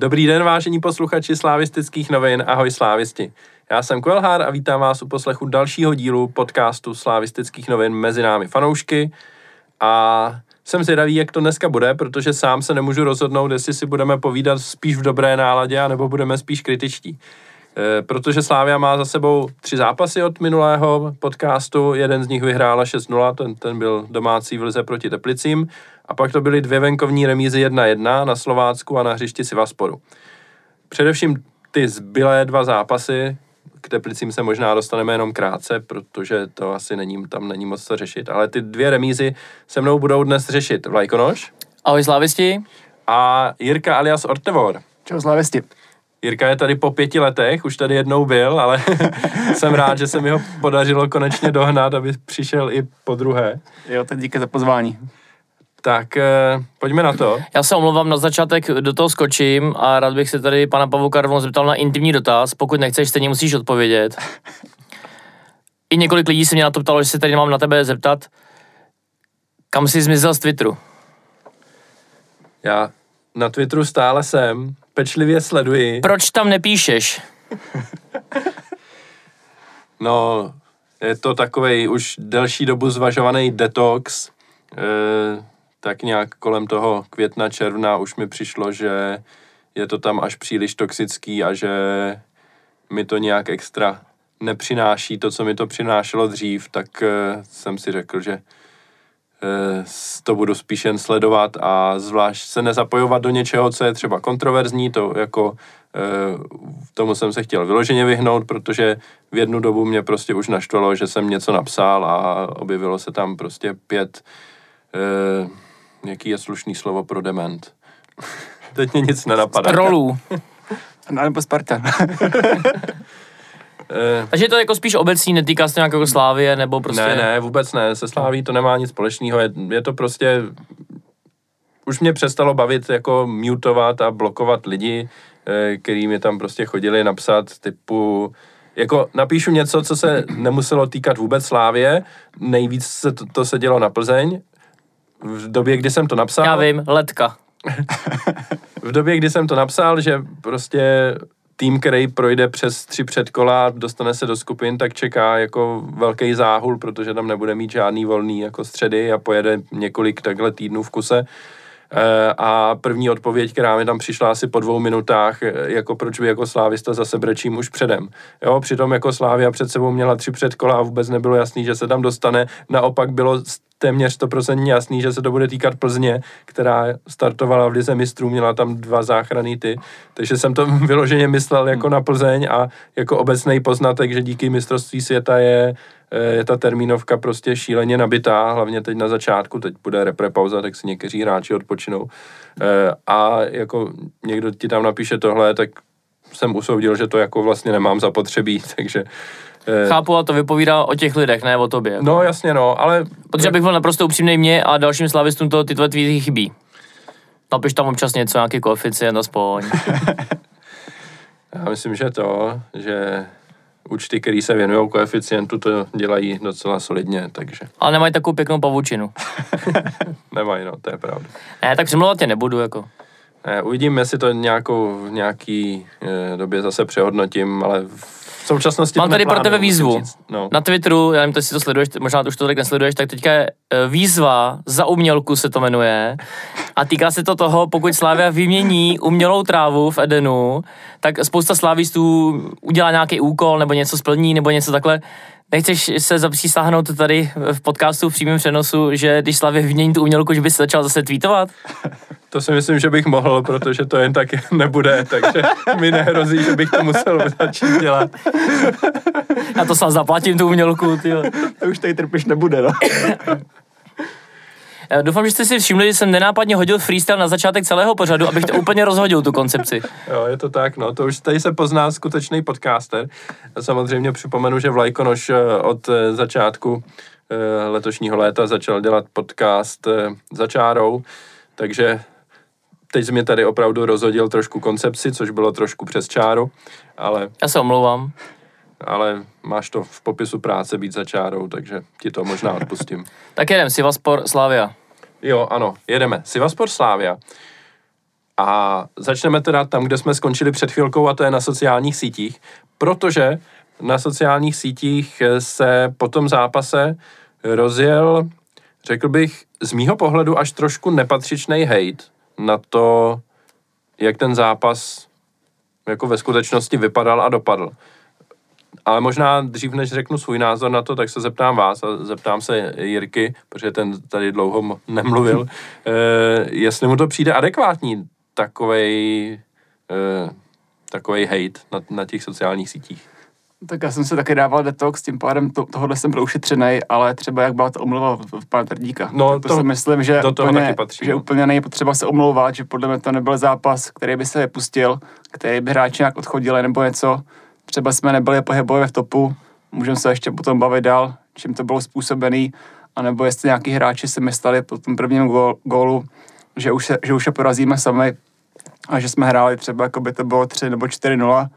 Dobrý den, vážení posluchači slávistických novin, ahoj slávisti. Já jsem Kvelhár a vítám vás u poslechu dalšího dílu podcastu slávistických novin mezi námi fanoušky. A jsem zvědavý, jak to dneska bude, protože sám se nemůžu rozhodnout, jestli si budeme povídat spíš v dobré náladě, nebo budeme spíš kritičtí. E, protože Slávia má za sebou tři zápasy od minulého podcastu, jeden z nich vyhrála 6-0, ten, ten byl domácí v Lize proti Teplicím, a pak to byly dvě venkovní remízy 1-1 na Slovácku a na hřišti Sivasporu. Především ty zbylé dva zápasy, k Teplicím se možná dostaneme jenom krátce, protože to asi není, tam není moc co řešit, ale ty dvě remízy se mnou budou dnes řešit Vlajkonoš. Ahoj slávisti. A Jirka alias Ortevor. Čau slávisti. Jirka je tady po pěti letech, už tady jednou byl, ale jsem rád, že se mi ho podařilo konečně dohnat, aby přišel i po druhé. Jo, tak díky za pozvání. Tak eh, pojďme na to. Já se omlouvám, na začátek do toho skočím a rád bych se tady pana Pavouka rovnou zeptal na intimní dotaz. Pokud nechceš, stejně musíš odpovědět. I několik lidí se mě na to ptalo, že se tady mám na tebe zeptat. Kam jsi zmizel z Twitteru? Já na Twitteru stále jsem, pečlivě sleduji. Proč tam nepíšeš? No, je to takový už delší dobu zvažovaný detox. E, tak nějak kolem toho května, června už mi přišlo, že je to tam až příliš toxický a že mi to nějak extra nepřináší to, co mi to přinášelo dřív, tak e, jsem si řekl, že Eh, to budu spíš jen sledovat a zvlášť se nezapojovat do něčeho, co je třeba kontroverzní, to jako eh, tomu jsem se chtěl vyloženě vyhnout, protože v jednu dobu mě prostě už naštvalo, že jsem něco napsal a objevilo se tam prostě pět, eh, jaký je slušný slovo pro dement. Teď mě nic nenapadá. Rolů. Nebo Spartan. Uh, Takže to je jako spíš obecný, netýká se nějakého Slávie, nebo prostě... Ne, ne, vůbec ne, se Sláví to nemá nic společného, je, je to prostě... Už mě přestalo bavit jako mutovat a blokovat lidi, eh, který mi tam prostě chodili napsat typu... Jako napíšu něco, co se nemuselo týkat vůbec Slávě, nejvíc se to, to se dělo na Plzeň, v době, kdy jsem to napsal... Já vím, letka. v době, kdy jsem to napsal, že prostě tým, který projde přes tři předkola, dostane se do skupin, tak čeká jako velký záhul, protože tam nebude mít žádný volný jako středy a pojede několik takhle týdnů v kuse. Eh, a první odpověď, která mi tam přišla asi po dvou minutách, eh, jako proč by jako slávista zase brečím už předem. Jo, přitom jako Slávia před sebou měla tři předkola a vůbec nebylo jasný, že se tam dostane. Naopak bylo téměř 100% jasný, že se to bude týkat Plzně, která startovala v Lize mistrů, měla tam dva záchrany ty, takže jsem to vyloženě myslel jako na Plzeň a jako obecný poznatek, že díky mistrovství světa je, eh, je ta termínovka prostě šíleně nabitá, hlavně teď na začátku, teď bude reprepauza, tak si někteří hráči odpočinou. Eh, a jako někdo ti tam napíše tohle, tak jsem usoudil, že to jako vlastně nemám zapotřebí, takže Chápu, a to vypovídá o těch lidech, ne o tobě. No jasně, no, ale... Protože bych byl naprosto upřímný mě a dalším slavistům to ty tvoje tweety chybí. Napiš tam občas něco, nějaký koeficient aspoň. Já myslím, že to, že účty, které se věnují koeficientu, to dělají docela solidně, takže... Ale nemají takovou pěknou pavučinu. nemají, no, to je pravda. Ne, tak přemlouvat tě nebudu, jako. Ne, uvidíme, jestli to nějakou, v nějaký e, době zase přehodnotím, ale současnosti Mám tady pro tebe výzvu. No. Na Twitteru, já nevím, jestli to sleduješ, možná už to tak nesleduješ, tak teďka je e, výzva za umělku se to jmenuje. A týká se to toho, pokud Slávia vymění umělou trávu v Edenu, tak spousta slávistů udělá nějaký úkol nebo něco splní nebo něco takhle. Nechceš se zapřísáhnout tady v podcastu v přímém přenosu, že když Slavě vymění tu umělku, že by se začal zase tweetovat? To si myslím, že bych mohl, protože to jen tak nebude, takže mi nehrozí, že bych to musel začít dělat. Já to sám zaplatím, tu umělku, ty. To už tady trpiš nebude, no. Doufám, že jste si všimli, že jsem nenápadně hodil freestyle na začátek celého pořadu, abych to úplně rozhodil, tu koncepci. Jo, je to tak, no, to už tady se pozná skutečný podcaster. Samozřejmě připomenu, že Vlajkonoš eh, od eh, začátku eh, letošního léta začal dělat podcast za čárou, takže teď jsi mě tady opravdu rozhodil trošku koncepci, což bylo trošku přes čáru, ale... Já se omlouvám. Ale máš to v popisu práce být za čárou, takže ti to možná odpustím. tak jedem, Sivaspor, Slavia. Jo, ano, jedeme. Sivaspor, Slávia. A začneme teda tam, kde jsme skončili před chvilkou, a to je na sociálních sítích, protože na sociálních sítích se po tom zápase rozjel, řekl bych, z mýho pohledu až trošku nepatřičný hate na to, jak ten zápas jako ve skutečnosti vypadal a dopadl. Ale možná dřív, než řeknu svůj názor na to, tak se zeptám vás a zeptám se Jirky, protože ten tady dlouho nemluvil, eh, jestli mu to přijde adekvátní takovej, eh, takovej hate na, na těch sociálních sítích. Tak já jsem se taky dával detox, tím pádem to, tohle jsem byl ušetřený, ale třeba jak byla to omluva v, pana Tvrdíka. No, to, to si myslím, že, do toho úplně, taky patří, že no. úplně není potřeba se omlouvat, že podle mě to nebyl zápas, který by se vypustil, který by hráči nějak odchodili nebo něco. Třeba jsme nebyli pohybově v topu, můžeme se ještě potom bavit dál, čím to bylo způsobený, anebo jestli nějaký hráči si mysleli po tom prvním gól, gólu, že už, se, že už je porazíme sami a že jsme hráli třeba, jako by to bylo 3 nebo 4-0,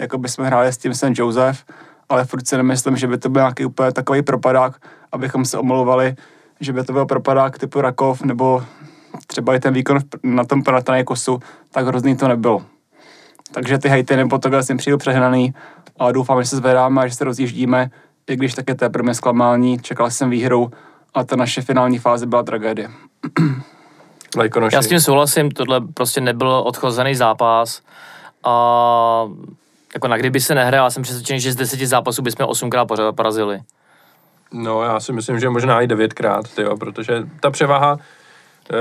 jako by jsme hráli s tím St. Joseph, ale furt si nemyslím, že by to byl nějaký úplně takový propadák, abychom se omlouvali, že by to byl propadák typu Rakov, nebo třeba i ten výkon na tom Panathinaikosu, tak hrozný to nebylo. Takže ty hejty nebo tohle jsem přijdu přehnaný, ale doufám, že se zvedáme a že se rozjíždíme, i když také to je pro mě zklamání, čekal jsem výhru a ta naše finální fáze byla tragédie. Lajkonoši. Já s tím souhlasím, tohle prostě nebyl odchozený zápas a jako na kdyby se nehrál, jsem přesvědčený, že z deseti zápasů bychom osmkrát pořád porazili. No, já si myslím, že možná i devětkrát, tyjo, protože ta převaha...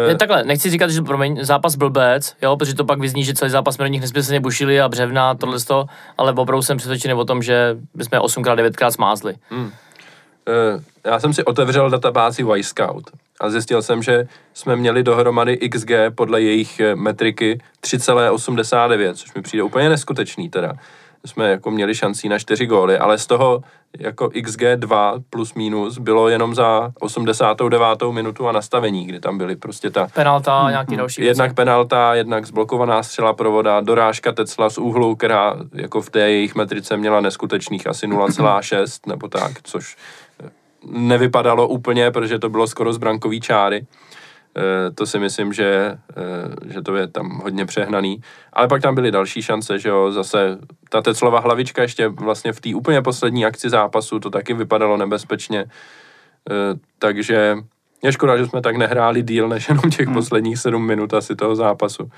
Je Eh, takhle, nechci říkat, že promiň, zápas blbec, jo, protože to pak vyzní, že celý zápas jsme do nich nesmyslně bušili a břevna, tohle to, ale opravdu jsem přesvědčený o tom, že bychom osmkrát, devětkrát smázli. Eh, já jsem si otevřel databázi Y-Scout a zjistil jsem, že jsme měli dohromady XG podle jejich eh, metriky 3,89, což mi přijde úplně neskutečný teda. Jsme jako měli šancí na 4 góly, ale z toho jako XG2 plus minus bylo jenom za 89. minutu a nastavení, kdy tam byly prostě ta Penalta a nějaký další Jednak věci. penalta, jednak zblokovaná střela provoda, dorážka Tecla z úhlu, která jako v té jejich metrice měla neskutečných asi 0,6 nebo tak, což eh, nevypadalo úplně, protože to bylo skoro z brankový čáry. Eh, To si myslím, že, eh, že to je tam hodně přehnaný. Ale pak tam byly další šance, že jo, zase ta Teclova hlavička ještě vlastně v té úplně poslední akci zápasu, to taky vypadalo nebezpečně. Eh, Takže je škoda, že jsme tak nehráli díl než jenom těch posledních sedm minut asi toho zápasu.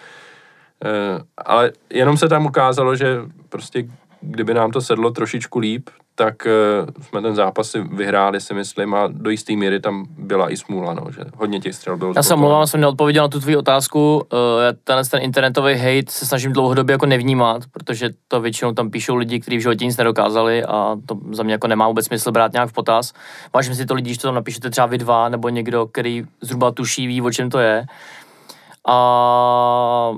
Eh, Ale jenom se tam ukázalo, že prostě kdyby nám to sedlo trošičku líp, tak eh, jsme ten zápas si vyhráli, si myslím, a do jisté míry tam byla i smůla, no, že hodně těch střel bylo. Já se omlouvám, jsem neodpověděl na tu tvou otázku. Uh, já ten, ten internetový hate se snažím dlouhodobě jako nevnímat, protože to většinou tam píšou lidi, kteří v životě nic nedokázali a to za mě jako nemá vůbec smysl brát nějak v potaz. Vážím si to lidi, když to tam napíšete třeba vy dva, nebo někdo, který zhruba tuší, ví, o čem to je. A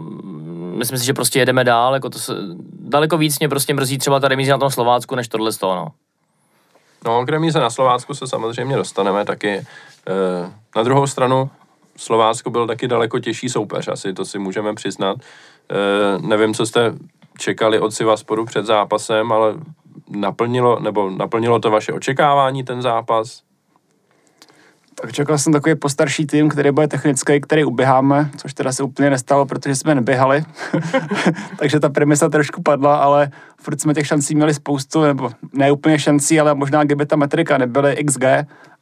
myslím si, že prostě jedeme dál, jako to se, daleko víc mě prostě mrzí třeba ta remíza na tom Slovácku, než tohle z toho, no. No, k remíze na Slovácku se samozřejmě dostaneme taky. Eh, Na druhou stranu, Slovácko byl taky daleko těžší soupeř, asi to si můžeme přiznat. Eh, Nevím, co jste čekali od Sivasporu před zápasem, ale naplnilo, nebo naplnilo to vaše očekávání ten zápas? Tak čekal jsem takový postarší tým, který bude technický, který uběháme, což teda se úplně nestalo, protože jsme neběhali. Takže ta premisa trošku padla, ale furt jsme těch šancí měli spoustu, nebo ne úplně šancí, ale možná kdyby ta metrika nebyly XG,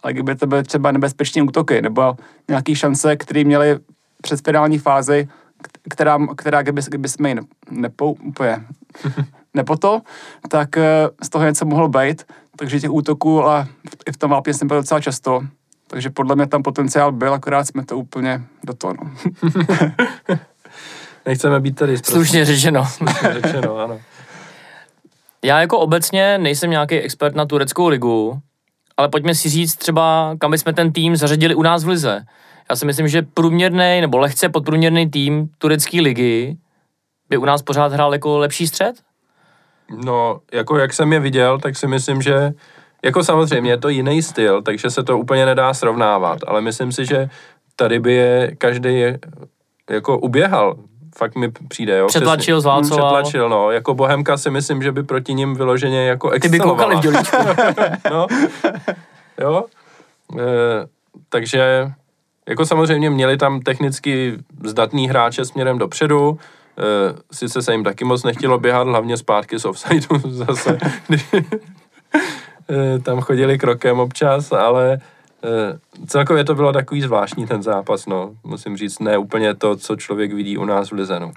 ale kdyby to byly třeba nebezpečné útoky, nebo nějaké šance, které měly před finální fázi, která, která kdyby, kdyby jsme ji nepou, úplně nepoto, tak eh, z toho něco mohlo být. Takže těch útoků a i v tom vápně jsem byl docela často. Takže podle mě tam potenciál byl, akorát jsme to úplně do toho. No. Nechceme být tady zprostí Slušně řečeno. řečeno, ano. Já jako obecně nejsem nějaký expert na tureckou ligu, ale pojďme si říct třeba, kam bychom ten tým zařadili u nás v lize. Já si myslím, že průměrný nebo lehce podprůměrný tým turecké ligy by u nás pořád hrál jako lepší střed? No, jako jak jsem je viděl, tak si myslím, že jako samozřejmě je to jiný styl, takže se to úplně nedá srovnávat, ale myslím si, že tady by je každý jako uběhal. Fakt mi přijde, jo. Přetlačil, zválcoval. Přetlačil, no. Jako Bohemka si myslím, že by proti ním vyloženě jako Ty by excelovala. koukali v dělíčku. no. Jo. E, takže jako samozřejmě měli tam technicky zdatný hráče směrem dopředu, Uh, sice se jim taky moc nechtělo běhat, hlavně zpátky z offsideu zase, když tam chodili krokem občas, ale uh, celkově to bylo takový zvláštní ten zápas, no. Musím říct, ne úplně to, co člověk vidí u nás v Lizenu.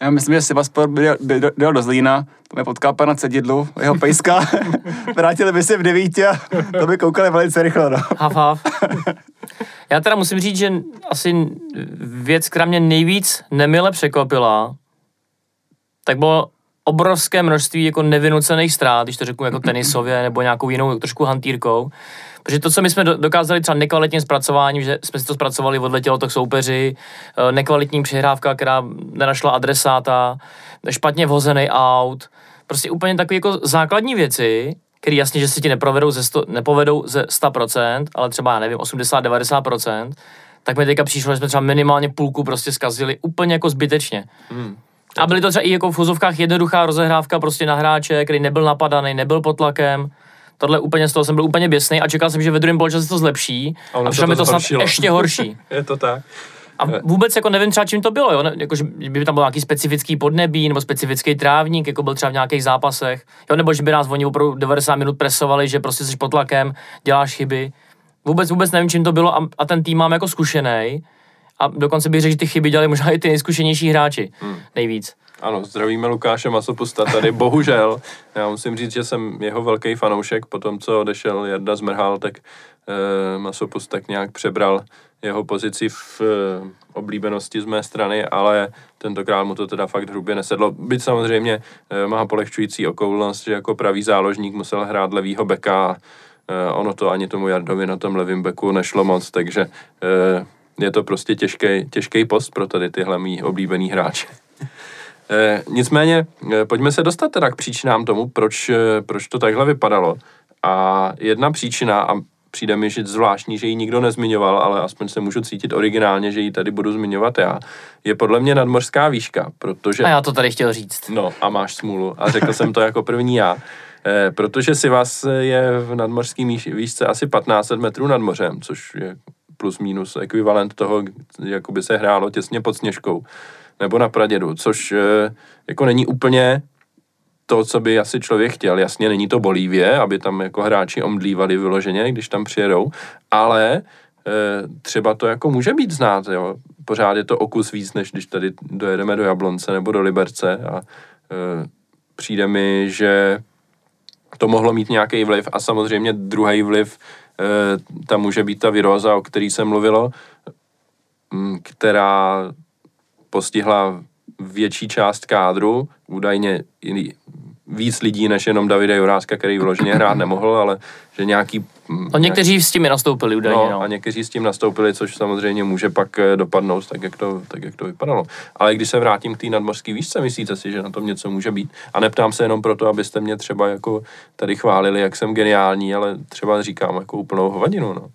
Já myslím, že Sebaspor byl, byl, byl do Zlína, to mě potkal pana Cedidlu, jeho pejska, vrátili by se v devíti a to by koukali velice rychle, no. Hav, hav. Já teda musím říct, že asi věc, která mě nejvíc nemile překvapila, tak bylo obrovské množství jako nevynucených ztrát, když to řeknu jako tenisově nebo nějakou jinou trošku hantýrkou. Protože to, co my jsme dokázali třeba nekvalitním zpracováním, že jsme si to zpracovali, odletělo to k soupeři, eh, nekvalitní přihrávka, která nenašla adresáta, špatně vhozený aut, prostě úplně takové jako základní věci, které jasně, že se ti neprovedou ze sto, nepovedou ze 100%, ale třeba, já nevím, 80-90%, tak mi teďka přišlo, že jsme třeba minimálně půlku prostě zkazili úplně jako zbytečně. Hmm. A byly to třeba i jako v fuzovkách jednoduchá rozehrávka prostě na hráče, který nebyl napadaný, nebyl pod tlakem. Tohle úplně z toho jsem byl úplně běsný a čekal jsem, že ve druhém poločase to zlepší a, a přišlo mi to snad ještě horší. Je to tak. A vůbec jako nevím třeba, čím to bylo, jo? Jako, že by tam byl nějaký specifický podnebí nebo specifický trávník, jako byl třeba v nějakých zápasech, jo? nebo že by nás oni opravdu 90 minut presovali, že prostě jsi pod tlakem, děláš chyby. Vůbec, vůbec nevím, čím to bylo a, a ten tým mám jako zkušený. A dokonce bych řekl, že ty chyby dělali možná i ty nejzkušenější hráči. Hmm. Nejvíc. Ano, zdravíme Lukáše Masopusta tady, bohužel. Já musím říct, že jsem jeho velký fanoušek, po tom, co odešel Jarda Zmrhal, tak eh, Masopust tak nějak přebral jeho pozici v eh, oblíbenosti z mé strany, ale tentokrát mu to teda fakt hrubě nesedlo. Byť samozřejmě eh, má polehčující okolnost, že jako pravý záložník musel hrát levýho beka eh, ono to ani tomu Jardovi na tom levém beku nešlo moc, takže eh, je to prostě těžký, těžký post pro tady tyhle mý oblíbený hráče. E, nicméně, e, pojďme se dostat teda k příčinám tomu, proč, e, proč to takhle vypadalo. A jedna příčina, a přijde mi že zvláštní, že ji nikdo nezmiňoval, ale aspoň se můžu cítit originálně, že ji tady budu zmiňovat já, je podle mě nadmořská výška, protože... A já to tady chtěl říct. No, a máš smůlu. A řekl jsem to jako první já. E, protože si vás je v nadmořské výšce asi 1500 metrů nad mořem, což je plus minus ekvivalent toho, jako by se hrálo těsně pod Sněžkou nebo na Pradědu, což e, jako není úplně to, co by asi člověk chtěl. Jasně, není to Bolívie, aby tam jako hráči omdlívali vyloženě, když tam přijedou, ale e, třeba to jako může být znát, jo. Pořád je to okus víc, než když tady dojedeme do Jablonce nebo do Liberce a e, přijde mi, že to mohlo mít nějaký vliv a samozřejmě druhý vliv tam může být ta viróza, o který se mluvilo, která postihla větší část kádru, údajně víc lidí než jenom Davida Juráska, který vloženě hrát nemohl, ale že nějaký... Mm, a někteří s tím nastoupili údajně, no, no. A někteří s tím nastoupili, což samozřejmě může pak eh, dopadnout tak, jak to, tak, jak to vypadalo. Ale když se vrátím k té nadmořské výšce, myslíte si, že na tom něco může být? A neptám se jenom proto, abyste mě třeba jako tady chválili, jak jsem geniální, ale třeba říkám jako úplnou hovadinu, no.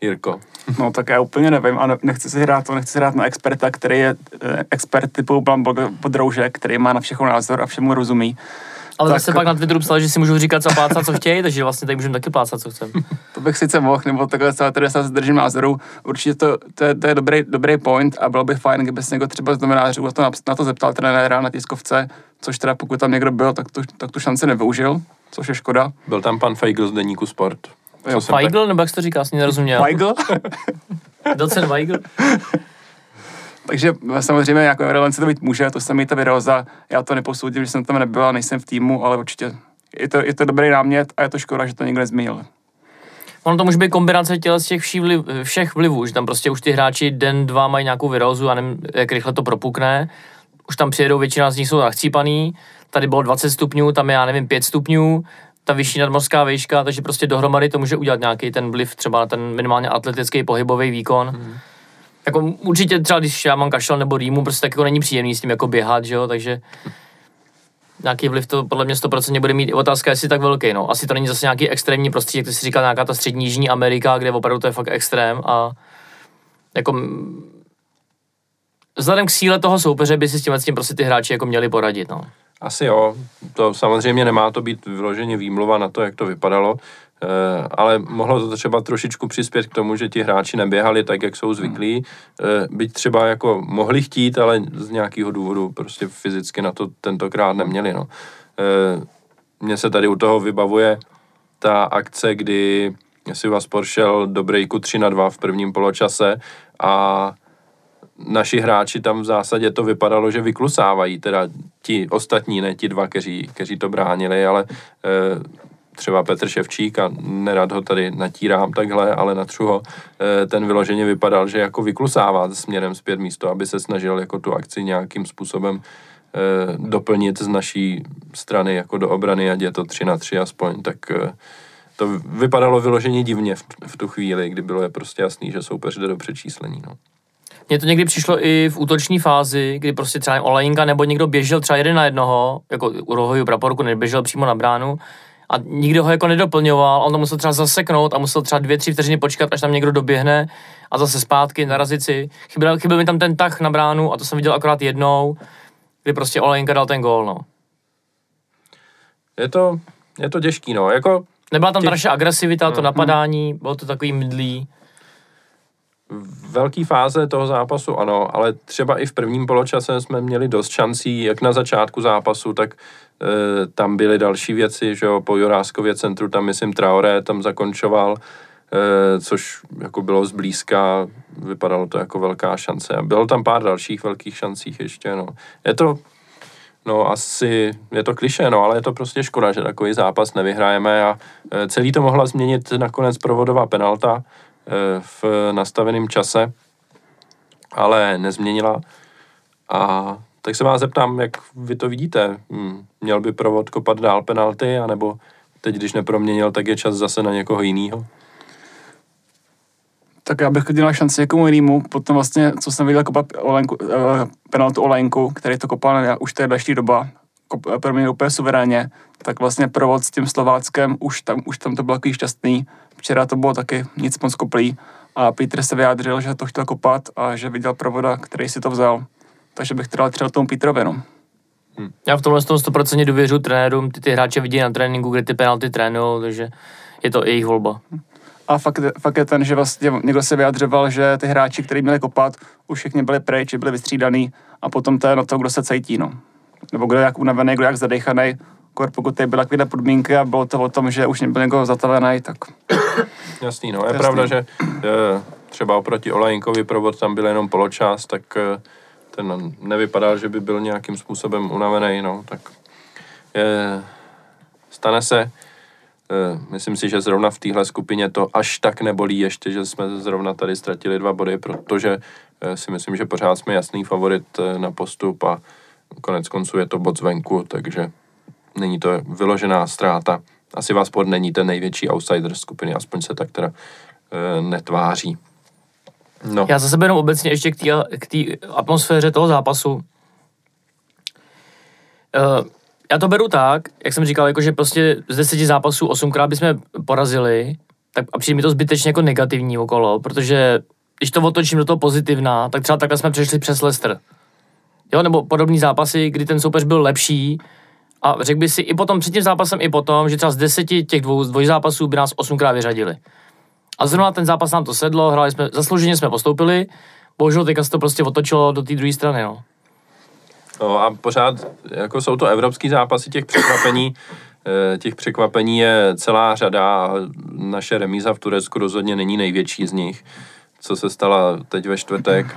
Jirko. No tak já úplně nevím a nechci si hrát to, nechci si hrát na experta, který je eh, expert typu Blan Podroužek, který má na všechno názor a všemu rozumí. Ale tak... zase pak na Twitteru psal, že si můžu říkat, co plácat, co chtějí, takže vlastně tady můžeme taky plácat, co chcem. to bych sice mohl, nebo takhle celé tady se držím názoru. Určitě to, to, je, to je dobrý, dobrý point a bylo by fajn, kdyby se někdo třeba z novinářů to, na to zeptal trenéra na tiskovce, což teda pokud tam někdo byl, tak tu, tak tu šanci nevyužil, což je škoda. Byl tam pan Feigl z Deníku Sport. Jo, Feigl, tak... nebo jak jsi to říká, jsi nerozuměl. Feigl? Docen Weigl. Takže samozřejmě jako relevance to být může, to se mi ta viróza, já to neposoudím, že jsem tam nebyla, nejsem v týmu, ale určitě je to, je to dobrý námět a je to škoda, že to nikdo nezmínil. Ono to může být kombinace těle z těch všech, vliv, všech vlivů, že tam prostě už ty hráči den, dva mají nějakou virózu a nevím, jak rychle to propukne. Už tam přijedou, většina z nich jsou nachcípaný, tady bylo 20 stupňů, tam je, já nevím, 5 stupňů, ta vyšší nadmořská výška, takže prostě dohromady to může udělat nějaký ten vliv třeba na ten minimálně atletický pohybový výkon. Mm. Jako určitě třeba, když já mám kašel nebo rýmu, prostě tak jako není příjemný s tím jako běhat, že jo, takže nějaký vliv to podle mě 100% bude mít. Otázka, jestli tak velký, no. Asi to není zase nějaký extrémní prostředí, jak ty si říkal, nějaká ta střední jižní Amerika, kde opravdu to je fakt extrém a jako vzhledem k síle toho soupeře by si s tím, s tím prostě ty hráči jako měli poradit, no. Asi jo, to samozřejmě nemá to být vyloženě výmluva na to, jak to vypadalo. Eh, ale mohlo to třeba trošičku přispět k tomu, že ti hráči neběhali tak, jak jsou zvyklí, eh, byť třeba jako mohli chtít, ale z nějakého důvodu prostě fyzicky na to tentokrát neměli. No. Eh, mně se tady u toho vybavuje ta akce, kdy si vás šel do breaku 3 na 2 v prvním poločase a naši hráči tam v zásadě to vypadalo, že vyklusávají, teda ti ostatní, ne ti dva, kteří, kteří to bránili, ale třeba Petr Ševčík a nerad ho tady natírám takhle, ale natřu ho, eh, ten vyloženě vypadal, že jako vyklusává směrem zpět místo, aby se snažil jako tu akci nějakým způsobem eh, doplnit z naší strany jako do obrany, ať je to 3 na 3 aspoň, tak eh, to vypadalo vyloženě divně v, v tu chvíli, kdy bylo je prostě jasný, že soupeř jde do přečíslení. No. Mně to někdy přišlo i v útoční fázi, kdy prostě třeba Olajinka nebo někdo běžel třeba jeden na jednoho, jako u rohového praporku, neběžel přímo na bránu, a nikdo ho jako nedoplňoval, on to musel třeba zaseknout a musel třeba dvě, tři vteřiny počkat, až tam někdo doběhne a zase zpátky narazit si. Chyběl, chyběl mi tam ten tah na bránu a to jsem viděl akorát jednou, kdy prostě Olejnka dal ten gól, no. Je to, je to těžký, no, jako... Nebyla tam ta naše agresivita, to mm, napadání, bylo to takový mydlý velké fáze toho zápasu ano, ale třeba i v prvním poločase jsme měli dost šancí, jak na začátku zápasu, tak e, tam byly další věci, že jo, po Juráskově centru, tam myslím Traoré tam zakončoval, e, což jako bylo zblízka, vypadalo to jako velká šance a bylo tam pár dalších velkých šancí ještě, no. Je to, no asi, je to kliše, no, ale je to prostě škoda, že takový zápas nevyhrajeme a e, celý to mohla změnit nakonec provodová penalta, v nastaveném čase, ale nezměnila. A tak se vás zeptám, jak vy to vidíte. Hmm, měl by provod kopat dál penalty, anebo teď, když neproměnil, tak je čas zase na někoho jiného? Tak já bych udělal šanci někomu jinému, potom vlastně, co jsem viděl kopat Olenku, uh, penaltu Olenku, který to kopal už té další doba, eh, proměnil úplně suverénně, tak vlastně provod s tím Slováckem, už tam, už tam to bylo takový šťastný, Včera to bylo taky nic moc koplý a Peter se vyjádřil, že to chtěl kopat a že viděl provoda, který si to vzal. Takže bych teda třeba tomu Petrovi, no. Hmm. Já v tomhle 100% důvěřuji trenérům, ty, ty hráče vidí na tréninku, kde ty penalty trénují, takže je to jejich volba. A fakt, fakt je ten, že vlastně někdo se vyjadřoval, že ty hráči, kteří měli kopat, už všichni byli pryč, byli vystřídaný a potom to je na to, kdo se cítí, no. Nebo kdo je jak unavený, kdo jak zadechaný, pokud tady byla taková podmínka a bylo to o tom, že už nebyl někoho zatavený, tak... Jasný, no. Je Jasný. pravda, že je, třeba oproti Olajinkovi provod tam byl jenom poločas, tak eh, ten nevypadal, že by byl nějakým způsobem unavený, no, tak je, stane se, eh, myslím si, že zrovna v téhle skupině to až tak nebolí ještě, že jsme zrovna tady ztratili dva body, protože eh, si myslím, že pořád jsme jasný favorit na postup a konec konců je to bod zvenku, takže není to vyložená ztráta. Asi vás pod není ten největší outsider skupiny, aspoň se tak teda e, netváří. No. Já za sebe jenom obecně ještě k té atmosféře toho zápasu. E, já to beru tak, jak jsem říkal, jako že prostě z deseti zápasů osmkrát bychom porazili, tak a přijde mi to zbytečně jako negativní okolo, protože když to otočím do toho pozitivna, tak třeba takhle jsme přešli přes Leicester. Jo, nebo podobný zápasy, kdy ten soupeř byl lepší, a řekl by si i potom, před tím zápasem, i potom, že třeba z deseti těch dvou, zápasů by nás osmkrát vyřadili. A zrovna ten zápas nám to sedlo, hráli jsme, zaslouženě jsme postoupili, bohužel teďka se to prostě otočilo do té druhé strany, no. No a pořád, jako jsou to evropský zápasy těch překvapení, eh, těch překvapení je celá řada a naše remíza v Turecku rozhodně není největší z nich, co se stala teď ve čtvrtek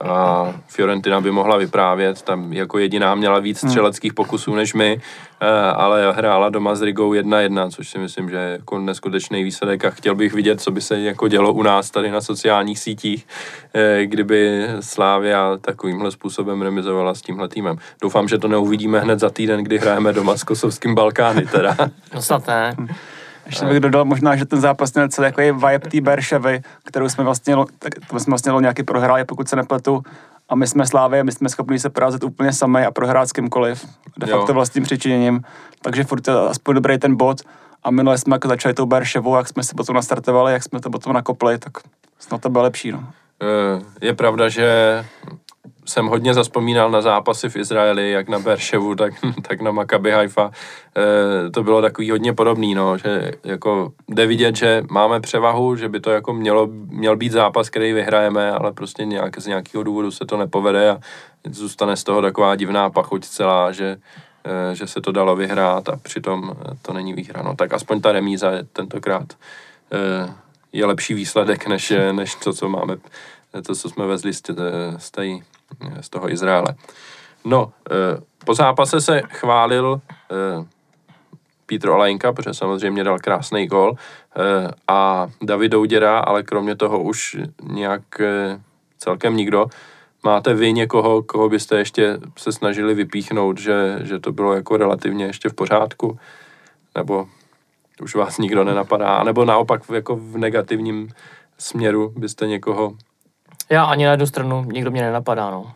a Fiorentina by mohla vyprávět, tam jako jediná měla víc hmm. střeleckých pokusů než my, eh, ale hrála doma s Rigou 1-1, což si myslím, že je jako neskutečný výsledek a chtěl bych vidět, co by se jako dělo u nás tady na sociálních sítích, eh, kdyby Slávia takovýmhle způsobem remizovala s tímhle týmem. Doufám, že to neuvidíme hned za týden, kdy hrajeme doma s kosovským Balkány teda. No snad ne. Ještě bych dodal možná, že ten zápas měl celý jako vibe té Berševy, kterou jsme vlastně, tak to jsme vlastně nějaký prohráli, pokud se nepletu. A my jsme Slávě, my jsme schopni se porazit úplně sami a prohrát s kýmkoliv. De facto vlastním přičiněním. Takže furt je aspoň dobrý ten bod. A minule jsme jako začali tou Berševou, jak jsme se potom nastartovali, jak jsme to potom nakopli, tak snad to bylo lepší. No. Je pravda, že jsem hodně zaspomínal na zápasy v Izraeli, jak na Berševu, tak, tak na Maccabi Haifa. E, to bylo takový hodně podobný, no, že jako jde vidět, že máme převahu, že by to jako mělo, měl být zápas, který vyhrajeme, ale prostě nějak, z nějakého důvodu se to nepovede a zůstane z toho taková divná pachuť celá, že, e, že se to dalo vyhrát a přitom to není výhra. No, tak aspoň ta remíza je tentokrát e, je lepší výsledek, než, než to, co máme, to, co jsme vezli z, z, té, z toho Izraele. No, eh, po zápase se chválil eh, Petr Olajnka, protože samozřejmě dal krásný gol eh, a David Douděra, ale kromě toho už nějak celkem nikdo. Máte vy někoho, koho byste ještě se snažili vypíchnout, že, že to bylo jako relativně ještě v pořádku? Nebo už vás nikdo nenapadá, nebo naopak jako v negativním směru byste někoho... Já ani na jednu stranu nikdo mě nenapadá, no.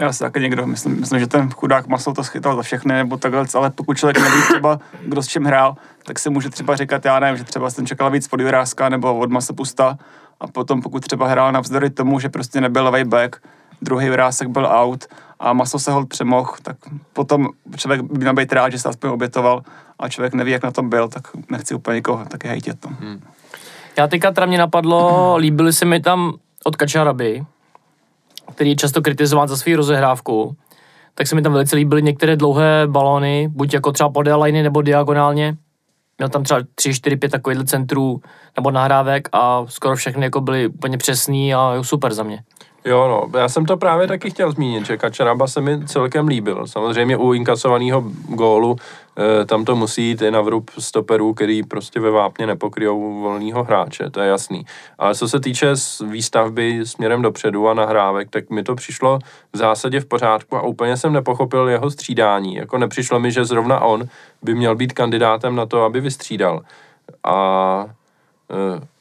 Já si taky někdo, myslím, myslím, že ten chudák maslo to schytal za všechny, nebo takhle, ale pokud člověk neví třeba, kdo s čím hrál, tak si může třeba říkat, já nevím, že třeba jsem čekal víc od Juráska nebo od Masopusta a potom pokud třeba hrál navzdory tomu, že prostě nebyl levý back, druhý Jurásek byl out a maso se hold přemohl, tak potom člověk by měl být rád, že se aspoň obětoval a člověk neví, jak na tom byl, tak nechci úplně nikoho taky hejtět. No. Hmm. Já teďka teda mě napadlo, líbily se mi tam od Kačaraby, který je často kritizován za svou rozehrávku, tak se mi tam velice líbily některé dlouhé balony, buď jako třeba po liny nebo diagonálně. Měl tam třeba 3, 4, 5 takovýchhle centrů nebo nahrávek a skoro všechny jako byly úplně přesný a super za mě. Jo, no, já jsem to právě taky chtěl zmínit, že Kačaraba se mi celkem líbil. Samozřejmě u inkasovaného gólu e, tam to musí jít i na vrub stoperů, který prostě ve vápně nepokryjou volného hráče, to je jasný. Ale co se týče výstavby směrem dopředu a nahrávek, tak mi to přišlo v zásadě v pořádku a úplně jsem nepochopil jeho střídání. Jako nepřišlo mi, že zrovna on by měl být kandidátem na to, aby vystřídal. A e,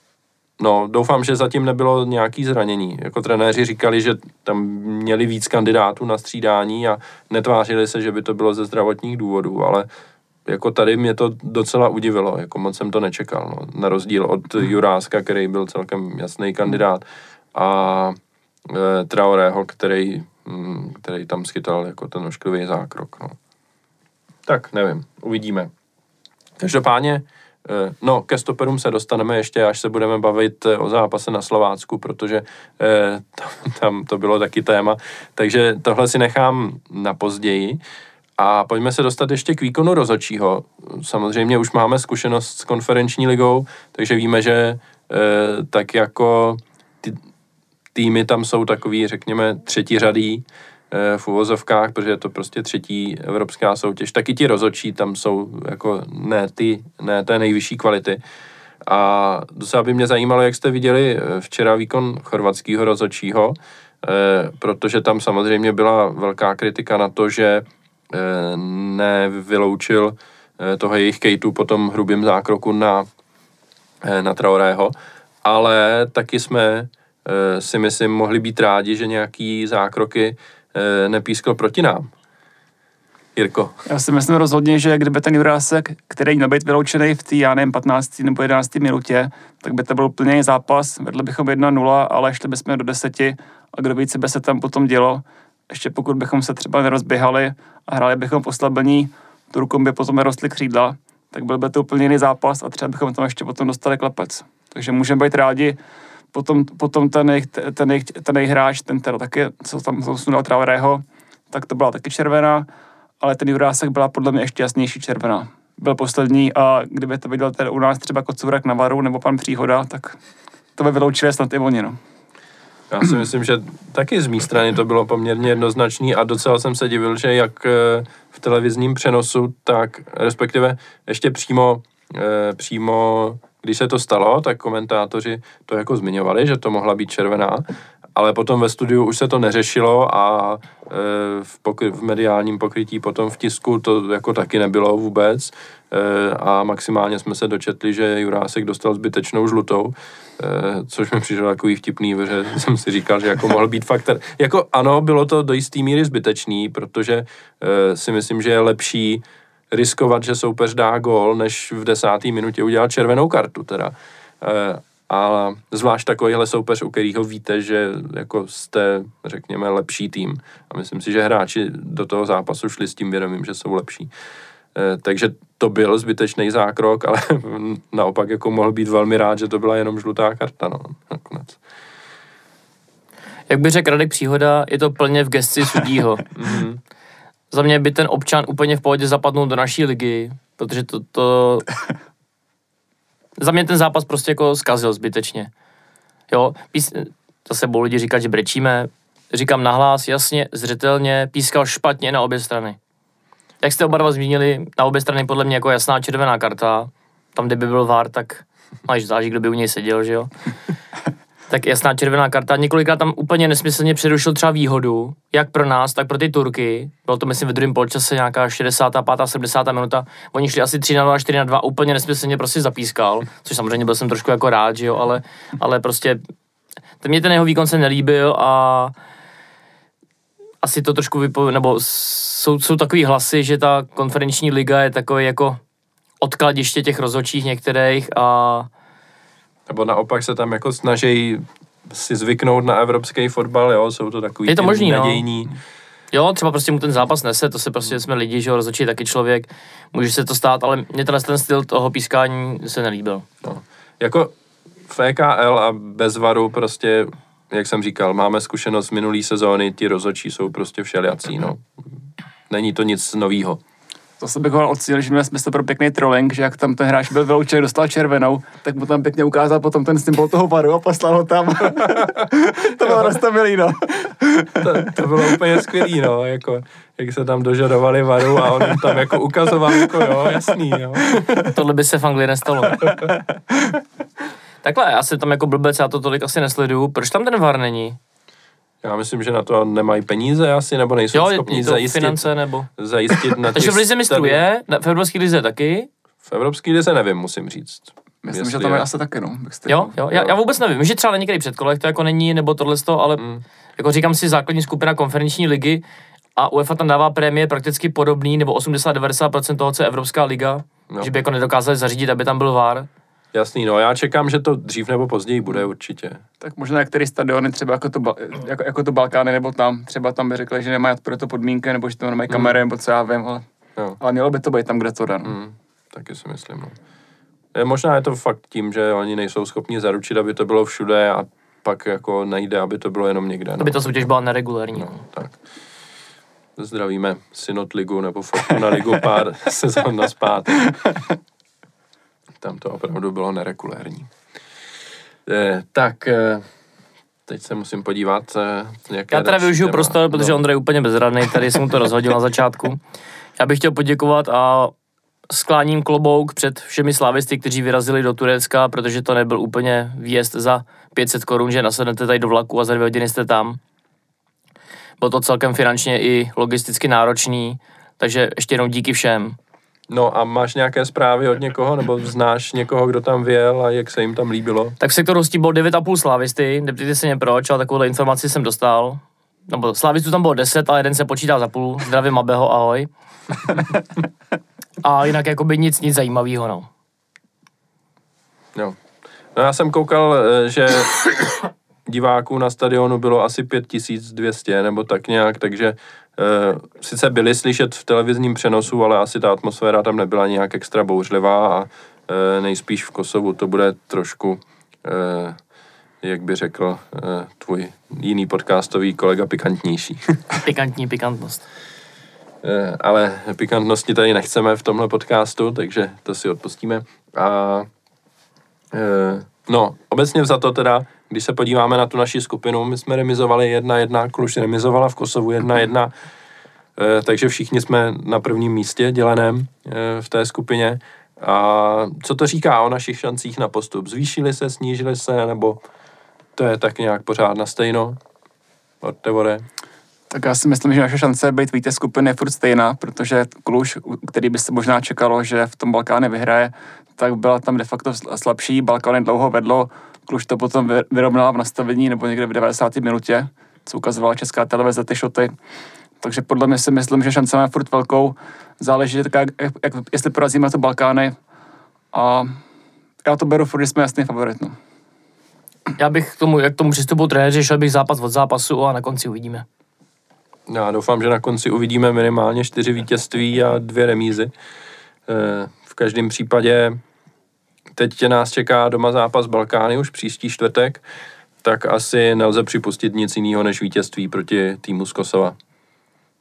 No, doufám, že zatím nebylo nějaký zranění. Jako trenéři říkali, že tam měli víc kandidátů na střídání a netvářili se, že by to bylo ze zdravotních důvodů, ale jako tady mě to docela udivilo, jako moc jsem to nečekal, no. na rozdíl od Juráska, který byl celkem jasný kandidát a e, Traorého, který, mm, který tam schytal jako ten ošklivý zákrok, no. Tak, nevím, uvidíme. Každopádně, no, ke stoperům se dostaneme ještě, až se budeme bavit eh, o zápase na Slovácku, protože eh, tam to bylo taky téma. Takže tohle si nechám na později. A pojďme se dostat ještě k výkonu rozočího. Samozřejmě už máme zkušenost s konferenční ligou, takže víme, že tak jako ty týmy tam jsou takový, řekněme, třetí řadý, Eh, v uvozovkách, protože je to prostě třetí evropská soutěž, taky ti rozočí tam jsou jako ne ty, ne té nejvyšší kvality. A docela by mě zajímalo, jak jste viděli eh, včera výkon chorvatského rozočího, eh, protože tam samozřejmě byla velká kritika na to, že nevyloučil toho jejich Kejtu po tom hrubým zákroku na, na Traorého, ale taky jsme si myslím mohli být rádi, že nějaký zákroky Eh, nepískl proti nám. Jirko. Já si myslím rozhodně, že kdyby ten Jurásek, který měl být vyloučený v té, já nevím, 15. nebo 11. minutě, tak by to byl plný zápas, vedli bychom 1-0, ale šli bychom do deseti a kdo víc by se tam potom dělo, ještě pokud bychom se třeba nerozběhali a hráli bychom poslabení, Turkům by potom nerostly křídla, tak byl by to úplně jiný zápas a třeba bychom tam ještě potom dostali klepec. Takže můžeme být rádi, potom, potom ten, jejich, ten, jejich, ten jejich hráč, ten teda taky, co tam zasunul Traorého, tak to byla taky červená, ale ten Jurásek byla podle mě ještě jasnější červená. Byl poslední a kdyby to viděl teda u nás třeba Kocurek na varu nebo pan Příhoda, tak to by vyloučili snad i oni, no. Já si myslím, že taky z mé strany to bylo poměrně jednoznačný a docela jsem se divil, že jak eh, v televizním přenosu, tak respektive ještě přímo, eh, přímo když se to stalo, tak komentátoři to jako zmiňovali, že to mohla být červená, ale potom ve studiu už se to neřešilo a e, v, pokry, v mediálním pokrytí potom v tisku to jako taky nebylo vůbec e, a maximálně jsme se dočetli, že Jurásek dostal zbytečnou žlutou, e, což mi přišlo takový vtipný, protože jsem si říkal, že jako mohl být faktor. Jako ano, bylo to do jisté míry zbytečný, protože si myslím, že je lepší riskovat, že soupeř dá gól, než v desáté minutě udělat červenou kartu teda. E, A zvlášť takovýhle soupeř, u kterého víte, že jako jste, řekněme, lepší tým. A myslím si, že hráči do toho zápasu šli s tím vědomím, že jsou lepší. Eh, takže to byl zbytečný zákrok, ale naopak jako mohl být velmi rád, že to byla jenom žlutá karta, no, nakonec. Jak by řekl Radek Příhoda, je to plně v gesci sudího. mm-hmm. Za mě by ten občan úplně v pohodě zapadnul do naší ligy, protože to, to... Za mě ten zápas prostě jako zkazil zbytečně. Jo, pís... zase budou lidi říkat, že brečíme. Říkám nahlas, jasně, zřetelně, pískal špatně na obě strany. Jak jste oba dva zmínili, na obě strany podle mě jako jasná červená karta. Tam, kde by byl VAR, tak máš záží, kdo by u něj seděl, že jo? tak jasná červená karta. Několikrát tam úplně nesmyslně přerušil třeba výhodu, jak pro nás, tak pro ty Turky. Bylo to, myslím, ve druhém polčase nějaká 65. 70. minuta. Oni šli asi 3 na 2, 4 na 2, úplně nesmyslně prostě zapískal, což samozřejmě byl jsem trošku jako rád, že jo, ale, ale prostě ten mě ten jeho výkon se nelíbil a asi to trošku vypo... nebo jsou, jsou takový hlasy, že ta konferenční liga je takový jako odkladiště těch rozhodčích některých a nebo naopak se tam jako snaží si zvyknout na evropský fotbal, jo, jsou to takový je to možný, nadějní. No. Jo, třeba prostě mu ten zápas nese, to se prostě jsme lidi, že ho rozhodčí taky člověk, může se to stát, ale mě tenhle ten styl toho pískání se nelíbil. No. Jako v EKL a bez varu prostě, jak jsem říkal, máme zkušenost z minulý sezóny, ti rozhodčí jsou prostě všelijací, no. Není to nic novýho. To se bych ho ocenil, že měl smysl pro pěkný trolling, že jak tam ten hráč byl vyloučený, dostal červenou, tak mu tam pěkně ukázal potom ten symbol toho varu a poslal ho tam. to bylo roztomilý, no. to, to, bylo úplně skvělý, no, jako, jak se tam dožadovali varu a on tam jako ukazoval, jako jo, jasný, jo. Tohle by se v Anglii nestalo. Takhle, já se tam jako blbec, já to tolik asi nesleduju. Proč tam ten var není? Já myslím, že na to nemají peníze asi, nebo nejsou jo, schopni zajistit. finance, nebo... Zajistit na Takže v Lize mistrů je, v Evropské lize taky? V Evropské lize nevím, musím říct. Myslím, že to je asi taky, no. Jo, jo, já, já, vůbec nevím. Že třeba na některých předkolech to jako není, nebo tohle, ale mm. jako říkám si, základní skupina konferenční ligy a UEFA tam dává prémie prakticky podobný, nebo 80-90% toho, co je Evropská liga, jo. že by jako nedokázali zařídit, aby tam byl VAR. Jasný, no já čekám, že to dřív nebo později bude určitě. Tak možná některé stadiony, třeba jako to, jako, jako to Balkány nebo tam, třeba tam by řekli, že nemají pro to podmínky, nebo že to nemají kamery, mm. nebo co já vím, ale, jo. ale mělo by to být tam, kde to dá. Mm, taky si myslím, no. Je, možná je to fakt tím, že oni nejsou schopni zaručit, aby to bylo všude a pak jako nejde, aby to bylo jenom někde. No. Aby ta soutěž byla neregulární. No, tak. Zdravíme Synod ligu nebo Fortuna ligu pár sezon na zpátek. Tam to opravdu bylo neregulérní. Eh, tak, eh, teď se musím podívat. Eh, jaké Já teda využiju prostor, protože no. Ondrej je úplně bezradný, tady jsem to rozhodil na začátku. Já bych chtěl poděkovat a skláním klobouk před všemi slavisty, kteří vyrazili do Turecka, protože to nebyl úplně výjezd za 500 korun, že nasednete tady do vlaku a za dvě hodiny jste tam. Bylo to celkem finančně i logisticky náročný, takže ještě jednou díky všem. No a máš nějaké zprávy od někoho, nebo znáš někoho, kdo tam věl a jak se jim tam líbilo? Tak v sektoru hostí bylo 9,5 slávisty, neptejte se mě proč, ale takovouhle informaci jsem dostal. Nebo slávistů tam bylo 10, ale jeden se počítá za půl. Zdravím Abeho, ahoj. a jinak jako by nic, nic zajímavého, no. Jo. No já jsem koukal, eh, že diváků na stadionu bylo asi 5200 nebo tak nějak, takže sice byli slyšet v televizním přenosu, ale asi ta atmosféra tam nebyla nějak extra bouřlivá a uh, nejspíš v Kosovu to bude trošku, uh, jak by řekl tvůj jiný podcastový kolega, pikantnější. Pikantní pikantnost. ale pikantnosti tady nechceme v tomhle podcastu, takže to si odpustíme. A no, obecně za to teda, když se podíváme na tu naši skupinu, my jsme remizovali jedna jedna, Kluž remizovala v Kosovu jedna jedna, eh, takže všichni jsme na prvním místě děleném eh, v té skupině. A co to říká o našich šancích na postup? Zvýšili se, snížili se, nebo to je tak nějak pořád na stejno? Od Tevore? Tak já si myslím, že naše šance být vítěz skupiny je furt stejná, protože Kluž, který by se možná čekalo, že v tom Balkáne vyhraje, tak byla tam de facto slabší. Balkán dlouho vedlo, Kluž to potom vyrovnala v nastavení nebo někde v 90. minutě, co ukazovala česká televize ty šoty. Takže podle mě si myslím, že šance máme furt velkou. Záleží tak, jak, jak, jestli porazíme to Balkány. A já to beru furt, že jsme jasný favorit. No. já bych k tomu, jak k tomu přistupu trenéři, šel bych zápas od zápasu a na konci uvidíme. Já doufám, že na konci uvidíme minimálně čtyři vítězství a dvě remízy. Eh, v každém případě teď tě nás čeká doma zápas Balkány už příští čtvrtek, tak asi nelze připustit nic jiného než vítězství proti týmu z Kosova.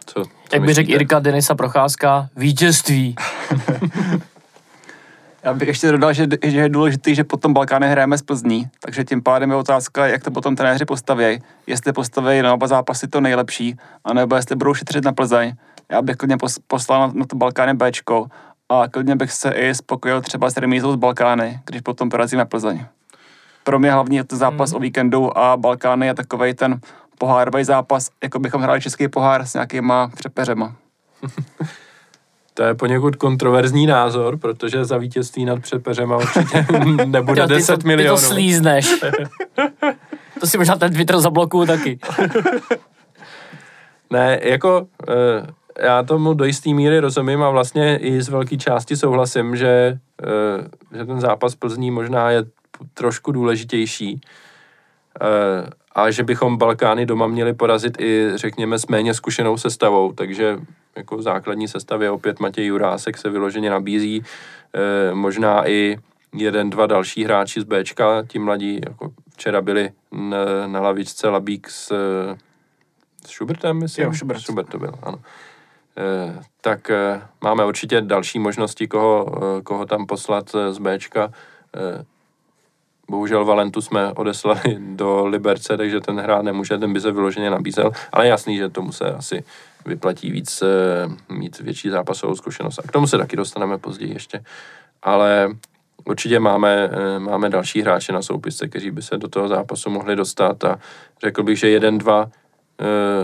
Co, co Jak by řekl Irka Denisa Procházka, vítězství. Já bych ještě dodal, že, že je důležité, že potom Balkány hrajeme z Plzní, takže tím pádem je otázka, jak to potom trenéři postaví. Jestli postaví na oba zápasy to nejlepší, anebo jestli budou šetřit na Plzeň. Já bych klidně poslal na, na to Balkány Bčko a klidně bych se i spokojil třeba s remízou z Balkány, když potom porazíme Plzeň. Pro mě hlavní je to zápas hmm. o víkendu a Balkány je takový ten pohárový zápas, jako bychom hráli český pohár s nějakýma přepeřema. To je poněkud kontroverzní názor, protože za vítězství nad Přepeřema určitě nebude jo, ty 10 to, milionů. Ty to slízneš. to si možná ten Twitter zablokuju taky. ne, jako eh, já tomu do jisté míry rozumím a vlastně i z velké části souhlasím, že, eh, že ten zápas Plzní možná je trošku důležitější eh, a že bychom Balkány doma měli porazit i, řekněme, s méně zkušenou sestavou, takže jako v základní sestavě opět Matěj Jurásek se vyloženě nabízí, e, možná i jeden, dva další hráči z Bčka, ti mladí, jako včera byli na, na lavičce Labík s, s Schubertem, myslím? Jo, Schubert. Schubert to byl, ano. E, tak e, máme určitě další možnosti, koho, e, koho tam poslat z Bčka. Bohužel Valentu jsme odeslali do Liberce, takže ten hrát nemůže, ten by se vyloženě nabízel, ale jasný, že tomu se asi vyplatí víc eh, mít větší zápasovou zkušenost. A k tomu se taky dostaneme později ještě. Ale určitě máme, eh, máme další hráče na soupisce, kteří by se do toho zápasu mohli dostat a řekl bych, že jeden, dva, eh,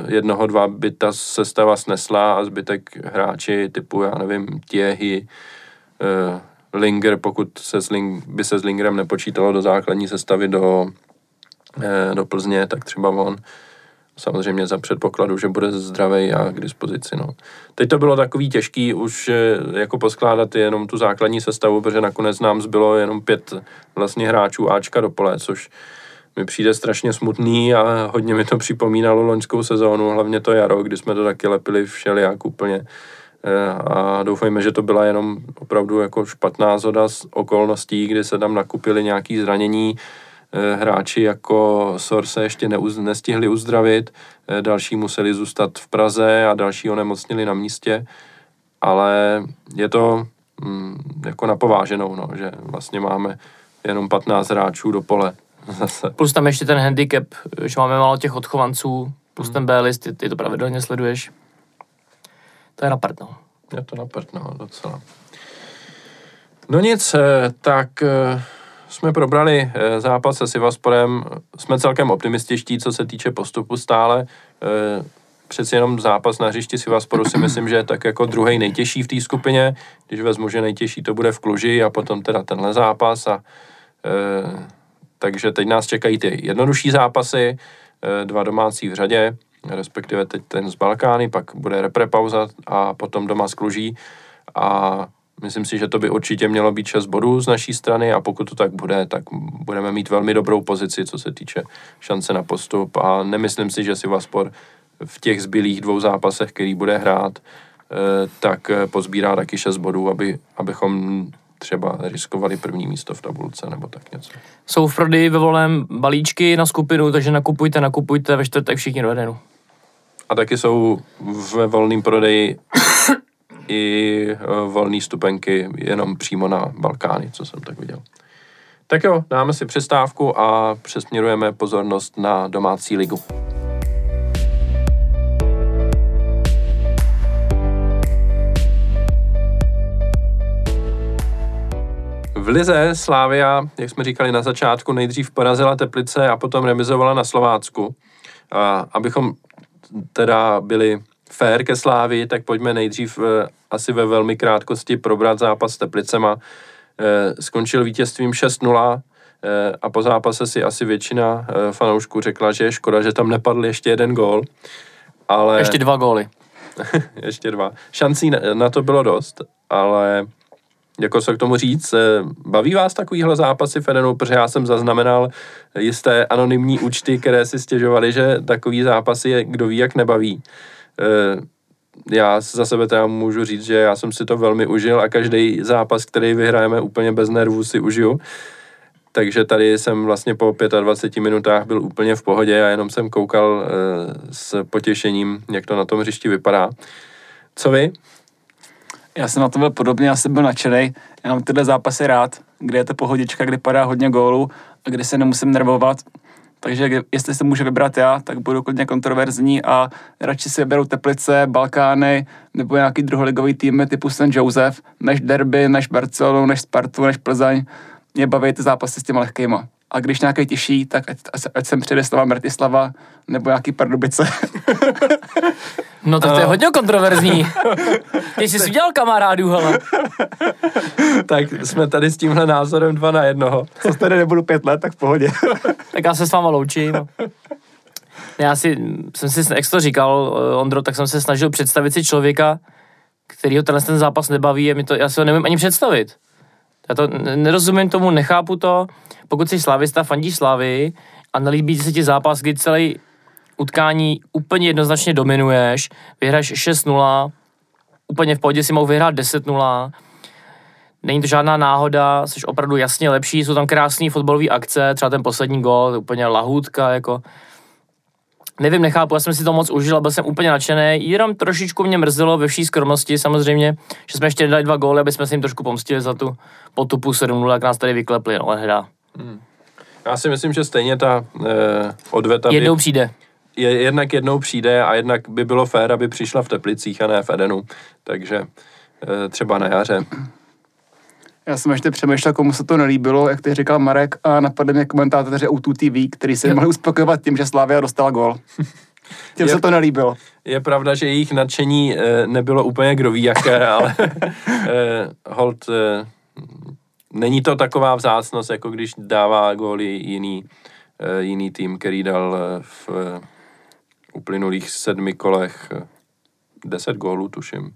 jednoho, dva by ta sestava snesla a zbytek hráči typu, já nevím, Těhy, Linger, pokud se s Ling, by se s Lingerem nepočítalo do základní sestavy do, do Plzně, tak třeba on Samozřejmě za předpokladu, že bude zdravý a k dispozici. No. Teď to bylo takový těžký už eh, jako poskládat jenom tu základní sestavu, protože nakonec nám zbylo jenom pět vlastně hráčů Ačka do pole, což mi přijde strašně smutný a hodně mi to připomínalo loňskou sezónu, hlavně to jaro, kdy jsme to taky lepili všelijak úplně. Eh, a doufejme, že to byla jenom opravdu jako špatná zoda z okolností, kdy se tam nakupili nějaký zranění, Eh, hráči jako Sor se ještě neuz, nestihli uzdravit, eh, další museli zůstat v Praze a další onemocnili na místě, ale je to mm, jako napováženou, no, že vlastně máme jenom 15 hráčů do pole zase. Plus tam ještě ten handicap, že máme málo těch odchovanců, plus hmm. ten B-list, ty, ty to pravidelně sleduješ. To je na prd, no. Je to na prd, no, docela. No nic, eh, tak jsme probrali eh, zápas se Sivasporem, jsme celkem optimističtí, co se týče postupu stále. Eh, přeci jenom zápas na hřišti Sivasporu si myslím, že je tak jako druhý nejtěžší v té skupině, když vezmu, že nejtěžší to bude v Kluži a potom teda tenhle zápas. A, takže teď nás čekají ty jednodušší zápasy, e, dva domácí v řadě, respektive teď ten z Balkány, pak bude reprepauza a potom doma z Kluží. A Myslím si, že to by určitě mělo být 6 bodů z naší strany a pokud to tak bude, tak budeme mít velmi dobrou pozici, co se týče šance na postup. A nemyslím si, že si Vaspor v těch zbylých dvou zápasech, který bude hrát, eh, tak eh, pozbírá taky 6 bodů, aby, abychom třeba riskovali první místo v tabulce nebo tak něco. Jsou v prodeji ve volném balíčky na skupinu, takže nakupujte, nakupujte ve čtvrtek všichni do jednu. A taky jsou ve volném prodeji i eh, volné stupenky jenom přímo na Balkány, co jsem tak viděl. Tak jo, dáme si přestávku a přesměrujeme pozornost na domácí ligu. V Lize Slávia, jak jsme říkali na začátku, nejdřív porazila Teplice a potom remizovala na Slovácku. A abychom teda byli fair ke Slávi, tak pojďme nejdřív eh, asi ve velmi krátkosti probrat zápas s Teplicema. Eh, skončil vítězstvím 6-0 eh, a po zápase si asi většina fanoušků řekla, že je škoda, že tam nepadl ještě jeden gól. Ale... Ještě dva góly. ještě dva. Šancí na to bylo dost, ale jako se k tomu říct, eh, baví vás takovýhle zápasy Fedenu, protože já jsem zaznamenal jisté anonymní účty, které si stěžovaly, že takový zápasy je, kdo ví, jak nebaví. Eh, já za sebe teda můžu říct, že já jsem si to velmi užil a každý zápas, který vyhrajeme úplně bez nervů si užiju. Takže tady jsem vlastně po 25 minutách byl úplně v pohodě a jenom jsem koukal s potěšením, jak to na tom hřišti vypadá. Co vy? Já jsem na to byl podobně, já jsem byl nadšený. Já mám tyhle zápasy rád, kde je to pohodička, kde padá hodně gólů a kde se nemusím nervovat. Takže jestli se může vybrat já, tak budu klidně kontroverzní a radši si vyberu Teplice, Balkány nebo nějaký druholigový týmy typu St. Joseph, než Derby, než Barcelonu, než Spartu, než Plzeň. Mě baví ty zápasy s těma lehkýma. A když nějaký těžší, tak ať, ať sem přijde Slava Mrtislava nebo nějaký Pardubice. No to, to je hodně kontroverzní. Ty jsi udělal kamarádů, hele. tak jsme tady s tímhle názorem dva na jednoho. Co tady nebudu pět let, tak v pohodě. tak já se s váma loučím. Já si, jsem si, jak to říkal, eh, Ondro, tak jsem se snažil představit si člověka, kterýho tenhle ten zápas nebaví a mi to, já si ho nevím ani představit. Já to nerozumím tomu, nechápu to. Pokud jsi slávista, fandíš slávy a nelíbí se ti zápas, kdy celý utkání úplně jednoznačně dominuješ, vyhraješ 6-0, úplně v pohodě si mohl vyhrát 10-0, není to žádná náhoda, jsi opravdu jasně lepší, jsou tam krásné fotbalové akce, třeba ten poslední gol, úplně lahůdka, jako nevím, nechápu, já jsem si to moc užil, byl jsem úplně nadšený, jenom trošičku mě mrzelo ve vší skromnosti samozřejmě, že jsme ještě dali dva góly, aby jsme si jim trošku pomstili za tu potupu 7 jak nás tady vyklepli, no, hra. Hmm. Já si myslím, že stejně ta eh, odveta Jednou by... přijde je, jednak jednou přijde a jednak by bylo fér, aby přišla v Teplicích a ne v Edenu. Takže e, třeba na jaře. Já jsem ještě přemýšlel, komu se to nelíbilo, jak ty říkal Marek, a napadly mě komentátoři O2 TV, který se mohli uspokojovat tím, že Slavia dostala gol. Těm je, se to nelíbilo. Je pravda, že jejich nadšení e, nebylo úplně kdo ví jaké, ale e, hold, e, není to taková vzácnost, jako když dává góly jiný, e, jiný tým, který dal v uplynulých sedmi kolech deset gólů, tuším.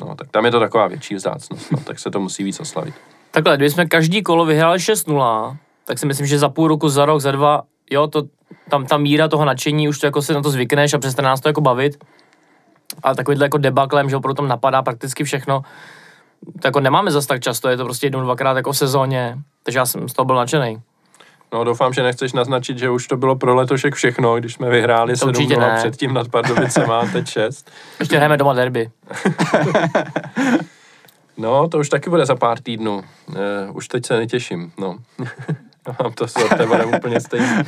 No, tak tam je to taková větší vzácnost, no, tak se to musí víc oslavit. Takhle, kdyby jsme každý kolo vyhráli 6-0, tak si myslím, že za půl roku, za rok, za dva, jo, to, tam ta míra toho nadšení, už to jako si na to zvykneš a přestane nás to jako bavit. A takovýhle jako debaklem, že opravdu tam napadá prakticky všechno, to jako nemáme zas tak často, je to prostě jednou, dvakrát jako v sezóně, takže já jsem z toho byl nadšený. No doufám, že nechceš naznačit, že už to bylo pro letošek všechno, když jsme vyhráli 7 0 předtím nad Pardubicem a teď 6. Ještě hrajeme doma derby. no, to už taky bude za pár týdnů. Uh, už teď se netěším, no. Mám to s tebe úplně stejný.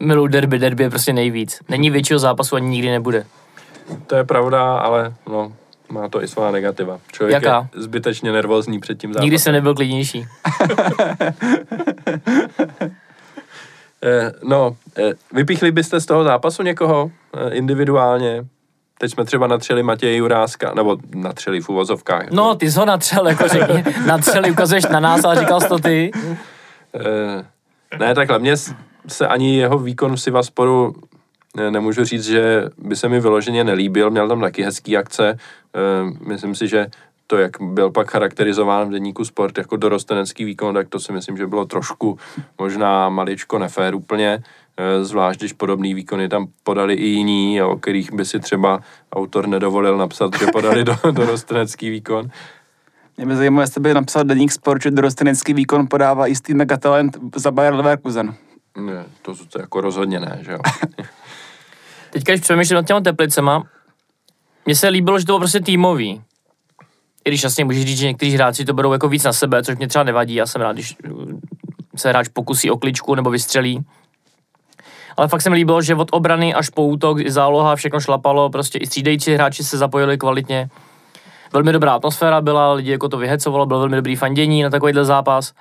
Milu derby, derby je prostě nejvíc. Není většího zápasu ani nikdy nebude. To je pravda, ale no, má to i svá negativa. Člověk Jaká? je zbytečně nervózní před tím zápasem. Nikdy jsem nebyl klidnější. Eh, no, eh, vypíchli byste z toho zápasu někoho eh, individuálně? Teď jsme třeba natřeli Matěje Juráska, nebo natřeli v uvozovkách. No, ty jsi ho natřel, jako řekni. natřeli, ukazuješ na nás, ale říkal jsi to ty. Ne, takhle, mně se ani jeho výkon v Sivasporu nemůžu říct, že by se mi vyloženě nelíbil, měl tam taky hezký akce, myslím si, že to, jak byl pak charakterizován v deníku sport jako dorostenecký výkon, tak to si myslím, že bylo trošku možná maličko nefér úplně, eh, zvlášť když podobný výkony tam podali i jiní, o kterých by si třeba autor nedovolil napsat, že podali do, dorostenecký výkon. Mě by zajímalo, jestli by napsal deník sport, že dorostenecký výkon podává jistý megatalent za Bayer Leverkusen. Ne, to, to jako rozhodně ne, že jo. Teďka, když přemýšlím nad těma teplicema, mně se líbilo, že to bylo prostě týmový i když jasně můžeš říct, že někteří hráči to berou jako víc na sebe, což mě třeba nevadí, já jsem rád, když se hráč pokusí o kličku nebo vystřelí. Ale fakt se mi líbilo, že od obrany až po útok, i záloha, všechno šlapalo, prostě i střídající hráči se zapojili kvalitně. Velmi dobrá atmosféra byla, lidi jako to vyhecovalo, bylo velmi dobrý fandění na takovýhle zápas.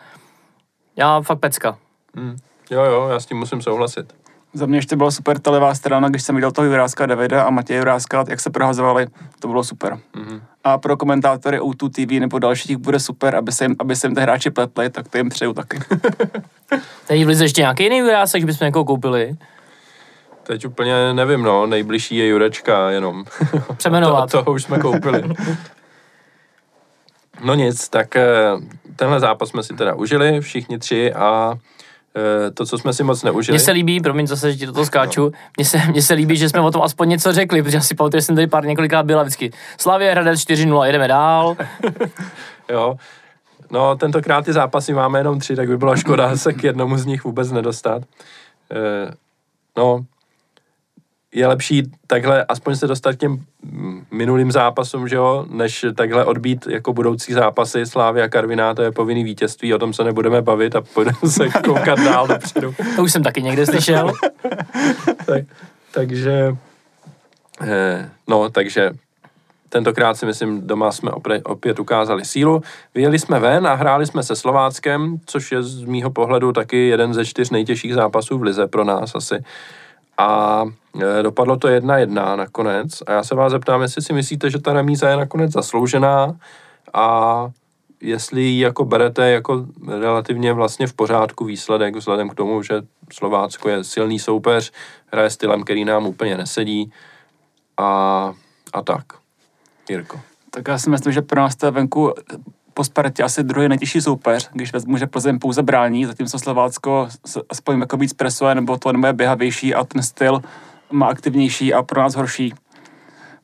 Já fakt pecka. Mm. Jo, jo, já s tím musím souhlasit. Za mě ještě byla super ta levá strana, když jsem viděl toho Juráska Davida a Matěje Juráska, jak se prohazovali, to bylo super. Mm-hmm. A pro komentátory O2 TV nebo dalších bude super, aby se jim, aby se jim ty hráči pletli, tak to jim přeju taky. Teď v ještě nějaký jiný Jurásek, že bychom někoho koupili? Teď úplně nevím, no, nejbližší je Jurečka jenom. Přemenovat. to, toho už jsme koupili. No nic, tak eh, tenhle zápas jsme si teda užili, všichni tři a to, co jsme si moc neužili. Mně se líbí, promiň zase, že ti do toho skáču, no. mně, se, mně se líbí, že jsme o tom aspoň něco řekli, protože já si pamatuju, že jsem tady pár několikrát byla vždycky Slavě Hradec 4-0, jedeme dál. jo, no tentokrát ty zápasy máme jenom tři, tak by byla škoda se k jednomu z nich vůbec nedostat. E, no, je lepší takhle aspoň se dostat k těm minulým zápasům, že jo, než takhle odbít jako budoucí zápasy Slávy a Karviná, to je povinný vítězství, o tom se nebudeme bavit a půjdeme se koukat dál dopředu. To už jsem taky někde slyšel. tak, takže, eh, no, takže tentokrát si myslím, doma jsme opět ukázali sílu. Vyjeli jsme ven a hráli jsme se Slováckem, což je z mýho pohledu taky jeden ze čtyř nejtěžších zápasů v Lize pro nás asi a e, dopadlo to jedna jedna nakonec a já se vás zeptám, jestli si myslíte, že ta remíza je nakonec zasloužená a jestli ji jako berete jako relativně vlastně v pořádku výsledek vzhledem k tomu, že Slovácko je silný soupeř, hraje stylem, který nám úplně nesedí a, a tak. Jirko. Tak já si myslím, že pro nás to je venku po Spartě asi druhý nejtěžší soupeř, když vezmu, že Plzeň pouze brání, zatímco Slovácko aspoň jako víc presuje, nebo to nebo je běhavější a ten styl má aktivnější a pro nás horší.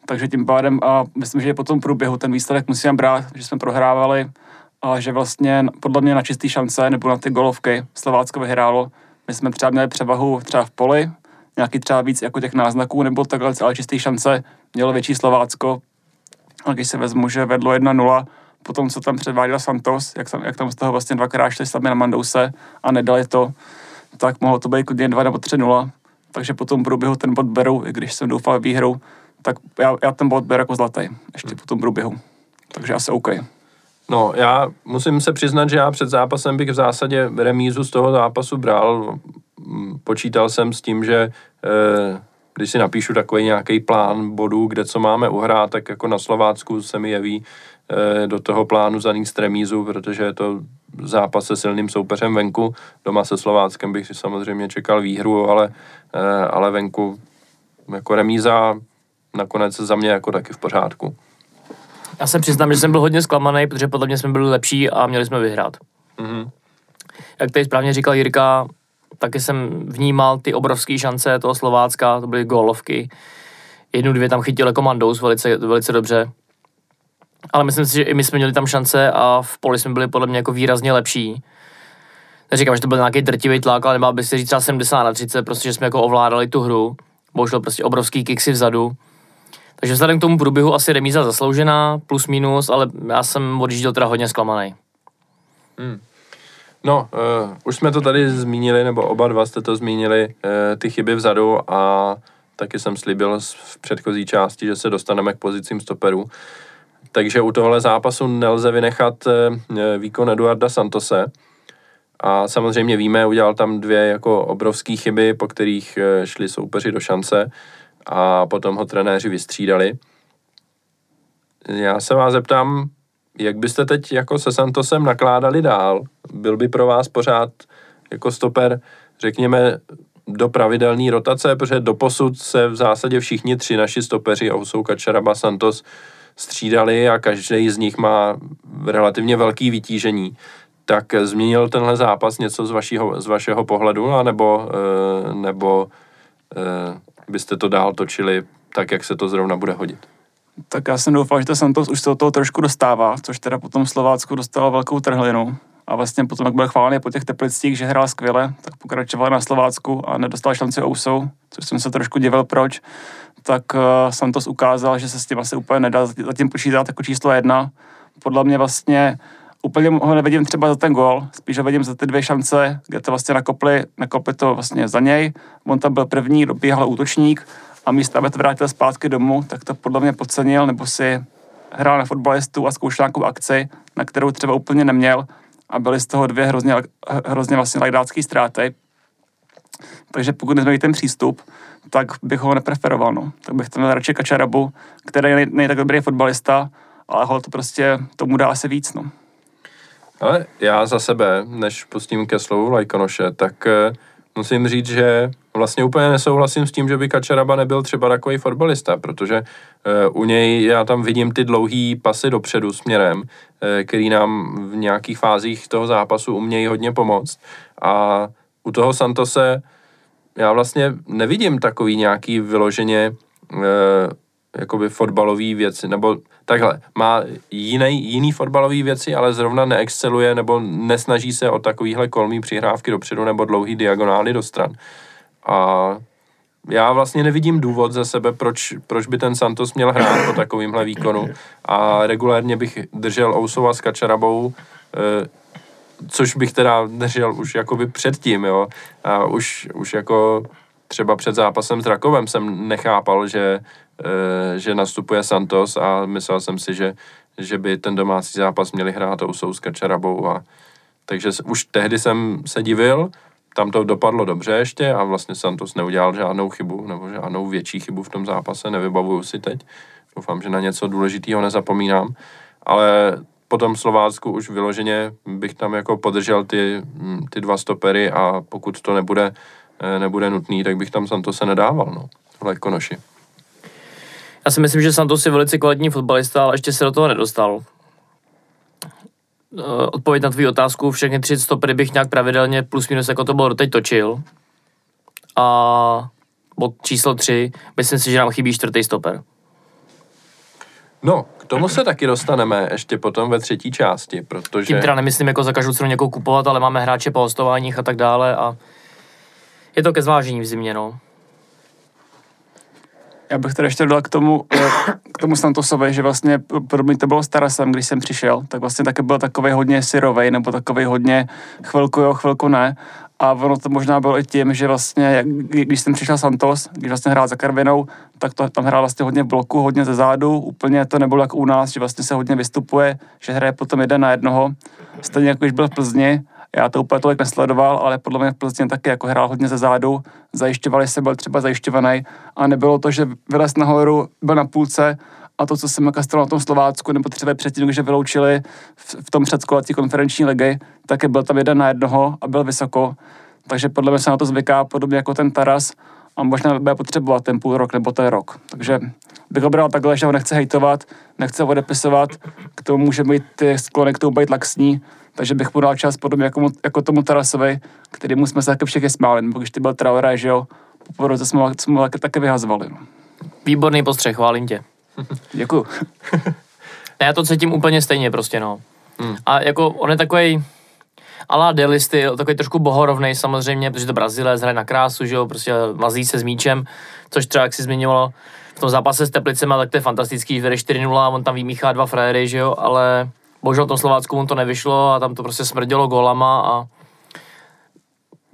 Takže tím pádem a myslím, že po tom průběhu ten výsledek musíme brát, že jsme prohrávali a že vlastně podle mě na čistý šance nebo na ty golovky Slovácko vyhrálo. My jsme třeba měli převahu třeba v poli, nějaký třeba víc jako těch náznaků nebo takhle, ale čistý šance mělo větší Slovácko. A když se vezmu, že vedlo 1-0, potom, co tam předváděl Santos, jak tam, jak tam z toho vlastně dvakrát šli sami na Mandouse a nedali to, tak mohlo to být klidně 2 nebo 3 0. Takže potom průběhu ten bod berou, i když jsem doufal výhrou, tak já, já ten bod beru jako zlatý, ještě hmm. po tom průběhu. Takže asi OK. No, já musím se přiznat, že já před zápasem bych v zásadě remízu z toho zápasu bral. Počítal jsem s tím, že e, když si napíšu takový nějaký plán bodů, kde co máme uhrát, tak jako na Slovácku se mi jeví do toho plánu zaníst remízu, protože je to zápas se silným soupeřem venku. Doma se Slováckem bych si samozřejmě čekal výhru, ale, eh, ale venku jako remíza nakonec za mě jako taky v pořádku. Já se přiznám, že jsem byl hodně zklamaný, protože podle mě jsme byli lepší a měli jsme vyhrát. Mm-hmm. Jak tady správně říkal Jirka, taky jsem vnímal ty obrovské šance toho Slovácka, to byly gólovky. Jednu, dvě tam chytil jako Mandous velice, velice dobře ale myslím si, že i my jsme měli tam šance a v poli jsme byli podle mě jako výrazně lepší. Neříkám, že to byl nějaký drtivý tlak, ale nemá by si říct třeba 70 na 30, prostě, že jsme jako ovládali tu hru. Bohužel prostě obrovský kiksy vzadu. Takže vzhledem k tomu průběhu asi remíza zasloužená, plus minus, ale já jsem odjížděl teda hodně zklamaný. Hmm. No, uh, už jsme to tady zmínili, nebo oba dva jste to zmínili, uh, ty chyby vzadu a taky jsem slíbil v předchozí části, že se dostaneme k pozicím stoperů. Takže u tohle zápasu nelze vynechat eh, výkon Eduarda Santose. A samozřejmě víme, udělal tam dvě jako obrovské chyby, po kterých eh, šli soupeři do šance a potom ho trenéři vystřídali. Já se vás zeptám, jak byste teď jako se Santosem nakládali dál? Byl by pro vás pořád jako stoper, řekněme, do pravidelné rotace, protože doposud se v zásadě všichni tři naši stopeři, Ousou, Kačaraba, Santos, střídali a každý z nich má relativně velký vytížení. Tak změnil tenhle zápas něco z, vašího, z vašeho pohledu, eh, nebo eh, byste to dál točili tak, jak se to zrovna bude hodit? Tak já jsem doufal, že to Santos už se od toho trošku dostává, což teda potom Slovácku dostalo velkou trhlinu. A vlastně potom, jak byl chválený po těch teplicích, že hrál skvěle, tak pokračoval na Slovácku a nedostal šanci Ousou, což jsem se trošku divil proč tak uh, Santos ukázal, že se s tím asi úplně nedá zatím počítat jako číslo jedna. Podle mě vlastně úplně ho nevidím třeba za ten gol, spíš ho vidím za ty dvě šance, kde to vlastně nakopli, nakopli to vlastně za něj. On tam byl první, dobíhal útočník a místo, aby to vrátil zpátky domů, tak to podle mě podcenil, nebo si hrál na fotbalistu a zkoušel nějakou akci, na kterou třeba úplně neměl a byly z toho dvě hrozně, hrozně vlastně lajdácký ztráty. Takže pokud nezmění ten přístup, tak bych ho nepreferoval. No. Tak bych tam radši Kačarabu, který je nej, tak dobrý fotbalista, ale ho to prostě tomu dá asi víc. No. Ale já za sebe, než pustím ke slovu Lajkonoše, tak uh, musím říct, že vlastně úplně nesouhlasím s tím, že by Kačaraba nebyl třeba takový fotbalista, protože uh, u něj já tam vidím ty dlouhý pasy dopředu směrem, uh, který nám v nějakých fázích toho zápasu umějí hodně pomoct. A u toho Santose já vlastně nevidím takový nějaký vyloženě uh, jakoby fotbalový věci, nebo takhle, má jiný, jiný fotbalový věci, ale zrovna neexceluje nebo nesnaží se o takovýhle kolmý přihrávky dopředu nebo dlouhý diagonály do stran. A já vlastně nevidím důvod za sebe, proč, proč by ten Santos měl hrát po takovýmhle výkonu a regulérně bych držel Ousova s Kačarabou, eh, což bych teda držel už jakoby předtím, jo. A už, už jako třeba před zápasem s Rakovem jsem nechápal, že, eh, že nastupuje Santos a myslel jsem si, že, že by ten domácí zápas měli hrát Ousou s Kačarabou a takže už tehdy jsem se divil, tam to dopadlo dobře ještě a vlastně Santos neudělal žádnou chybu nebo žádnou větší chybu v tom zápase, nevybavuju si teď. Doufám, že na něco důležitého nezapomínám, ale po tom Slovácku už vyloženě bych tam jako podržel ty, ty dva stopery a pokud to nebude, eh, nebude nutný, tak bych tam Santose nedával, no, v konoši. Já si myslím, že Santos je velice kvalitní fotbalista, ale ještě se do toho nedostal. Eh, odpověď na tvou otázku, všechny tři stopery bych nějak pravidelně plus minus jako to bylo doteď točil. A bod číslo tři, myslím si, že nám chybí čtvrtý stoper. No, k tomu se taky dostaneme ještě potom ve třetí části, protože... Tím teda nemyslím jako za každou cenu někoho kupovat, ale máme hráče po hostováních a tak dále a je to ke zvážení v zimě, no. Já bych teda ještě dodal k tomu, eh, k tomu Santosovi, že vlastně podobně to bylo s Tarasem, když jsem přišel, tak vlastně taky byl takový hodně syrovej, nebo takový hodně chvilku jo, chvilku ne. A ono to možná bylo i tím, že vlastně, když jsem přišel Santos, když vlastně hrál za Karvinou, tak to tam hrál vlastně hodně bloku, hodně ze zádu, úplně to nebylo jako u nás, že vlastně se hodně vystupuje, že hraje potom jeden na jednoho. Stejně jako když byl v Plzni, já to úplně tolik nesledoval, ale podle mě v Plzně taky jako hrál hodně ze zádu, zajišťovali se, byl třeba zajišťovaný. A nebylo to, že vylez nahoru, byl na půlce a to, co jsem nakastroval na tom Slovácku, nebo třeba předtím, když vyloučili v, v tom předskolecí konferenční ligy, taky byl tam jeden na jednoho a byl vysoko. Takže podle mě se na to zvyká podobně jako ten Taras a možná bude potřebovat ten půl rok nebo ten rok. Takže bych ho bral takhle, že ho nechce hejtovat, nechce odepisovat, k tomu může být ty sklony k tomu být laxní, takže bych mu dal čas podobně jako, jako tomu Tarasovi, kterýmu jsme se taky všichni smáli, nebo když ty byl Traoré, že jo, po poroze jsme, jsme taky vyhazovali. No. Výborný postřeh, chválím tě. Děkuju. já to cítím úplně stejně prostě, no. Hmm. A jako on je takový ala Deli styl, takový trošku bohorovnej samozřejmě, protože to Brazílie hraje na krásu, že jo, prostě mazí se s míčem, což třeba, jak si zmiňovalo, v tom zápase s Teplicema, tak to je fantastický, že 4-0 a on tam vymíchá dva frajery, že jo, ale bohužel tom Slovácku mu to nevyšlo a tam to prostě smrdělo golama a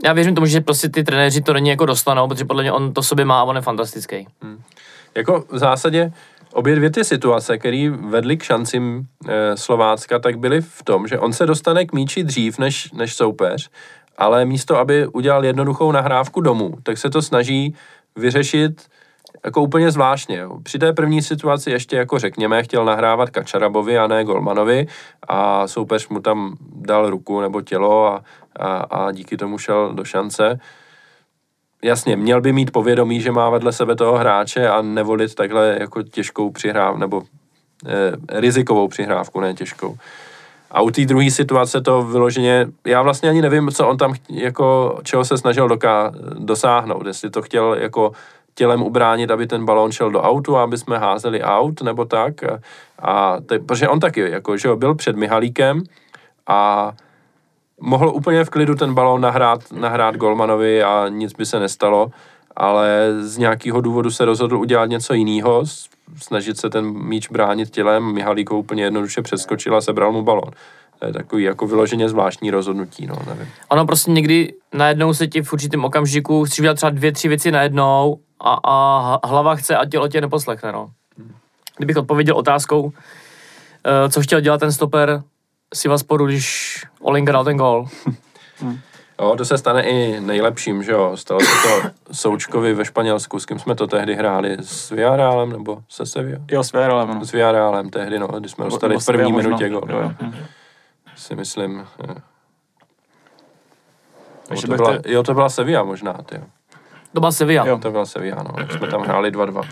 já věřím tomu, že prostě ty trenéři to není jako dostanou, protože podle mě on to sobě má a on je fantastický. Hmm. Jako v zásadě obě dvě ty situace, které vedly k šancím e, Slovácka, tak byly v tom, že on se dostane k míči dřív než, než soupeř, ale místo, aby udělal jednoduchou nahrávku domů, tak se to snaží vyřešit jako úplně zvláštně. Při té první situaci ještě jako řekněme, chtěl nahrávat Kačarabovi a ne Golmanovi a soupeř mu tam dal ruku nebo tělo a, a, a díky tomu šel do šance. Jasně, měl by mít povědomí, že má vedle sebe toho hráče a nevolit takhle jako těžkou přihrávku, nebo eh, rizikovou přihrávku, ne těžkou. A u té druhé situace to vyloženě, já vlastně ani nevím, co on tam, jako, čeho se snažil doká, dosáhnout, jestli to chtěl jako tělem ubránit, aby ten balón šel do autu, aby jsme házeli aut, nebo tak. A, a te, protože on taky, jako, že byl před Mihalíkem a mohl úplně v klidu ten balón nahrát, nahrát Golmanovi a nic by se nestalo, ale z nějakého důvodu se rozhodl udělat něco jiného, snažit se ten míč bránit tělem, Mihalík ho úplně jednoduše přeskočil a sebral mu balón. To je takový jako vyloženě zvláštní rozhodnutí, no, nevím. Ono prostě někdy najednou se ti v určitém okamžiku chceš udělat třeba dvě, tři věci najednou a, a hlava chce a tělo tě neposlechne, no. Kdybych odpověděl otázkou, eh, co chtěl dělat ten stoper Sivasporu, když Olinka dal ten gol. Jo, to se stane i nejlepším, že jo. Stalo se to Součkovi ve Španělsku, s kým jsme to tehdy hráli, s Villarrealem nebo se Sevilla? Jo, s Villarrealem, no. S Villarrealem tehdy, no, když jsme dostali v první minutě gol. Jo, jo. Si myslím. Je. To byla, jo, to byla Sevilla možná, ty. To byla Sevilla. Jo. To byla Sevilla, no. Jak jsme tam hráli 2-2.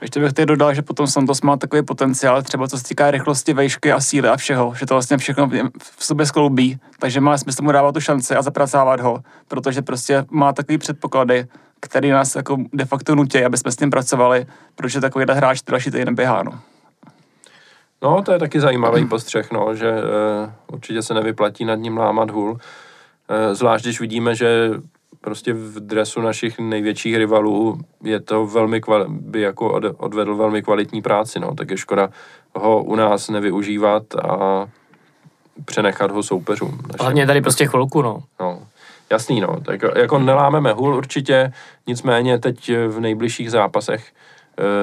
Ještě bych tady dodal, že potom Santos má takový potenciál, třeba co se týká rychlosti, vejšky a síly a všeho, že to vlastně všechno v sobě skloubí, takže má smysl mu dávat tu šanci a zapracávat ho, protože prostě má takový předpoklady, který nás jako de facto nutí, aby jsme s tím pracovali, protože takovýhle hráč další týden běhá. No. No, to je taky zajímavý postřeh, no, že e, určitě se nevyplatí nad ním lámat hůl. E, zvlášť, když vidíme, že prostě v dresu našich největších rivalů je to velmi kvali- by jako od, odvedl velmi kvalitní práci, no, tak je škoda ho u nás nevyužívat a přenechat ho soupeřům. Hlavně tady prostě chvilku, no. no. Jasný, no, tak jako nelámeme hůl určitě, nicméně teď v nejbližších zápasech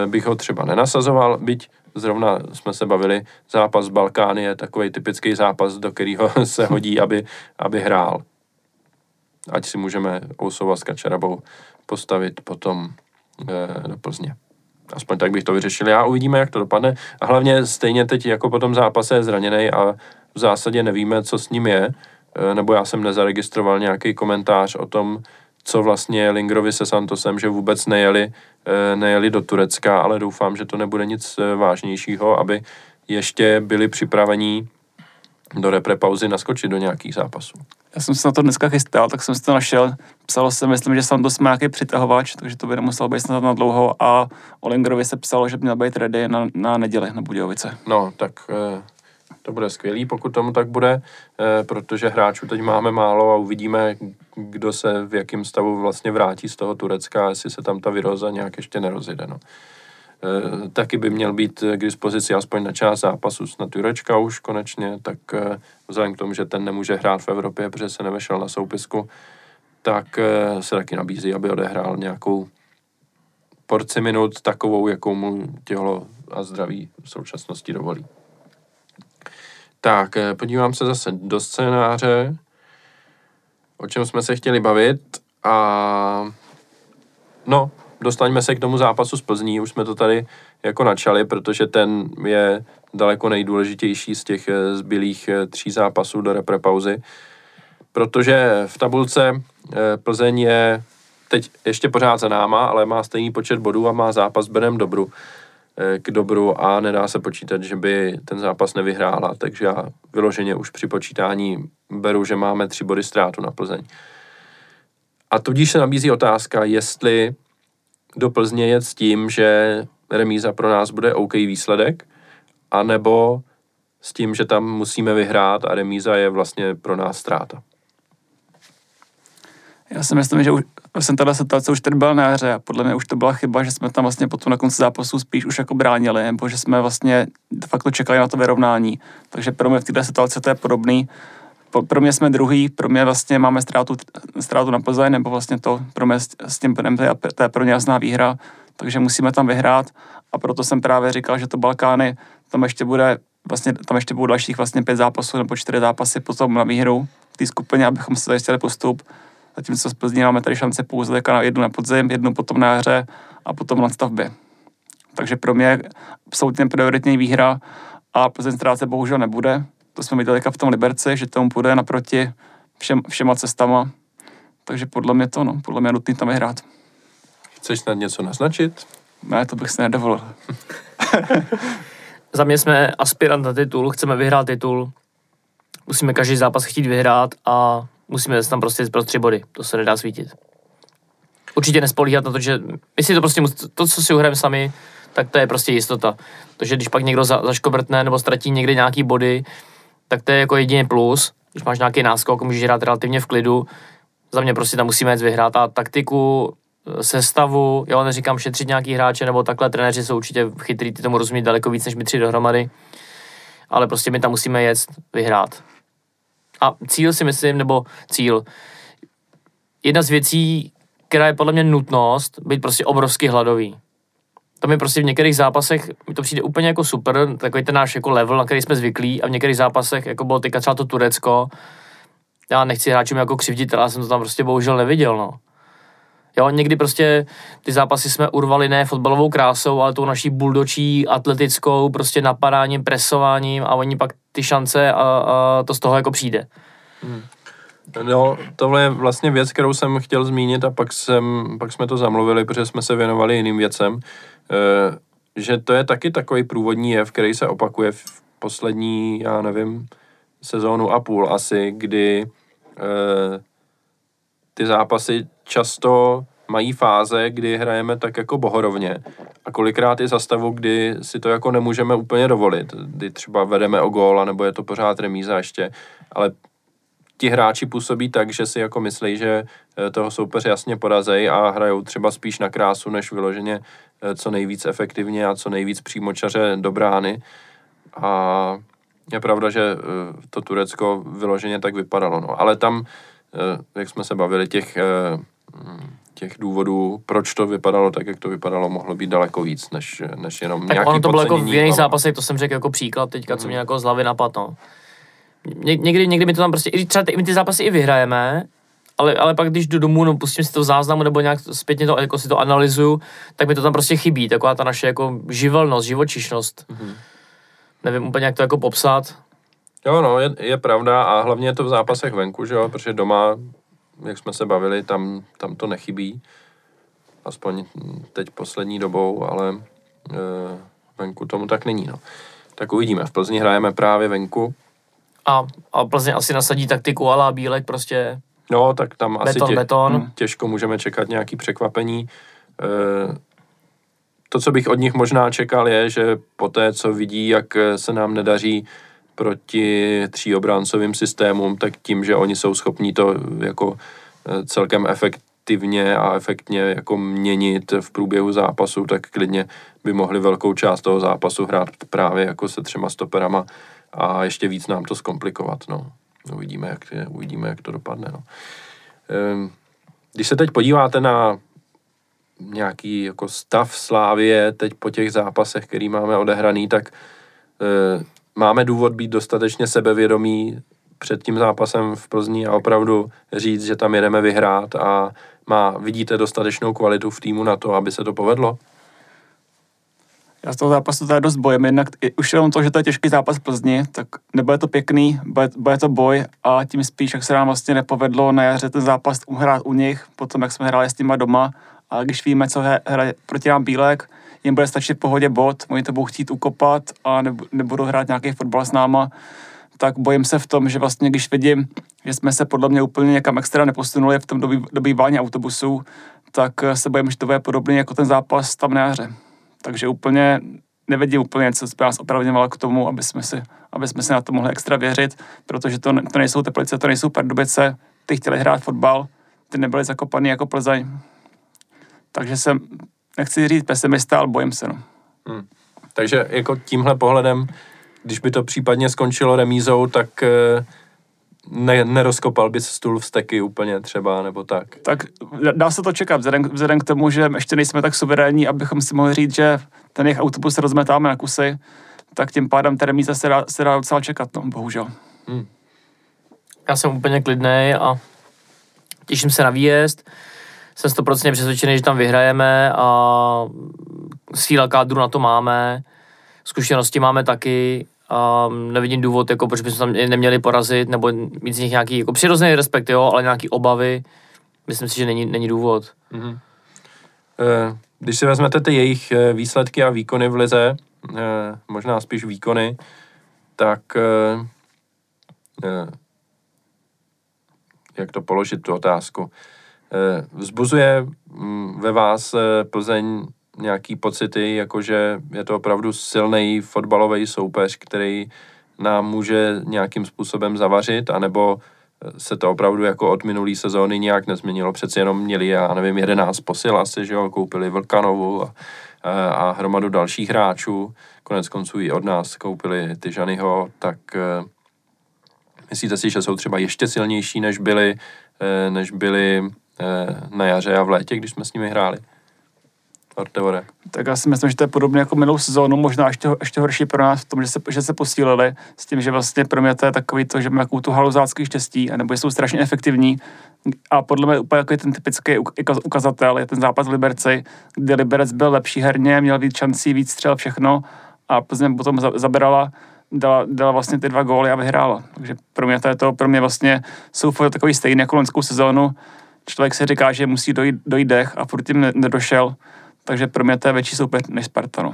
e, bych ho třeba nenasazoval, byť zrovna jsme se bavili, zápas Balkány je takový typický zápas, do kterého se hodí, aby, aby hrál ať si můžeme Ousova s Kačarabou postavit potom e, do Plzně. Aspoň tak bych to vyřešil. Já uvidíme, jak to dopadne. A hlavně stejně teď jako po tom zápase je zraněný a v zásadě nevíme, co s ním je, e, nebo já jsem nezaregistroval nějaký komentář o tom, co vlastně Lingrovi se Santosem, že vůbec nejeli, e, nejeli do Turecka, ale doufám, že to nebude nic vážnějšího, aby ještě byli připravení do repre pauzy naskočit do nějakých zápasů. Já jsem se na to dneska chystal, tak jsem si to našel. Psalo se, myslím, že Santos má nějaký přitahovač, takže to by nemuselo být snad na dlouho a o Lingerovi se psalo, že by měl být ready na, na neděli na Budějovice. No, tak eh, to bude skvělý, pokud tomu tak bude, eh, protože hráčů teď máme málo a uvidíme, kdo se v jakém stavu vlastně vrátí z toho Turecka, jestli se tam ta viroza nějak ještě nerozjede. No. Eh, taky by měl být k dispozici aspoň na část zápasu na Turečka už konečně, tak eh, vzhledem k tomu, že ten nemůže hrát v Evropě, protože se nevešel na soupisku, tak eh, se taky nabízí, aby odehrál nějakou porci minut takovou, jakou mu tělo a zdraví v současnosti dovolí. Tak, podívám se zase do scénáře, o čem jsme se chtěli bavit a no, dostaňme se k tomu zápasu z Plzní, už jsme to tady jako načali, protože ten je daleko nejdůležitější z těch eh, zbylých eh, tří zápasů do reprepauzy, protože v tabulce eh, Plzeň je teď ještě pořád za náma, ale má stejný počet bodů a má zápas Benem Dobru. K dobru a nedá se počítat, že by ten zápas nevyhrála, takže já vyloženě už při počítání beru, že máme tři body ztrátu na Plzeň. A tudíž se nabízí otázka, jestli do Plzně jet s tím, že remíza pro nás bude OK výsledek, anebo s tím, že tam musíme vyhrát a remíza je vlastně pro nás ztráta. Já si myslím, že už, jsem tato situace už tady byla na hře a podle mě už to byla chyba, že jsme tam vlastně potom na konci zápasu spíš už jako bránili, nebo že jsme vlastně de facto čekali na to vyrovnání. Takže pro mě v této situaci to je podobný pro mě jsme druhý, pro mě vlastně máme ztrátu, ztrátu na Plzeň, nebo vlastně to pro mě s tím pnem, to je, pro ně jasná výhra, takže musíme tam vyhrát a proto jsem právě říkal, že to Balkány, tam ještě bude vlastně, tam ještě budou dalších vlastně pět zápasů nebo čtyři zápasy potom na výhru v té skupině, abychom se zajistili postup. Zatímco z Plzně máme tady šance pouze na jednu na podzim, jednu potom na hře a potom na stavbě. Takže pro mě absolutně prioritní výhra a Plzeň ztráce bohužel nebude, to jsme viděli v tom Liberci, že tomu půjde naproti všem, všema cestama. Takže podle mě to, no, podle mě je nutný tam vyhrát. Chceš snad něco naznačit? Ne, to bych si nedovolil. Za mě jsme aspirant na titul, chceme vyhrát titul, musíme každý zápas chtít vyhrát a musíme tam prostě pro tři body, to se nedá svítit. Určitě nespolíhat na to, že my si to prostě, to, co si uhrajeme sami, tak to je prostě jistota. Takže když pak někdo za, zaškobrtne nebo ztratí někdy nějaký body, tak to je jako jediný plus. Když máš nějaký náskok, můžeš hrát relativně v klidu. Za mě prostě tam musíme jít vyhrát a taktiku, eh, sestavu, jo, neříkám šetřit nějaký hráče, nebo takhle trenéři jsou určitě chytrý, ty tomu rozumí daleko víc než my tři dohromady, ale prostě my tam musíme jet vyhrát. A cíl si myslím, nebo cíl, jedna z věcí, která je podle mě nutnost, být prostě obrovsky hladový to mi prostě v některých zápasech mi to přijde úplně jako super, takový ten náš jako level, na který jsme zvyklí a v některých zápasech, jako bylo teďka třeba to Turecko, já nechci hráčům jako křivdit, ale já jsem to tam prostě bohužel neviděl, no. Jo, někdy prostě ty zápasy jsme urvali ne fotbalovou krásou, ale tou naší buldočí, atletickou, prostě napadáním, presováním a oni pak ty šance a, a to z toho jako přijde. Hmm. No, tohle je vlastně věc, kterou jsem chtěl zmínit a pak, jsem, pak jsme to zamluvili, protože jsme se věnovali jiným věcem, e, že to je taky takový průvodní jev, který se opakuje v poslední, já nevím, sezónu a půl asi, kdy e, ty zápasy často mají fáze, kdy hrajeme tak jako bohorovně. A kolikrát je za stavu, kdy si to jako nemůžeme úplně dovolit, kdy třeba vedeme o gól, nebo je to pořád remíza ještě, ale ti hráči působí tak, že si jako myslí, že eh, toho soupeře jasně porazejí a hrajou třeba spíš na krásu, než vyloženě eh, co nejvíc efektivně a co nejvíc přímočaře do brány. A je pravda, že eh, to Turecko vyloženě tak vypadalo. No. Ale tam, jak jsme se bavili, těch, těch důvodů, proč to vypadalo tak, jak to vypadalo, mohlo být daleko víc, než, než jenom tak nějaký ono to bylo jako v jiných zápasech, to jsem řekl jako příklad teďka, co mě hmm. jako z hlavy napadlo. Ně, někdy, někdy mi to tam prostě, i třeba ty, my ty zápasy i vyhrajeme, ale, ale pak když jdu domů, no pustím si to v záznamu nebo nějak zpětně to, jako si to analyzuju, tak mi to tam prostě chybí, taková ta naše jako živelnost, živočišnost. Mm-hmm. Nevím úplně, jak to jako popsat. Jo, no, je, je pravda a hlavně je to v zápasech venku, že jo, protože doma, jak jsme se bavili, tam, tam to nechybí. Aspoň teď poslední dobou, ale e, venku tomu tak není, no. Tak uvidíme. V Plzni hrajeme právě venku a, a Plzeň asi nasadí taktiku ala Bílek prostě No, tak tam beton, asi tě, beton. těžko můžeme čekat nějaký překvapení. E, to, co bych od nich možná čekal, je, že po té, co vidí, jak se nám nedaří proti tříobráncovým systémům, tak tím, že oni jsou schopní to jako e, celkem efektivně a efektně jako měnit v průběhu zápasu, tak klidně by mohli velkou část toho zápasu hrát právě jako se třema stoperama a ještě víc nám to zkomplikovat. No. Uvidíme, jak, uvidíme, jak to dopadne. No. Ehm, když se teď podíváte na nějaký jako stav Slávie teď po těch zápasech, který máme odehraný, tak e, máme důvod být dostatečně sebevědomí před tím zápasem v Plzni a opravdu říct, že tam jedeme vyhrát a má, vidíte dostatečnou kvalitu v týmu na to, aby se to povedlo? Já z toho zápasu teda dost bojem, jednak už jenom to, že to je těžký zápas v Plzni, tak nebude to pěkný, bude, bude to boj a tím spíš, jak se nám vlastně nepovedlo na jaře ten zápas uhrát u nich, potom jak jsme hráli s nima doma a když víme, co hraje proti nám Bílek, jim bude stačit v pohodě bod, oni to budou chtít ukopat a nebudou hrát nějaký fotbal s náma, tak bojím se v tom, že vlastně když vidím, že jsme se podle mě úplně někam extra neposunuli v tom dobý, dobývání autobusů, tak se bojím, že to bude podobný jako ten zápas tam na jaře. Takže úplně nevidím úplně co nás opravňovalo k tomu, aby jsme, si, aby jsme si na to mohli extra věřit, protože to, to nejsou Teplice, to nejsou Pardubice, ty chtěli hrát fotbal, ty nebyli zakopaný jako Plzeň. Takže jsem, nechci říct pesimista, ale bojím se. No. Hmm. Takže jako tímhle pohledem, když by to případně skončilo remízou, tak eh, ne, nerozkopal bys stůl v steky úplně třeba, nebo tak. Tak dá se to čekat, vzhledem, vzhledem k tomu, že ještě nejsme tak suverénní, abychom si mohli říct, že ten jejich autobus rozmetáme na kusy, tak tím pádem ta remíza se dá, se dá docela čekat, no, bohužel. Hmm. Já jsem úplně klidný a těším se na výjezd. Jsem 100% přesvědčený, že tam vyhrajeme a síla kádru na to máme. Zkušenosti máme taky a nevidím důvod, jako, proč bychom tam neměli porazit, nebo mít z nich nějaký jako přirozený respekt, jo, ale nějaký obavy. Myslím si, že není, není důvod. Mm-hmm. Když si vezmete ty jejich eh, výsledky a výkony v lize, eh, možná spíš výkony, tak jak to položit tu otázku? Vzbuzuje mm, ve vás Plzeň nějaký pocity, jakože je to opravdu silný fotbalový soupeř, který nám může nějakým způsobem zavařit, anebo se to opravdu jako od minulý sezóny nějak nezměnilo. Přeci jenom měli, já nevím, 11 posil asi, že jo, koupili Vlkanovu a, a, a hromadu dalších hráčů. Konec konců i od nás koupili Tyžanyho, tak uh, myslíte si, že jsou třeba ještě silnější, než byli, než byli na jaře a v létě, když jsme s nimi hráli? Artevore. Tak já si myslím, že to je podobně jako minulou sezónu, možná ještě, ještě horší pro nás v tom, že se, že se posílili s tím, že vlastně pro mě to je takový to, že mají tu haluzácký štěstí, nebo jsou strašně efektivní. A podle mě úplně jako ten typický ukazatel je ten zápas v Liberci, kde Liberec byl lepší herně, měl víc šancí, víc střel, všechno a Plzeň potom zabirala dala, dala vlastně ty dva góly a vyhrála. Takže pro mě to je to, pro mě vlastně jsou takový stejný jako loňskou sezónu. Člověk si říká, že musí dojít, dojít dech a furt tím nedošel. Takže pro mě to je větší soupeř než Sparta. No.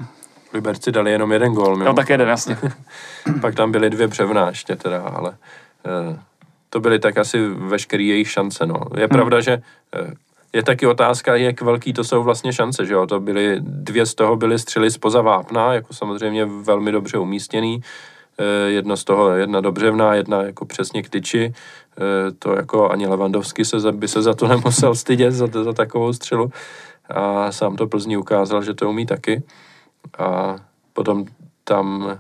Liberci dali jenom jeden gól. Jo, tak jeden, jasně. Pak tam byly dvě břevná ještě teda, ale eh, to byly tak asi veškerý jejich šance. No. Je hmm. pravda, že eh, je taky otázka, jak velký to jsou vlastně šance, že jo? To byly, dvě z toho byly střely spoza vápna, jako samozřejmě velmi dobře umístěný. Eh, jedno z toho, jedna dobřevná, jedna jako přesně k tyči. Eh, to jako ani Levandovský se, by se za to nemusel stydět, za, za takovou střelu. A sám to Plzni ukázal, že to umí taky. A potom tam, eh,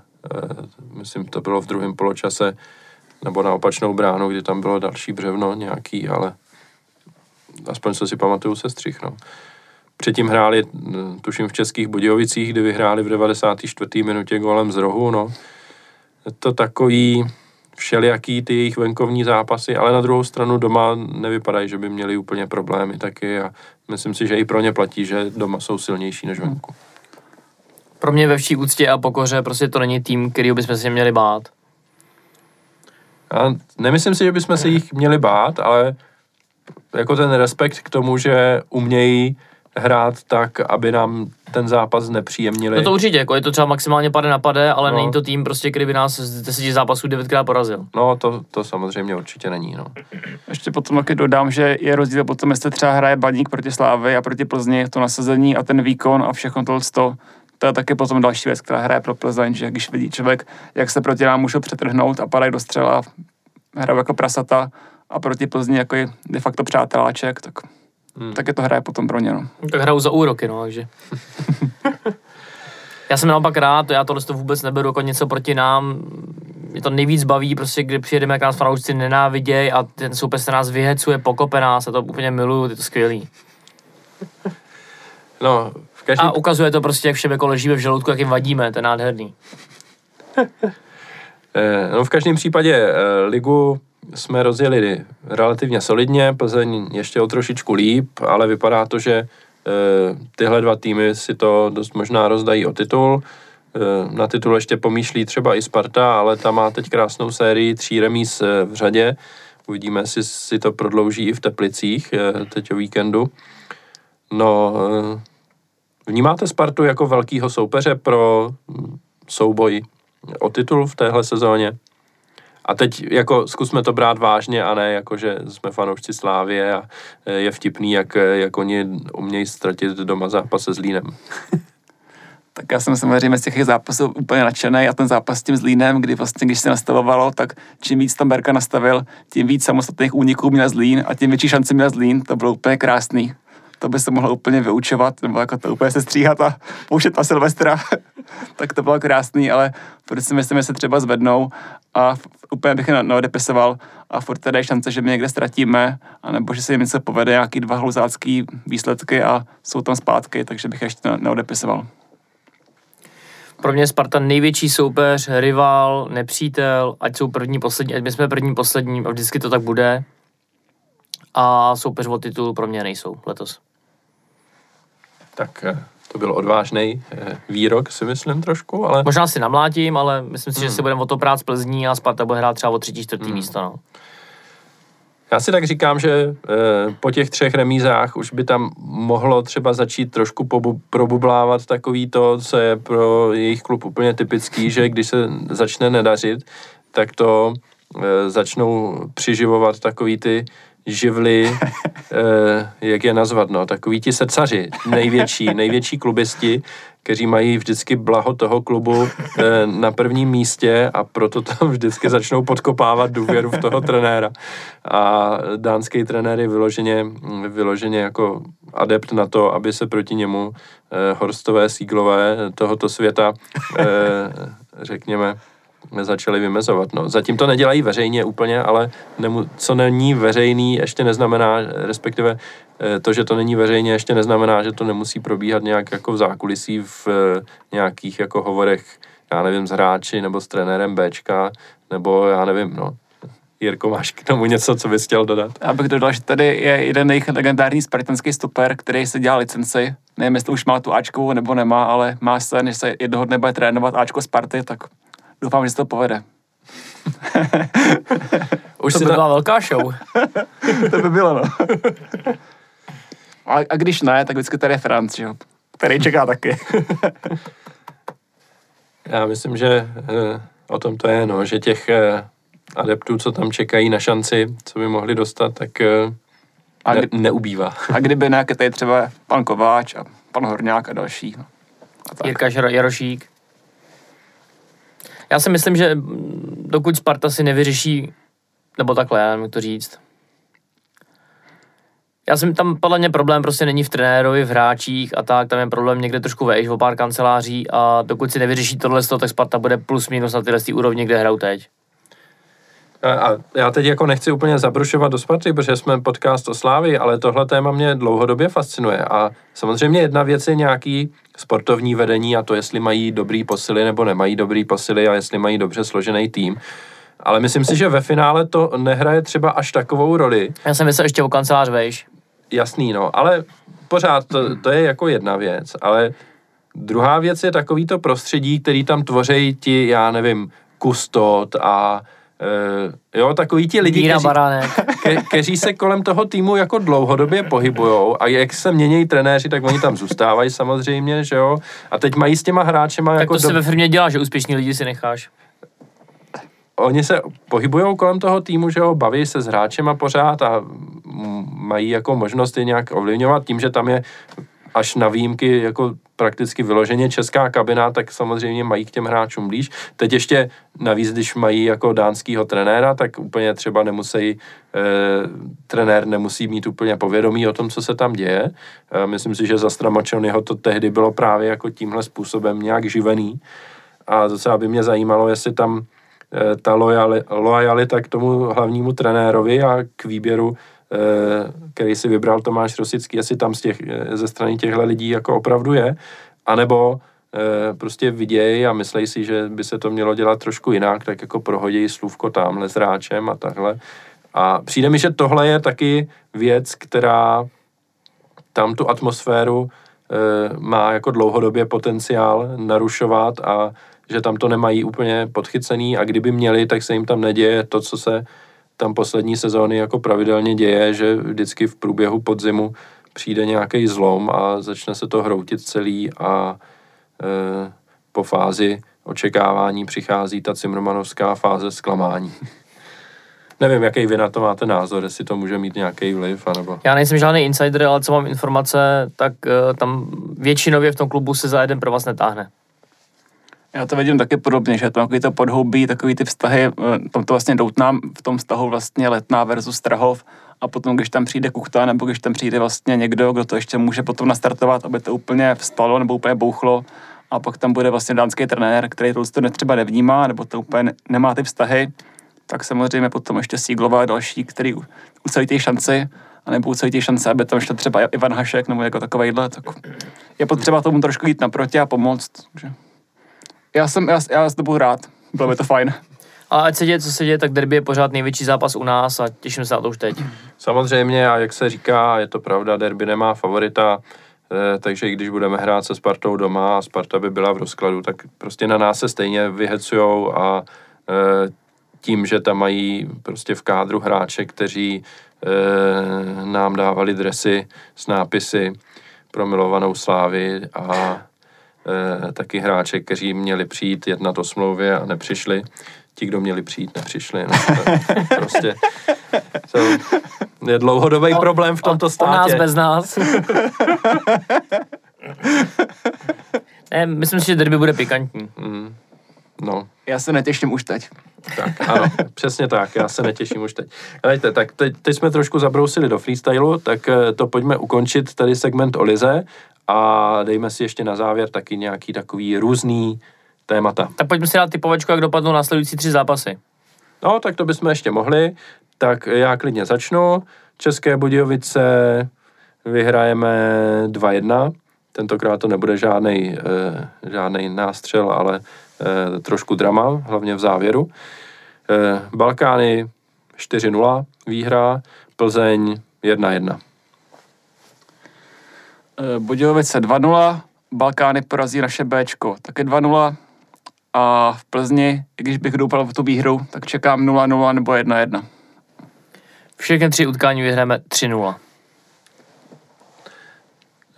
myslím, to bylo v druhém poločase, nebo na opačnou bránu, kdy tam bylo další břevno nějaký, ale aspoň co si pamatuju se střih, no. Předtím hráli, tuším, v Českých Budějovicích, kdy vyhráli v 94. minutě golem z rohu, no. Je to takový všelijaký ty jejich venkovní zápasy, ale na druhou stranu doma nevypadají, že by měli úplně problémy taky a myslím si, že i pro ně platí, že doma jsou silnější než venku. Pro mě ve vší úctě a pokoře prostě to není tým, který bychom si měli bát. Já nemyslím si, že bychom se jich měli bát, ale jako ten respekt k tomu, že umějí hrát tak, aby nám ten zápas nepříjemnili. No to určitě, jako je to třeba maximálně pade na pade, ale no. není to tým prostě, který by nás z deseti zápasů devětkrát porazil. No to, to samozřejmě určitě není, no. Ještě potom taky dodám, že je rozdíl potom, jestli třeba hraje Baník proti Slávy a proti Plzni, to nasazení a ten výkon a všechno to, to, to je taky potom další věc, která hraje pro Plzeň, že když vidí člověk, jak se proti nám můžou přetrhnout a padají do střela, hrajou jako prasata, a proti Plzni jako je de facto přáteláček, tak, hmm. tak je to hraje potom pro ně. No. Tak hrajou za úroky, no, takže. já jsem naopak rád, já tohle to vůbec neberu jako něco proti nám. Mě to nejvíc baví, prostě, kdy přijedeme, jak nás fanoušci nenávidějí a ten soupeř se nás vyhecuje, pokope nás a to úplně miluju, je to skvělý. No, v každý... A ukazuje to prostě, jak všem jako ležíme v žaludku, jak jim vadíme, to je nádherný. Eh, no v každém případě eh, ligu jsme rozjeli relativně solidně, Plzeň ještě o trošičku líp, ale vypadá to, že eh, tyhle dva týmy si to dost možná rozdají o titul. Eh, na titul ještě pomýšlí třeba i Sparta, ale ta má teď krásnou sérii tří remíz eh, v řadě. Uvidíme, jestli si to prodlouží i v Teplicích teď o víkendu. No, vnímáte Spartu jako velkýho soupeře pro hm, souboj o titul v téhle sezóně? A teď jako zkusme to brát vážně a ne jako, že jsme fanoušci Slávie a e, je vtipný, jak, jak oni umějí ztratit doma zápas se Zlínem. tak já jsem samozřejmě z těch zápasů úplně nadšený a ten zápas s tím Zlínem, kdy vlastně, když se nastavovalo, tak čím víc tam Berka nastavil, tím víc samostatných úniků měl Zlín a tím větší šance měl Zlín, to bylo úplně krásný to by se mohlo úplně vyučovat, nebo jako to úplně se stříhat a pouštět na Silvestra, tak to bylo krásný, ale furt si myslím, že se třeba zvednou a úplně bych je neodepisoval a furt tady je šance, že my někde ztratíme, anebo že se jim něco povede, nějaký dva hluzácký výsledky a jsou tam zpátky, takže bych ještě neodepisoval. Pro mě Sparta největší soupeř, rival, nepřítel, ať jsou první, poslední, ať my jsme první, poslední a vždycky to tak bude. A soupeř o titul pro mě nejsou letos tak eh, to byl odvážný eh, výrok, si myslím trošku, ale... Možná si namlátím, ale myslím si, hmm. že si budeme o to prát z Plzní a Sparta bude hrát třeba o třetí, čtvrtý hmm. místo. No. Já si tak říkám, že e, po těch třech remízách už by tam mohlo třeba začít trošku pobu- probublávat takový to, co je pro jejich klub úplně typický, že když se začne nedařit, tak to e, začnou přiživovat takový ty živly, eh, jak je nazvat, no, takový ti srdcaři, největší, největší klubisti, kteří mají vždycky blaho toho klubu eh, na prvním místě a proto tam vždycky začnou podkopávat důvěru v toho trenéra. A dánský trenér je vyloženě, vyloženě jako adept na to, aby se proti němu eh, horstové síglové tohoto světa, eh, řekněme, začali vymezovat. No. Zatím to nedělají veřejně úplně, ale nemu, co není veřejný, ještě neznamená, respektive eh, to, že to není veřejně, ještě neznamená, že to nemusí probíhat nějak jako v zákulisí v eh, nějakých jako hovorech, já nevím, s hráči nebo s trenérem Bčka, nebo já nevím, no. Jirko, máš k tomu něco, co bys chtěl dodat? Já bych dodal, že tady je jeden jejich legendární spartanský stoper, který se dělá licenci. Nevím, jestli už má tu Ačku nebo nemá, ale má se, než se jednoho dne bude trénovat Ačko Sparty, tak Doufám, že se to povede. Už to by byla velká show. to by bylo, no. A, a když ne, tak vždycky tady je Franc, jo, který čeká taky. Já myslím, že eh, o tom to je, no, že těch eh, adeptů, co tam čekají na šanci, co by mohli dostat, tak eh, a kdy, ne, neubývá. A kdyby ne, tady třeba pan Kováč a pan Horňák a další. No. A Jirka Jarošík. Já si myslím, že dokud Sparta si nevyřeší, nebo takhle, já nevím, to říct. Já jsem tam, podle mě problém prostě není v trenérovi, v hráčích a tak, tam je problém někde trošku vejš, o pár kanceláří a dokud si nevyřeší tohle, tak Sparta bude plus minus na tyhle úrovni, kde hrajou teď. A já teď jako nechci úplně zabrušovat do Sparty, protože jsme podcast o Slávy, ale tohle téma mě dlouhodobě fascinuje. A samozřejmě jedna věc je nějaký sportovní vedení a to, jestli mají dobrý posily nebo nemají dobrý posily a jestli mají dobře složený tým. Ale myslím si, že ve finále to nehraje třeba až takovou roli. Já jsem myslel ještě o kancelář vejš. Jasný, no, ale pořád to, to je jako jedna věc, ale druhá věc je takový to prostředí, který tam tvoří ti, já nevím, kustot a Uh, jo, takový ti lidi, kteří, ke, kteří se kolem toho týmu jako dlouhodobě pohybujou a jak se mění trenéři, tak oni tam zůstávají samozřejmě, že jo. A teď mají s těma hráčema tak jako... Tak to do... se ve firmě dělá, že úspěšní lidi si necháš. Oni se pohybují kolem toho týmu, že jo, baví se s hráčema pořád a mají jako možnost je nějak ovlivňovat tím, že tam je až na výjimky jako prakticky vyloženě česká kabina, tak samozřejmě mají k těm hráčům blíž. Teď ještě navíc, když mají jako dánského trenéra, tak úplně třeba nemusí, e, trenér nemusí mít úplně povědomí o tom, co se tam děje. E, myslím si, že za Stramočonyho to tehdy bylo právě jako tímhle způsobem nějak živený. A docela by mě zajímalo, jestli tam e, ta lojalita k tomu hlavnímu trenérovi a k výběru který si vybral Tomáš Rosický, jestli tam z těch, eh, ze strany těchto lidí jako opravdu je, anebo eh, prostě vidějí a myslí si, že by se to mělo dělat trošku jinak, tak jako prohodí slůvko tamhle s hráčem a takhle. A přijde mi, že tohle je taky věc, která tam tu atmosféru má jako dlouhodobě potenciál narušovat a že tam to nemají úplně podchycený a kdyby měli, tak se jim tam neděje to, co se tam poslední sezóny jako pravidelně děje, že vždycky v průběhu podzimu přijde nějaký zlom a začne se to hroutit celý a e, po fázi očekávání přichází ta Cimrmanovská fáze zklamání. Nevím, jaký vy na to máte názor, jestli to může mít nějaký vliv, anebo... Já nejsem žádný insider, ale co mám informace, tak uh, tam většinově v tom klubu se za jeden pro vás netáhne. Já to vidím taky podobně, že to takový to podhoubí, takový ty vztahy, eh, tam to vlastně doutnám v tom vztahu vlastně letná versus Trahov a potom, když tam přijde Kuchta, nebo když tam přijde vlastně někdo, kdo to ještě může potom nastartovat, aby to úplně vstalo nebo úplně bouchlo, a pak tam bude vlastně dánský trenér, který to netřeba nevnímá, nebo to úplně nemá ty vztahy, tak samozřejmě potom ještě Síglová a další, který ucelí ty šanci, a nebo ucelí ty šance, aby tam ještě třeba Ivan Hašek nebo jako takovýhle, tak je potřeba tomu trošku jít naproti a pomoct. Že? Já jsem, já, já to budu rád, bylo by to fajn. A ať se děje, co se děje, tak derby je pořád největší zápas u nás a těším se na to už teď. Samozřejmě a jak se říká, je to pravda, derby nemá favorita, eh, takže i když budeme hrát se Spartou doma a Sparta by byla v rozkladu, tak prostě na nás se stejně vyhecujou a eh, tím, že tam mají prostě v kádru hráče, kteří eh, nám dávali dresy s nápisy pro milovanou slávy a taky hráče, kteří měli přijít jednat o smlouvě a nepřišli. Ti, kdo měli přijít, nepřišli. No, to, prostě to je dlouhodobý o, problém v tomto státě. O nás bez nás. ne, myslím si, že derby bude pikantní. Mm, no. Já se netěším už teď. Tak, ano, přesně tak, já se netěším už teď. Helejte, tak teď, teď jsme trošku zabrousili do freestylu, tak eh, to pojďme ukončit tady segment o Lize a dejme si ještě na závěr taky nějaký takový různý témata. Tak pojďme si dát typovečku, jak dopadnou následující tři zápasy. No, tak to bychom ještě mohli. Tak já klidně začnu. České Budějovice vyhrajeme 2-1. Tentokrát to nebude žádný eh, žádnej nástřel, ale eh, trošku drama, hlavně v závěru. Eh, Balkány 4-0 výhra, Plzeň 1-1. Eh, Budějovice 2-0, Balkány porazí naše Bčko, také 2-0. A v Plzni, i když bych doupal v tu výhru, tak čekám 0-0 nebo 1-1. Všechny tři utkání vyhráme 3-0.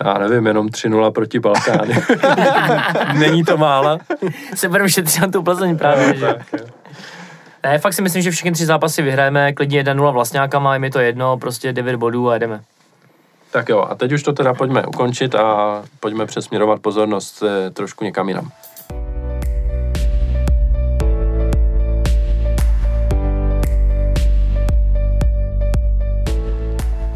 Já nevím, jenom 3-0 proti Balkány. Není to mála. Se budeme šetřit na tu Plzeň právě, že? Ne, fakt si myslím, že všechny tři zápasy vyhrajeme, klidně 1-0 vlastňákama, je mi to jedno, prostě 9 bodů a jdeme. Tak jo, a teď už to teda pojďme ukončit a pojďme přesměrovat pozornost eh, trošku někam jinam.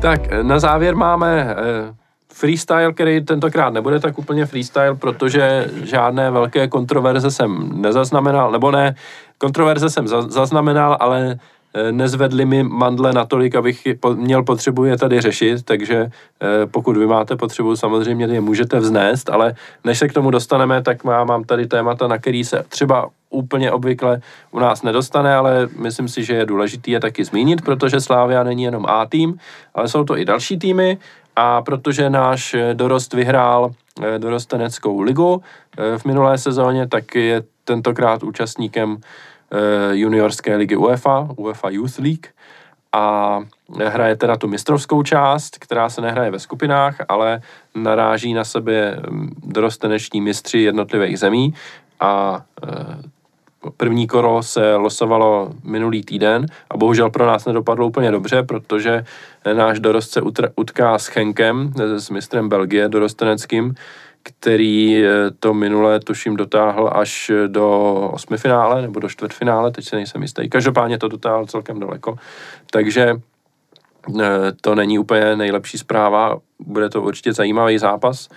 Tak eh, na závěr máme eh, freestyle, který tentokrát nebude tak úplně freestyle, protože žádné velké kontroverze jsem nezaznamenal, nebo ne, kontroverze jsem zaznamenal, ale Eh, nezvedli mi mandle natolik, abych měl potřebu je tady řešit, takže eh, pokud vy máte potřebu, samozřejmě je můžete vznést, ale než se k tomu dostaneme, tak má, mám tady témata, na který se třeba úplně obvykle u nás nedostane, ale myslím si, že je důležitý je taky zmínit, protože Slávia není jenom A tým, ale jsou to i další týmy. A protože náš eh, dorost vyhrál dorosteneckou ligu v minulé sezóně, tak je tentokrát účastníkem juniorské ligy UEFA, UEFA Youth League. A hraje teda tu mistrovskou část, která se nehraje ve skupinách, ale naráží na sebe mm, dorosteneční mistři jednotlivých zemí. A eh, první koro se losovalo minulý týden a bohužel pro nás nedopadlo úplně dobře, protože náš dorost se utká s Chenkem, s mistrem Belgie dorosteneckým, který eh, to minule, tuším, dotáhl až do osmifinále nebo do čtvrtfinále, teď se nejsem jistý. Každopádně to dotáhl celkem daleko. Takže eh, to není úplně nejlepší zpráva, bude to určitě zajímavý zápas.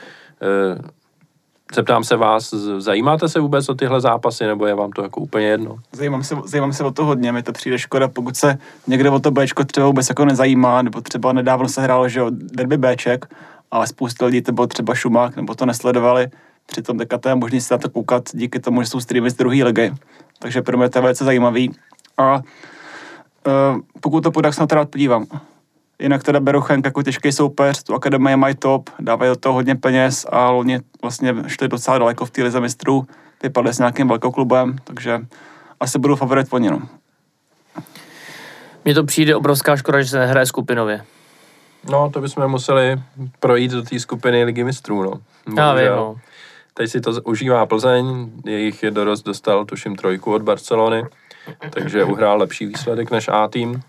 Eh, zeptám se vás, zajímáte se vůbec o tyhle zápasy, nebo je vám to jako úplně jedno? Zajímám se, zajímám se o to hodně, mi to přijde škoda, pokud se někdo o to Bčko třeba vůbec jako nezajímá, nebo třeba nedávno se hrálo, že jo, derby Bček, ale spousta lidí to byl třeba šumák, nebo to nesledovali. Přitom teďka je možné se na to koukat díky tomu, že jsou streamy z druhé ligy. Takže pro mě to je velice zajímavý. A uh, pokud to půjde, tak se na to rád podívám. Jinak teda beru Chenk jako těžký soupeř, tu akademie mají top, dávají do toho hodně peněz a loni vlastně šli docela daleko v té lize mistrů, vypadli s nějakým velkoklubem, takže asi budu favorit po no. Mně to přijde obrovská škoda, že se nehraje skupinově. No, to bychom museli projít do té skupiny Ligy mistrů, no. Já vím, no. Teď si to užívá Plzeň, jejich dorost dostal tuším trojku od Barcelony, takže uhrál lepší výsledek než A tým.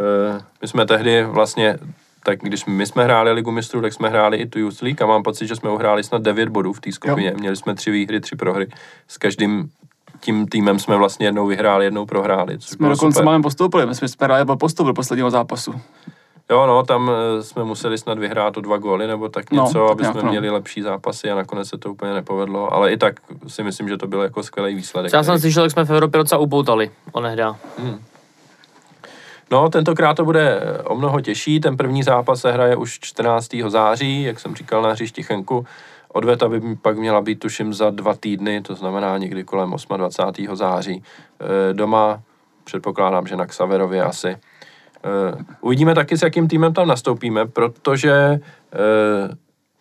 Eh, my jsme tehdy vlastně, tak když my jsme hráli Ligu mistrů, tak jsme hráli i tu Youth League a mám pocit, že jsme uhráli snad 9 bodů v té skupině. Jo. Měli jsme tři výhry, tři prohry. S každým tím týmem jsme vlastně jednou vyhráli, jednou prohráli. Jsme dokonce máme postoupili, my jsme hráli po postup do posledního zápasu. Jo, no, tam eh, jsme museli snad vyhrát o dva góly nebo tak no, něco, no, aby jsme no. měli lepší zápasy a nakonec se to úplně nepovedlo, ale i tak si myslím, že to byl jako skvělý výsledek. Já jsem slyšel, jak jsme v Evropě docela upoutali, onehdá. Hmm. No, tentokrát to bude eh, o mnoho těžší. Ten první zápas se hraje už 14. září, jak jsem říkal na hřišti Chenku. Odveta by pak měla být tuším za dva týdny, to znamená někdy kolem 28. září. Eh, doma předpokládám, že na Xaverově asi. Uh, uvidíme taky, s jakým týmem tam nastoupíme, protože uh,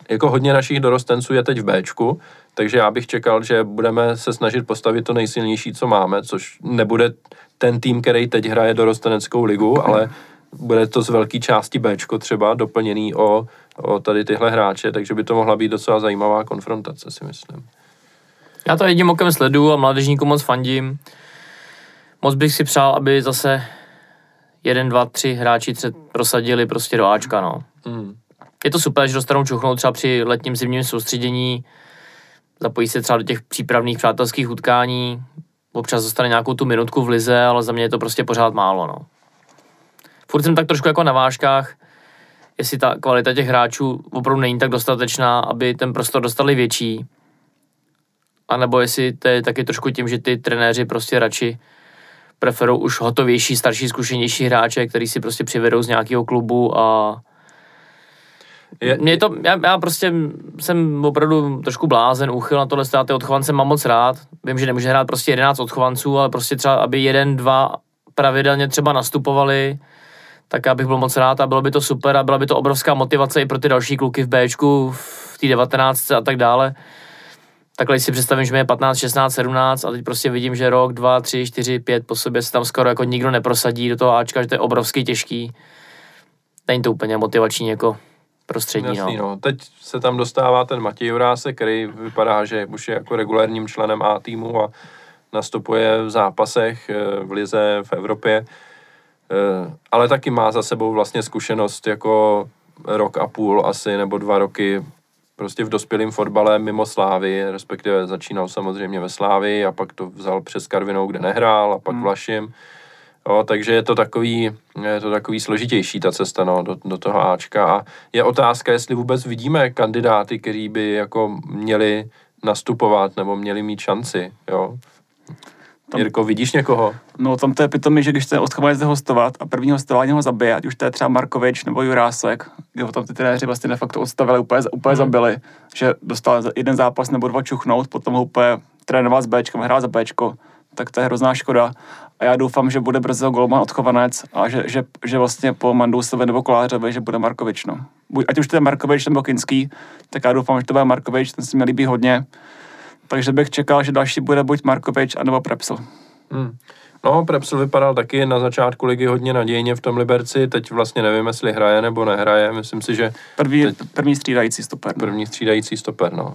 jako hodně našich dorostenců je teď v Bčku, takže já bych čekal, že budeme se snažit postavit to nejsilnější, co máme, což nebude ten tým, který teď hraje dorosteneckou ligu, ale bude to z velké části Bčko třeba doplněný o, o tady tyhle hráče, takže by to mohla být docela zajímavá konfrontace, si myslím. Já to jedním okem sleduju a mládežníku moc fandím. Moc bych si přál, aby zase jeden, dva, tři hráči se prosadili prostě do Ačka, no. Mm. Je to super, že dostanou čuchnout třeba při letním zimním soustředění, zapojí se třeba do těch přípravných přátelských utkání, občas dostane nějakou tu minutku v lize, ale za mě je to prostě pořád málo, no. Furt jsem tak trošku jako na vážkách, jestli ta kvalita těch hráčů opravdu není tak dostatečná, aby ten prostor dostali větší, a nebo jestli to je taky trošku tím, že ty trenéři prostě radši preferují už hotovější, starší, zkušenější hráče, který si prostě přivedou z nějakého klubu a je, Mě to, já, já, prostě jsem opravdu trošku blázen, úchyl na tohle státy odchovance mám moc rád. Vím, že nemůže hrát prostě 11 odchovanců, ale prostě třeba, aby jeden, dva pravidelně třeba nastupovali, tak já bych byl moc rád a bylo by to super a byla by to obrovská motivace i pro ty další kluky v Bčku, v té 19 a tak dále takhle si představím, že mi je 15, 16, 17 a teď prostě vidím, že rok, dva, tři, čtyři, pět po sobě se tam skoro jako nikdo neprosadí do toho Ačka, že to je obrovský těžký. Není to úplně motivační jako prostředí. Jasný, no. no. Teď se tam dostává ten Matěj Juráse, který vypadá, že už je jako regulárním členem A týmu a nastupuje v zápasech eh, v Lize v Evropě, Eh, ale taky má za sebou vlastně zkušenost jako rok a půl asi, nebo dva roky prostě v dospělém fotbale mimo Slávy, respektive začínal samozřejmě ve Slávy a pak to vzal přes Karvinou, kde nehrál a pak hmm. Vlašim. Jo, takže je to takový, je to takový složitější ta cesta no, do, do toho Ačka a je otázka, jestli vůbec vidíme kandidáty, kteří by jako měli nastupovat nebo měli mít šanci, jo. Tam, Jirko, vidíš někoho? No tam to je pitomý, že když ten odchovanec jde hostovat a první hostování ho zabije, ať už to je třeba Markovič nebo Jurásek, kde ho tam ty trenéři vlastně de facto odstavili, úplně, úplně hmm. zabili, že dostal jeden zápas nebo dva čuchnout, potom ho úplně trénoval s Bčkem, hrál za Bčko, tak to je hrozná škoda. A já doufám, že bude brzo golman odchovanec a že, že, že vlastně po Mandousovi nebo Kolářovi, že bude Markovič. No. Buď, ať už to je Markovič nebo Kinský, tak já doufám, že to bude Markovič, ten si mi líbí hodně takže bych čekal, že další bude buď Markovič, anebo Prepsl. Hmm. No, Prepsl vypadal taky na začátku ligy hodně nadějně v tom Liberci, teď vlastně nevím, jestli hraje nebo nehraje, myslím si, že... První, teď, první střídající stoper. No. První střídající stoper, no.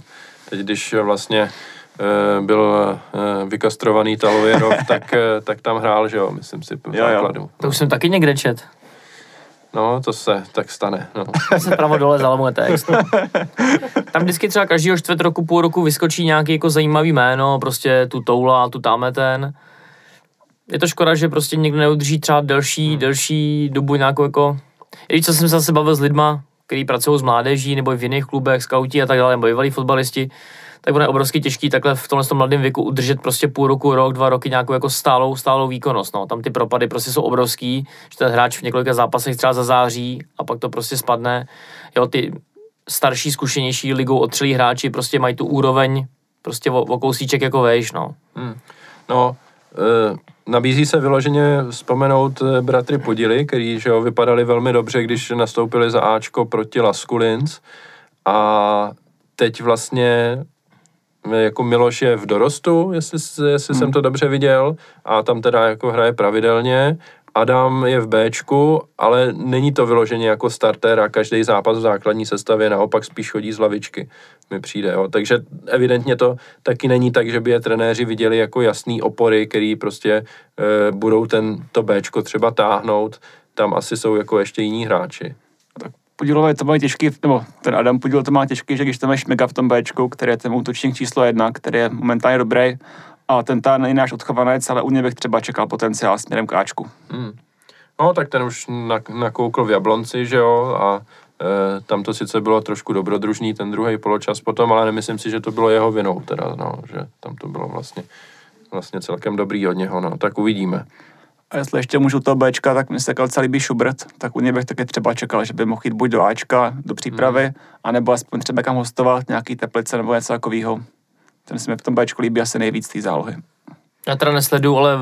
Teď, když vlastně e, byl e, vykastrovaný Talověrov, tak, e, tak tam hrál, že jo, myslím si, v základu. Jo. To už jsem taky někde čet. No, to se tak stane. No. se pravo dole zalamuje text. Tam vždycky třeba každýho čtvrt roku, půl roku vyskočí nějaký jako zajímavý jméno, prostě tu toula, tu táme ten. Je to škoda, že prostě někdo neudrží třeba delší, hmm. delší dobu nějakou jako... I co jsem se zase bavil s lidma, kteří pracují s mládeží nebo v jiných klubech, skauti a tak dále, nebo bývalí fotbalisti, tak ono je obrovsky těžký takhle v tomhle mladém věku udržet prostě půl roku, rok, dva roky nějakou jako stálou, stálou výkonnost. No. Tam ty propady prostě jsou obrovský, že ten hráč v několika zápasech třeba zazáří a pak to prostě spadne. Jo, ty starší, zkušenější ligou otřelí hráči prostě mají tu úroveň prostě o, o kousíček jako vejš, no. Hmm. No, e, nabízí se vyloženě vzpomenout e, bratry Podily, který že jo, vypadali velmi dobře, když nastoupili za Ačko proti Laskulins a teď vlastně jako Miloš je v dorostu, jestli, jestli hmm. jsem to dobře viděl, a tam teda jako hraje pravidelně. Adam je v Bčku, ale není to vyloženě jako starter a každý zápas v základní sestavě naopak spíš chodí z lavičky, mi přijde. Jo. Takže evidentně to taky není tak, že by je trenéři viděli jako jasný opory, který prostě e, budou ten, to Bčko třeba táhnout. Tam asi jsou jako ještě jiní hráči. Podílové to mají těžký, nebo ten Adam Podíl to má těžký, že když tam máš Mega v tom Bčku, který je ten útočník číslo jedna, který je momentálně dobrý, a ten ta není náš odchovanec, ale u něj bych třeba čekal potenciál směrem k Ačku. Hmm. No, tak ten už nakoukl v Jablonci, že jo, a e, tam to sice bylo trošku dobrodružný ten druhý poločas potom, ale nemyslím si, že to bylo jeho vinou teda, no, že tam to bylo vlastně, vlastně celkem dobrý od něho, no, tak uvidíme. A jestli ještě můžu toho Bčka, tak mi se se líbí Schubert, tak u něj bych taky třeba čekal, že by mohl jít buď do Ačka, do přípravy, hmm. anebo aspoň třeba kam hostovat, nějaký teplice nebo něco takového. Ten se mi v tom Bčku líbí asi nejvíc té zálohy. Já teda nesledu, ale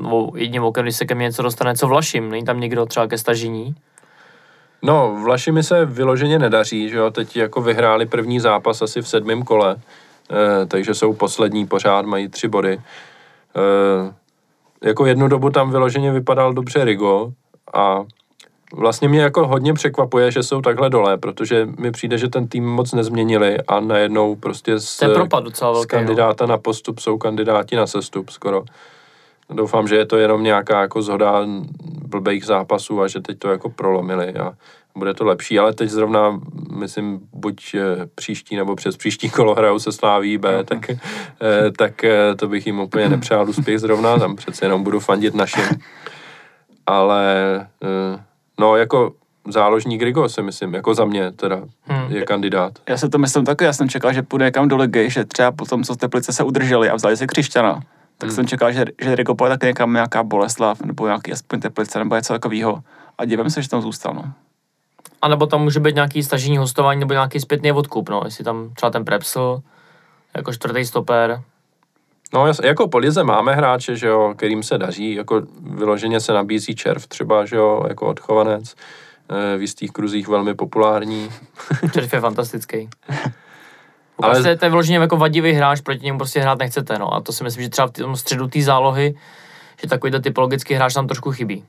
no, jedním okem, když se ke mně něco dostane, co Vlašim, není tam někdo třeba ke stažení? No, Vlašimi se vyloženě nedaří, že jo, teď jako vyhráli první zápas asi v sedmém kole, e, takže jsou poslední pořád, mají tři body. E, jako jednu dobu tam vyloženě vypadal dobře Rigo a vlastně mě jako hodně překvapuje, že jsou takhle dole, protože mi přijde, že ten tým moc nezměnili a najednou prostě z, propad docela velký, z kandidáta no. na postup jsou kandidáti na sestup skoro. Doufám, že je to jenom nějaká jako zhoda blbých zápasů a že teď to jako prolomili a bude to lepší, ale teď zrovna, myslím, buď eh, příští nebo přes příští kolo hrajou se Sláví B, mm. tak, eh, tak eh, to bych jim úplně nepřál úspěch zrovna, tam přece jenom budu fandit našim. Ale no, jako záložník Rigo si myslím, jako za mě teda hmm. je kandidát. Já se to myslím taky, já jsem čekal, že půjde někam do ligy, že třeba potom, co Teplice se udrželi a vzali si Křišťana, tak hmm. jsem čekal, že, že Rigo půjde taky někam nějaká Boleslav nebo nějaký aspoň Teplice nebo něco takového. A divím se, že tam zůstal. No. A nebo tam může být nějaký stažení hostování nebo nějaký zpětný odkup, no, jestli tam třeba ten Prepsl, jako čtvrtý stoper. No, jako po lize máme hráče, že jo, kterým se daří, jako vyloženě se nabízí červ třeba, že jo, jako odchovanec, eh, v jistých kruzích velmi populární. Červ je fantastický. Ale prostě to je vyloženě jako vadivý hráč, proti němu prostě hrát nechcete, no. A to si myslím, že třeba v tom středu té zálohy, že takovýto typologický hráč tam trošku chybí.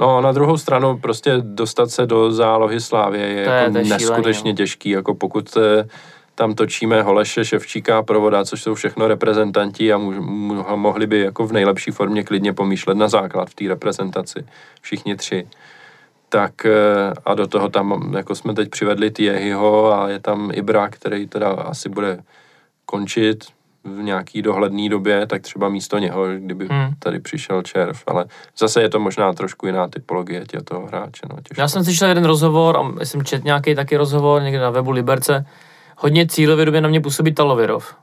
No na druhou stranu prostě dostat se do zálohy Slávě je, to jako je to neskutečně šílený, no. těžký, jako pokud eh, tam točíme Holeše, Ševčíka, Provoda, což jsou všechno reprezentanti a mu, mu, mohli by jako v nejlepší formě klidně pomýšlet na základ v té reprezentaci, všichni tři. Tak eh, a do toho tam, jako jsme teď přivedli Tiehyho a je tam Ibra, který teda asi bude končit, v nějaký dohledné době, tak třeba místo něho, kdyby hmm. tady přišel červ, ale zase je to možná trošku jiná typologie tě toho hráče. No, Já jsem slyšel jeden rozhovor a jsem čet nějaký taky rozhovor někde na webu Liberce, hodně cílově na mě působí Talovirov.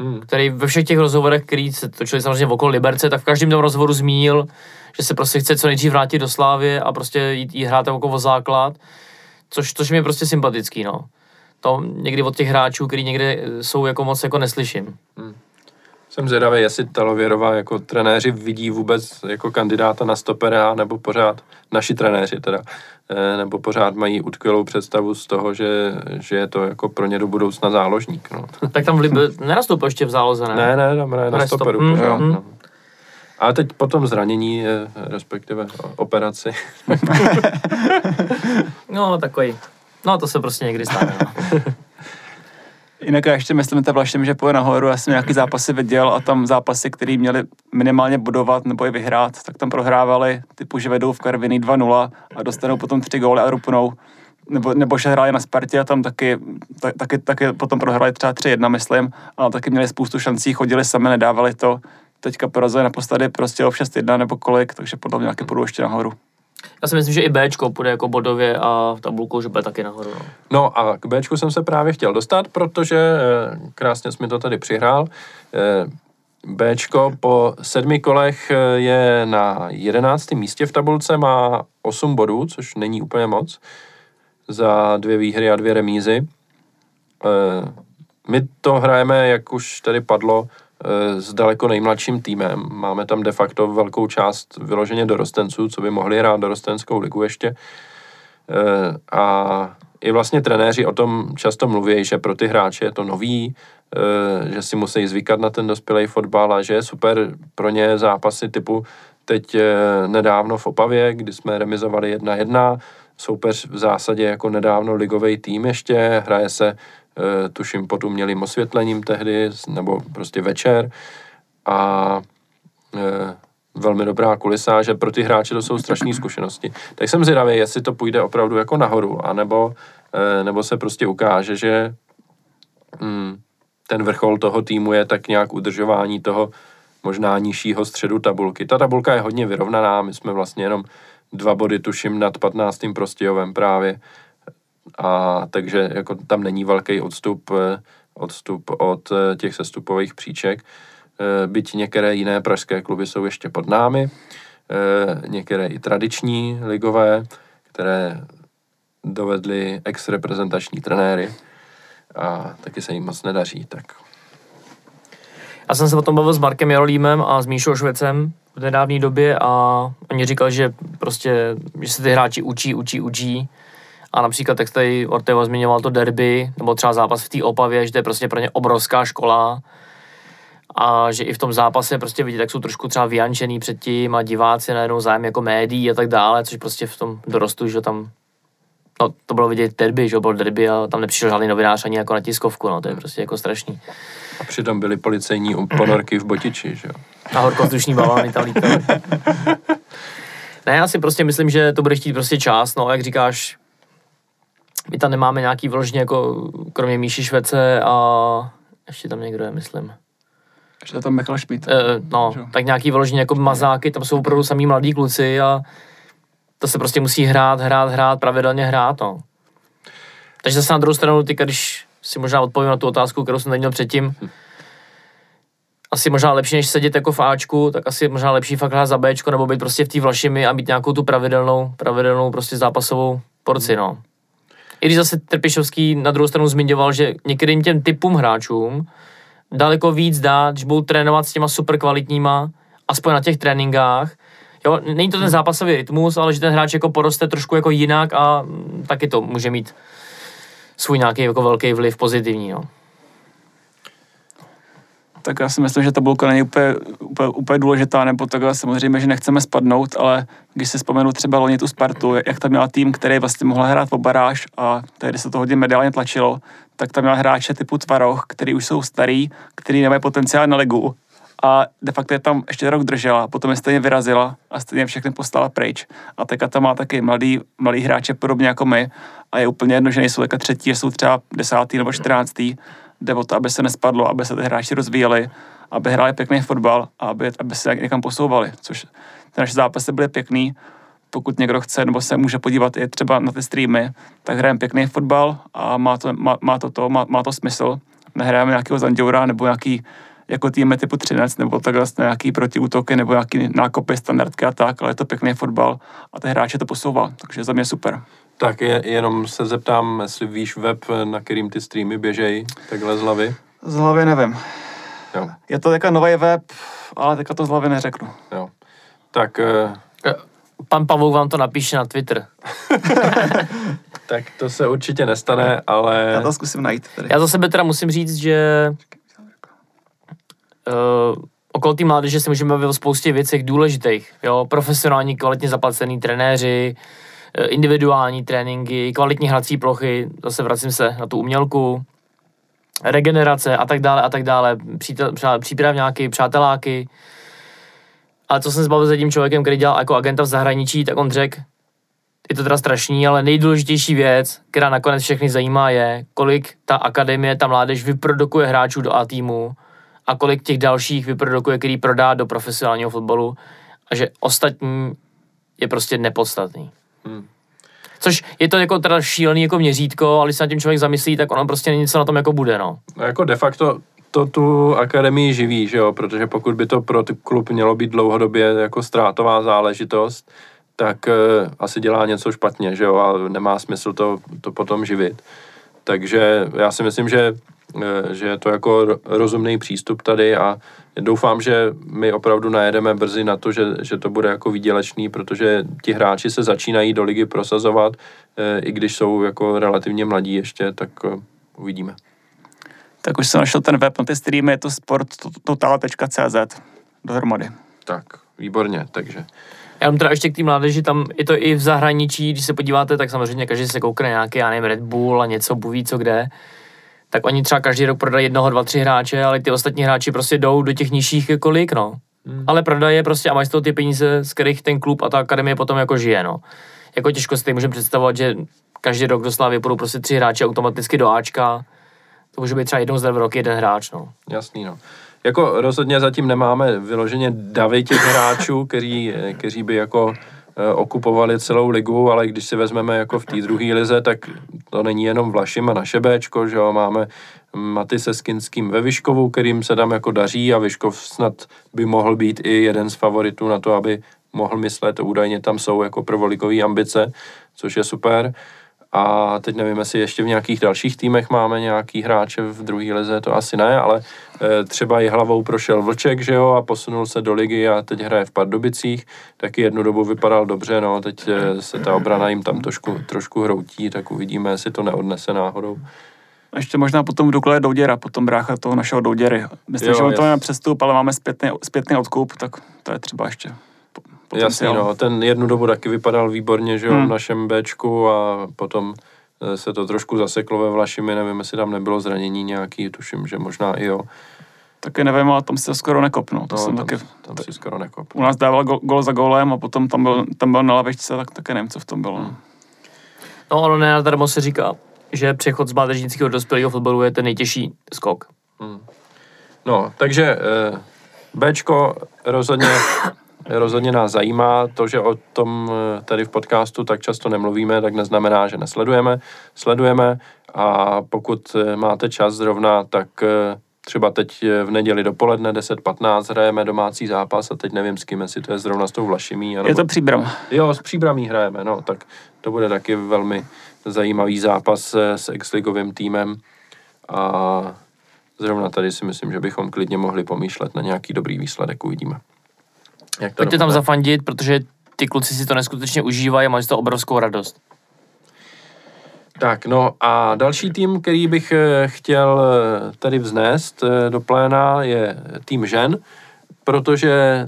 Hmm. který ve všech těch rozhovorech, který se točili samozřejmě okolo Liberce, tak v každém tom rozhovoru zmínil, že se prostě chce co nejdřív vrátit do Slávy a prostě jít, jít hrát jako o základ, což, což mi je prostě sympatický, no to někdy od těch hráčů, který někde jsou jako moc jako neslyším. Hmm. Jsem zvědavý, jestli Talověrová jako trenéři vidí vůbec jako kandidáta na stopera, nebo pořád, naši trenéři teda, eh, nebo pořád mají utkvělou představu z toho, že, že je to jako pro ně do budoucna záložník. No. Tak tam v Libe, nenastoupil ještě v záloze, ne? Ne, ne, tam hraje na stoperu mm, pořád. Mm. No. A teď potom zranění, respektive operaci. no, takový No, to se prostě někdy stane. No. Jinak já ještě myslím, že vlastně, že půjde nahoru, já jsem nějaký zápasy viděl a tam zápasy, které měli minimálně budovat nebo i vyhrát, tak tam prohrávali, typu, že vedou v Karviní 2-0 a dostanou potom tři góly a rupnou. Nebo, nebo že hráli na Spartě a tam taky, tak, taky, taky potom prohráli třeba 3-1, myslím, ale taky měli spoustu šancí, chodili sami, nedávali to. Teďka porazili naposledy prostě o 6-1 nebo kolik, takže podle mě nějaké půjdu ještě nahoru. Já si myslím, že i Bčko půjde jako bodově a v tabulku, že bude taky nahoru. No. no a k Bčku jsem se právě chtěl dostat, protože eh, krásně jsi mi to tady přihrál. Eh, Bčko po sedmi kolech eh, je na jedenáctém místě v tabulce, má 8 bodů, což není úplně moc, za dvě výhry a dvě remízy. My to hrajeme, jak už tady padlo, s daleko nejmladším týmem. Máme tam de facto velkou část vyloženě dorostenců, co by mohli hrát dorostenskou ligu ještě. Eh, a i vlastně trenéři o tom často mluví, že pro ty hráče je to nový, eh, že si musí zvykat na ten dospělý fotbal a že je super pro ně zápasy typu teď nedávno v Opavě, kdy jsme remizovali 1-1, soupeř v zásadě jako nedávno ligový tým ještě, hraje se Eh, tuším pod umělým osvětlením tehdy, nebo prostě večer a eh, velmi dobrá kulisa, že pro ty hráče to jsou strašné zkušenosti. Tak jsem zvědavý, jestli to půjde opravdu jako nahoru, anebo, eh, nebo se prostě ukáže, že mm, ten vrchol toho týmu je tak nějak udržování toho možná nižšího středu tabulky. Ta tabulka je hodně vyrovnaná, my jsme vlastně jenom dva body tuším nad 15. prostějovem právě, a takže jako tam není velký odstup, eh, odstup od eh, těch sestupových příček. Eh, byť některé jiné pražské kluby jsou ještě pod námi, některé i tradiční ligové, které dovedly ex-reprezentační trenéry a taky se jim moc nedaří, tak já jsem se o tom bavil s Markem Jarolímem a s Míšou Švecem v nedávné době a oni říkali, že prostě, že se ty hráči učí, učí, učí a například, jak tady Ortega zmiňoval to derby, nebo třeba zápas v té Opavě, že to je prostě pro ně obrovská škola a že i v tom zápase prostě vidět, jak jsou trošku třeba vyjančený předtím a diváci najednou zájem jako médií a tak dále, což prostě v tom dorostu, že tam No, to bylo vidět derby, že bylo derby a tam nepřišel žádný novinář ani jako na tiskovku, no, to je prostě jako strašný. A přitom byly policejní ponorky v botiči, že jo? A horkozdušní balóny tam lítaly. ne, já si prostě myslím, že to bude chtít prostě čas, no, jak říkáš, my tam nemáme nějaký vložně jako, kromě Míši Švece a ještě tam někdo je, myslím. Ještě tam Michal Šmít. E, no, že? tak nějaký vložně jako mazáky, tam jsou opravdu samý mladí kluci a to se prostě musí hrát, hrát, hrát, pravidelně hrát, no. Takže zase na druhou stranu, ty, když si možná odpovím na tu otázku, kterou jsem neměl předtím, asi možná lepší, než sedět jako v Ačku, tak asi možná lepší fakt hrát za Bčko, nebo být prostě v té Vlašimi a mít nějakou tu pravidelnou, pravidelnou prostě zápasovou porci, no. I když zase Trpišovský na druhou stranu zmiňoval, že některým těm typům hráčům daleko víc dá, když budou trénovat s těma super kvalitníma, aspoň na těch tréninkách, Jo, není to ten zápasový rytmus, ale že ten hráč jako poroste trošku jako jinak a taky to může mít svůj nějaký jako velký vliv pozitivní. No. Tak já si myslím, že tabulka není úplně, úplně, úplně důležitá, nebo takhle samozřejmě, že nechceme spadnout, ale když si vzpomenu třeba loni tu Spartu, jak tam měla tým, který vlastně mohl hrát o baráž a tehdy se to hodně mediálně tlačilo, tak tam měla hráče typu Tvaroch, který už jsou starý, který nemají potenciál na ligu a de facto je tam ještě rok držela, potom je stejně vyrazila a stejně všechny poslala pryč. A teďka tam má taky mladý, mladý hráče podobně jako my a je úplně jedno, že nejsou třetí, jsou třeba desátý nebo čtrnáctý. Jde o to, aby se nespadlo, aby se ty hráči rozvíjeli, aby hráli pěkný fotbal a aby, aby se někam posouvali, což ty naše zápasy byly pěkný, pokud někdo chce nebo se může podívat i třeba na ty streamy, tak hrajeme pěkný fotbal a má to, má, má to, to má, má, to smysl. Nehrajeme nějakého Zanděura nebo nějaký jako týmy typu 13 nebo tak vlastně nějaký protiútoky nebo nějaký nákopy, standardky a tak, ale je to pěkný fotbal a ty hráče to posouvá, takže za mě super. Tak je, jenom se zeptám, jestli víš web, na kterým ty streamy běžejí, takhle z hlavy? Z hlavy nevím. Jo. Je to teďka nový web, ale teďka to z hlavy neřeknu. Jo. Tak... Uh... Pan Pavouk vám to napíše na Twitter. tak to se určitě nestane, ale... Já to zkusím najít. Tady. Já za sebe teda musím říct, že uh, okolo té mládeže se můžeme bavit o spoustě věcech důležitých. Jo? Profesionální, kvalitně zaplacený trenéři, uh, individuální tréninky, kvalitní hrací plochy, zase vracím se na tu umělku, regenerace a tak dále a tak dále, přítel, přípravňáky, přáteláky. Ale co jsem se bavil s jedním člověkem, který dělal jako agenta v zahraničí, tak on řekl, je to teda strašný, ale nejdůležitější věc, která nakonec všechny zajímá, je, kolik ta akademie, ta mládež vyprodukuje hráčů do A týmu a kolik těch dalších vyprodukuje, který prodá do profesionálního fotbalu a že ostatní je prostě nepodstatný. Hmm. Což je to jako teda šílený jako měřítko, ale když se na tím člověk zamyslí, tak ono prostě není něco na tom jako bude, no. no jako de facto to tu akademii živí, že jo, protože pokud by to pro klub mělo být dlouhodobě jako ztrátová záležitost, tak uh, asi dělá něco špatně, že jo, a nemá smysl to, to potom živit. Takže já si myslím, že že je to jako rozumný přístup tady a doufám, že my opravdu najedeme brzy na to, že, že to bude jako výdělečný, protože ti hráči se začínají do ligy prosazovat, eh, i když jsou jako relativně mladí ještě, tak eh, uvidíme. Tak už jsem našel ten web na ty streamy, je to sporttotal.cz dohromady. Tak, výborně, takže... Já mám teda ještě k té mládeži, tam je to i v zahraničí, když se podíváte, tak samozřejmě každý se koukne nějaký, já nevím, Red Bull a něco, buví co kde tak oni třeba každý rok prodají jednoho, dva, tři hráče, ale ty ostatní hráči prostě jdou do těch nižších kolik, no. Hmm. Ale prodaje prostě a mají z toho ty peníze, z kterých ten klub a ta akademie potom jako žije, no. Jako těžko si můžeme představovat, že každý rok do Slávy půjdou prostě tři hráči automaticky do Ačka. To může být třeba jednou za dva roky jeden hráč, no. Jasný, no. Jako rozhodně zatím nemáme vyloženě davy těch hráčů, který, kteří by jako okupovali celou ligu, ale když si vezmeme jako v té druhé lize, tak to není jenom Vlašim a naše Bčko, že jo, máme Maty se Skinským ve Vyškovu, kterým se tam jako daří a Vyškov snad by mohl být i jeden z favoritů na to, aby mohl myslet, údajně tam jsou jako prvolikové ambice, což je super. A teď nevím, jestli ještě v nějakých dalších týmech máme nějaký hráče v druhé lize, to asi ne, ale e, třeba i hlavou prošel Vlček, že jo, a posunul se do ligy a teď hraje v Pardubicích, taky jednu dobu vypadal dobře, no, teď e, se ta obrana jim tam trošku, trošku hroutí, tak uvidíme, jestli to neodnese náhodou. A ještě možná potom v Dukle Douděra, potom brácha toho našeho Douděry. Myslím, jo, že on to máme přestup, ale máme zpětný, zpětný odkup, tak to je třeba ještě Jasně, no, ten jednu dobu taky vypadal výborně, že jo, hmm. v našem Bčku a potom eh, se to trošku zaseklo ve Vlašimi, nevím, jestli tam nebylo zranění nějaký, tuším, že možná i jo. Taky nevím, ale tam se skoro nekopnul. To no, jsem tam, taky, tam si skoro nekop. U nás dával gol, gol za golem a potom tam byl, tam byl na lavičce, tak taky nevím, co v tom bylo. Hmm. No, ono nenadarmo se říká, že přechod z mládežnického do dospělého fotbalu je ten nejtěžší skok. Hmm. No, takže eh, Bčko rozhodně rozhodně nás zajímá. To, že o tom eh, tady v podcastu tak často nemluvíme, tak neznamená, že nesledujeme. Sledujeme a pokud eh, máte čas zrovna, tak eh, třeba teď v neděli dopoledne 10.15 hrajeme domácí zápas a teď nevím s kým, jestli to je zrovna s tou Vlašimí. Anebo... Je to příbram. Jo, s příbramí hrajeme, no, tak to bude taky velmi zajímavý zápas s exligovým týmem a zrovna tady si myslím, že bychom klidně mohli pomýšlet na nějaký dobrý výsledek, uvidíme. Jak to Pojďte tam zafandit, protože ty kluci si to neskutečně užívají a mají z toho obrovskou radost. Tak, no a další tým, který bych eh, chtěl eh, tady vznést eh, do pléna, je tým žen, protože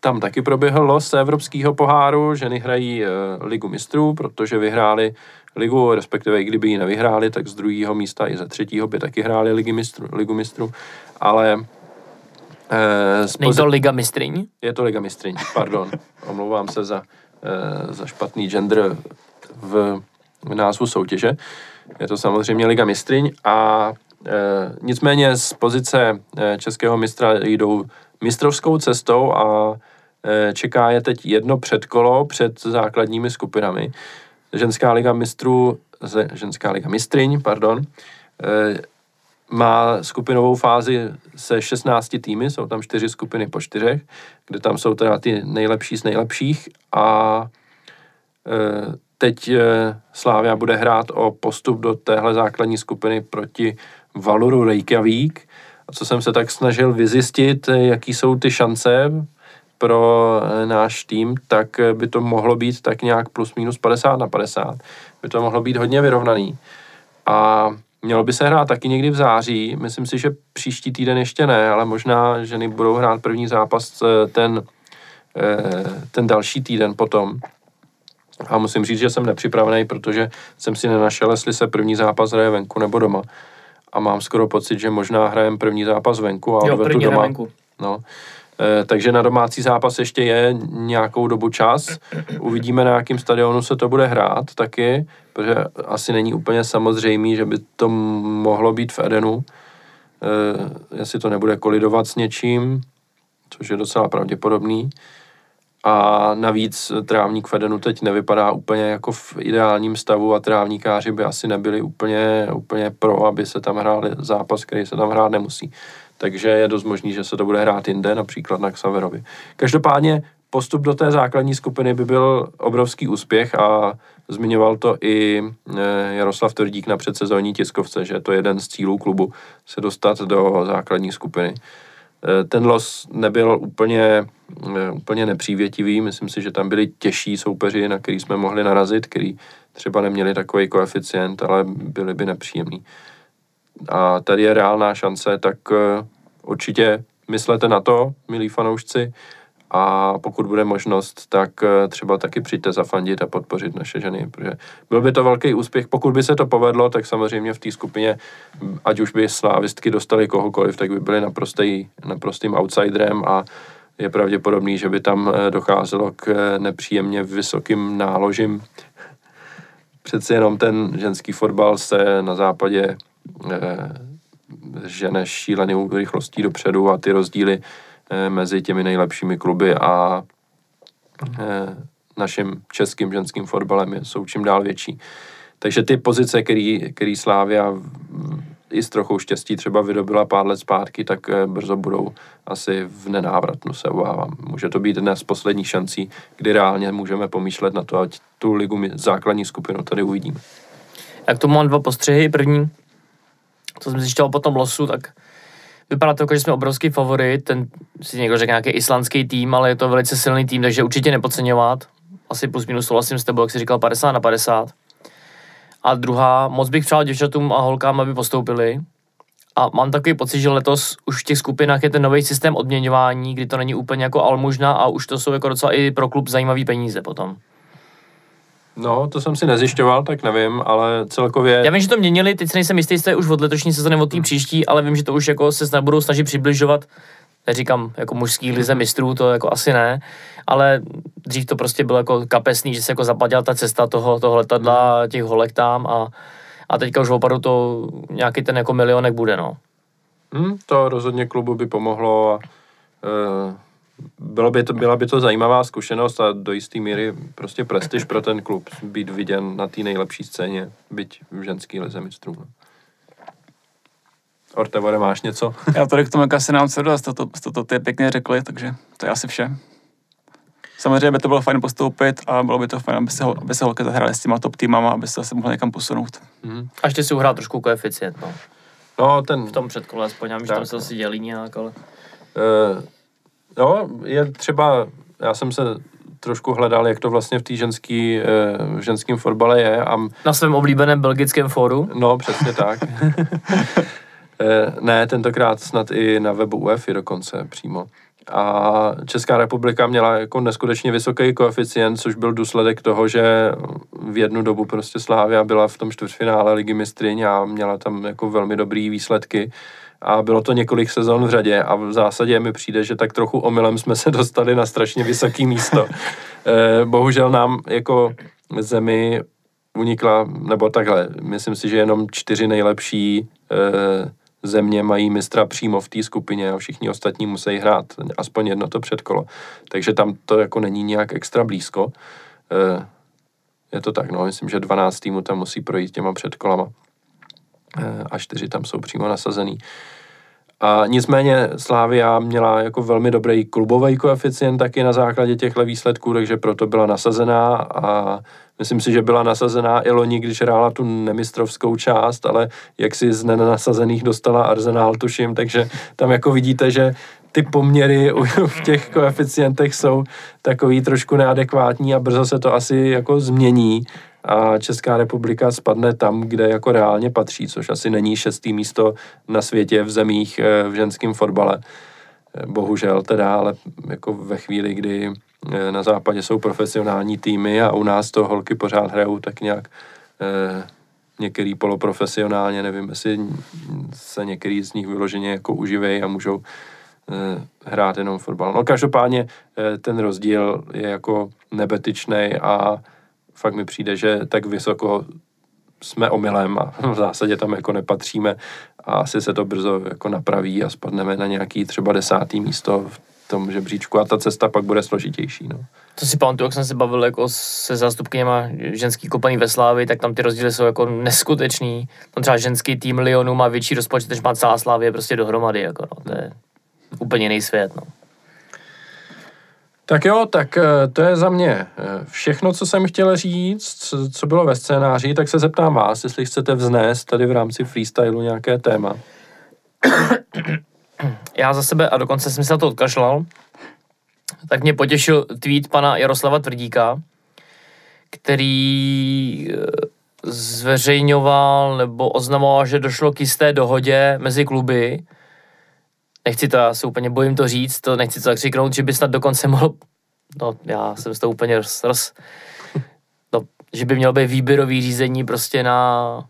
tam taky proběhl los Evropského poháru, ženy hrají ligu mistrů, protože vyhráli ligu, respektive i kdyby ji nevyhráli, tak z druhého místa i ze třetího by taky hráli ligu mistrů, ligu mistrů. Ale Eh, Není to Liga mistryň? Je to Liga mistryň, pardon. Omlouvám se za, eh, za špatný gender v, v názvu soutěže. Je to samozřejmě Liga mistryň a eh, nicméně z pozice eh, českého mistra jdou mistrovskou cestou a eh, čeká je teď jedno předkolo před základními skupinami. Ženská liga mistrů, ženská liga mistryň, pardon, eh, má skupinovou fázi se 16 týmy, jsou tam čtyři skupiny po čtyřech, kde tam jsou teda ty nejlepší z nejlepších a e, teď e, Slávia bude hrát o postup do téhle základní skupiny proti Valuru Reykjavík. A co jsem se tak snažil vyzjistit, jaký jsou ty šance pro e, náš tým, tak by to mohlo být tak nějak plus minus 50 na 50. By to mohlo být hodně vyrovnaný. A Mělo by se hrát taky někdy v září, myslím si, že příští týden ještě ne, ale možná ženy budou hrát první zápas eh, ten, eh, ten další týden potom. A musím říct, že jsem nepřipravený, protože jsem si nenašel, jestli se první zápas hraje venku nebo doma. A mám skoro pocit, že možná hrajem první zápas venku a jo, první doma. Venku. No. Eh, takže na domácí zápas ještě je nějakou dobu čas. Uvidíme, na jakém stadionu se to bude hrát taky, protože asi není úplně samozřejmý, že by to mohlo být v Edenu. Eh, jestli to nebude kolidovat s něčím, což je docela pravděpodobný. A navíc trávník v Edenu teď nevypadá úplně jako v ideálním stavu a trávníkáři by asi nebyli úplně, úplně pro, aby se tam hráli zápas, který se tam hrát nemusí takže je dost možný, že se to bude hrát jinde, například na Xaverovi. Každopádně postup do té základní skupiny by byl obrovský úspěch a zmiňoval to i eh, Jaroslav Tvrdík na předsezónní tiskovce, že to je jeden z cílů klubu se dostat do základní skupiny. Eh, ten los nebyl úplně, eh, úplně nepřívětivý, myslím si, že tam byli těžší soupeři, na který jsme mohli narazit, který třeba neměli takový koeficient, ale byli by nepříjemný a tady je reálná šance, tak eh, určitě myslete na to, milí fanoušci, a pokud bude možnost, tak eh, třeba taky přijďte zafandit a podpořit naše ženy, protože byl by to velký úspěch. Pokud by se to povedlo, tak samozřejmě v té skupině, ať už by slávistky dostali kohokoliv, tak by byli naprostý, naprostým outsiderem a je pravděpodobný, že by tam eh, docházelo k nepříjemně vysokým náložím. Přeci jenom ten ženský fotbal se na západě žene šílenou rychlostí dopředu a ty rozdíly eh, mezi těmi nejlepšími kluby a eh, naším českým ženským fotbalem jsou čím dál větší. Takže ty pozice, který, který Slávia i s trochou štěstí třeba vydobila pár let zpátky, tak brzo budou asi v nenávratnu, se obávám. Může to být jedna z posledních šancí, kdy reálně můžeme pomýšlet na to, ať tu ligu základní skupinu tady uvidíme. Jak to mám dva postřehy. První, co jsem zjišťoval po tom losu, tak vypadá to jako, že jsme obrovský favorit, ten si někdo řekne nějaký islandský tým, ale je to velice silný tým, takže určitě nepodceňovat. Asi plus minus souhlasím s tebou, jak jsi říkal, 50 na 50. A druhá, moc bych přál děvčatům a holkám, aby postoupili. A mám takový pocit, že letos už v těch skupinách je ten nový systém odměňování, kdy to není úplně jako almužna a už to jsou jako docela i pro klub zajímavý peníze potom. No, to jsem si nezjišťoval, tak nevím, ale celkově... Já vím, že to měnili, teď se nejsem jistý, jestli už od letošní sezóny, od té příští, ale vím, že to už jako se snad budou snažit přibližovat neříkám jako mužský lize mistrů, to jako asi ne, ale dřív to prostě bylo jako kapesný, že se jako zaplatila ta cesta toho, toho letadla, těch holek tam a, a teďka už opravdu to nějaký ten jako milionek bude, no. Hmm, to rozhodně klubu by pomohlo a e, bylo by to, byla by to zajímavá zkušenost a do jisté míry prostě prestiž pro ten klub být viděn na té nejlepší scéně, byť v ženský lize mistrů. No. Ortevore, máš něco? Já tady k tomu asi nám co dost, to, to, to, to ty pěkně řekli, takže to je asi vše. Samozřejmě by to bylo fajn postoupit a bylo by to fajn, aby se, aby se holky zahrály s těma top týmama, aby se zase mohli někam posunout. Mm-hmm. A ještě si uhrál trošku koeficient, no. No, ten... V tom předkole aspoň, já že tam se asi dělí nějak, ale... Uh, No, je třeba, já jsem se trošku hledal, jak to vlastně v té ženský, v ženském fotbale je. A... Na svém oblíbeném belgickém fóru? No, přesně tak. ne, tentokrát snad i na webu UEFI dokonce přímo. A Česká republika měla jako neskutečně vysoký koeficient, což byl důsledek toho, že v jednu dobu prostě Slávia byla v tom čtvrtfinále ligy mistryň a měla tam jako velmi dobrý výsledky a bylo to několik sezon v řadě a v zásadě mi přijde, že tak trochu omylem jsme se dostali na strašně vysoké místo. Eh, bohužel nám jako zemi unikla, nebo takhle, myslím si, že jenom čtyři nejlepší eh, země mají mistra přímo v té skupině a všichni ostatní musí hrát aspoň jedno to předkolo. Takže tam to jako není nějak extra blízko. Eh, je to tak, no, myslím, že 12 týmů tam musí projít těma předkolama a čtyři tam jsou přímo nasazený. A nicméně Slávia měla jako velmi dobrý klubový koeficient taky na základě těchto výsledků, takže proto byla nasazená a myslím si, že byla nasazená i loni, když hrála tu nemistrovskou část, ale jak si z nenasazených dostala Arsenal, tuším, takže tam jako vidíte, že ty poměry v těch koeficientech jsou takový trošku neadekvátní a brzo se to asi jako změní a Česká republika spadne tam, kde jako reálně patří, což asi není šestý místo na světě v zemích eh, v ženském fotbale. Eh, bohužel teda, ale jako ve chvíli, kdy eh, na západě jsou profesionální týmy a u nás to holky pořád hrajou tak nějak některý poloprofesionálně, nevím, jestli se některý z nich vyloženě jako uživějí a můžou hrát jenom fotbal. No každopádně ten rozdíl je jako nebetyčný a fakt mi přijde, že tak vysoko jsme omylem a v zásadě tam jako nepatříme a asi se to brzo jako napraví a spadneme na nějaký třeba desátý místo v tom žebříčku a ta cesta pak bude složitější. No. To si pamatuju, jak jsem se bavil jako se zástupkyněma ženský kopaní ve Slávy, tak tam ty rozdíly jsou jako neskutečný. Tam třeba ženský tým Lyonu má větší rozpočet, než má celá Slávě prostě dohromady. Jako no. To je úplně jiný svět. No. Tak jo, tak eh, to je za mě eh, všechno, co jsem chtěl říct, co bylo ve scénáři, tak se zeptám vás, jestli chcete vznést tady v rámci freestylu nějaké téma. Já za sebe, a dokonce jsem se na to odkašlal, tak mě potěšil tweet pana Jaroslava Tvrdíka, který eh, zveřejňoval nebo oznamoval, že došlo k jisté dohodě mezi kluby, nechci to, já se úplně bojím to říct, to nechci to zakřiknout, že by snad dokonce mohl, no já jsem z toho úplně roz, roz no, že by mělo být výběrový řízení prostě na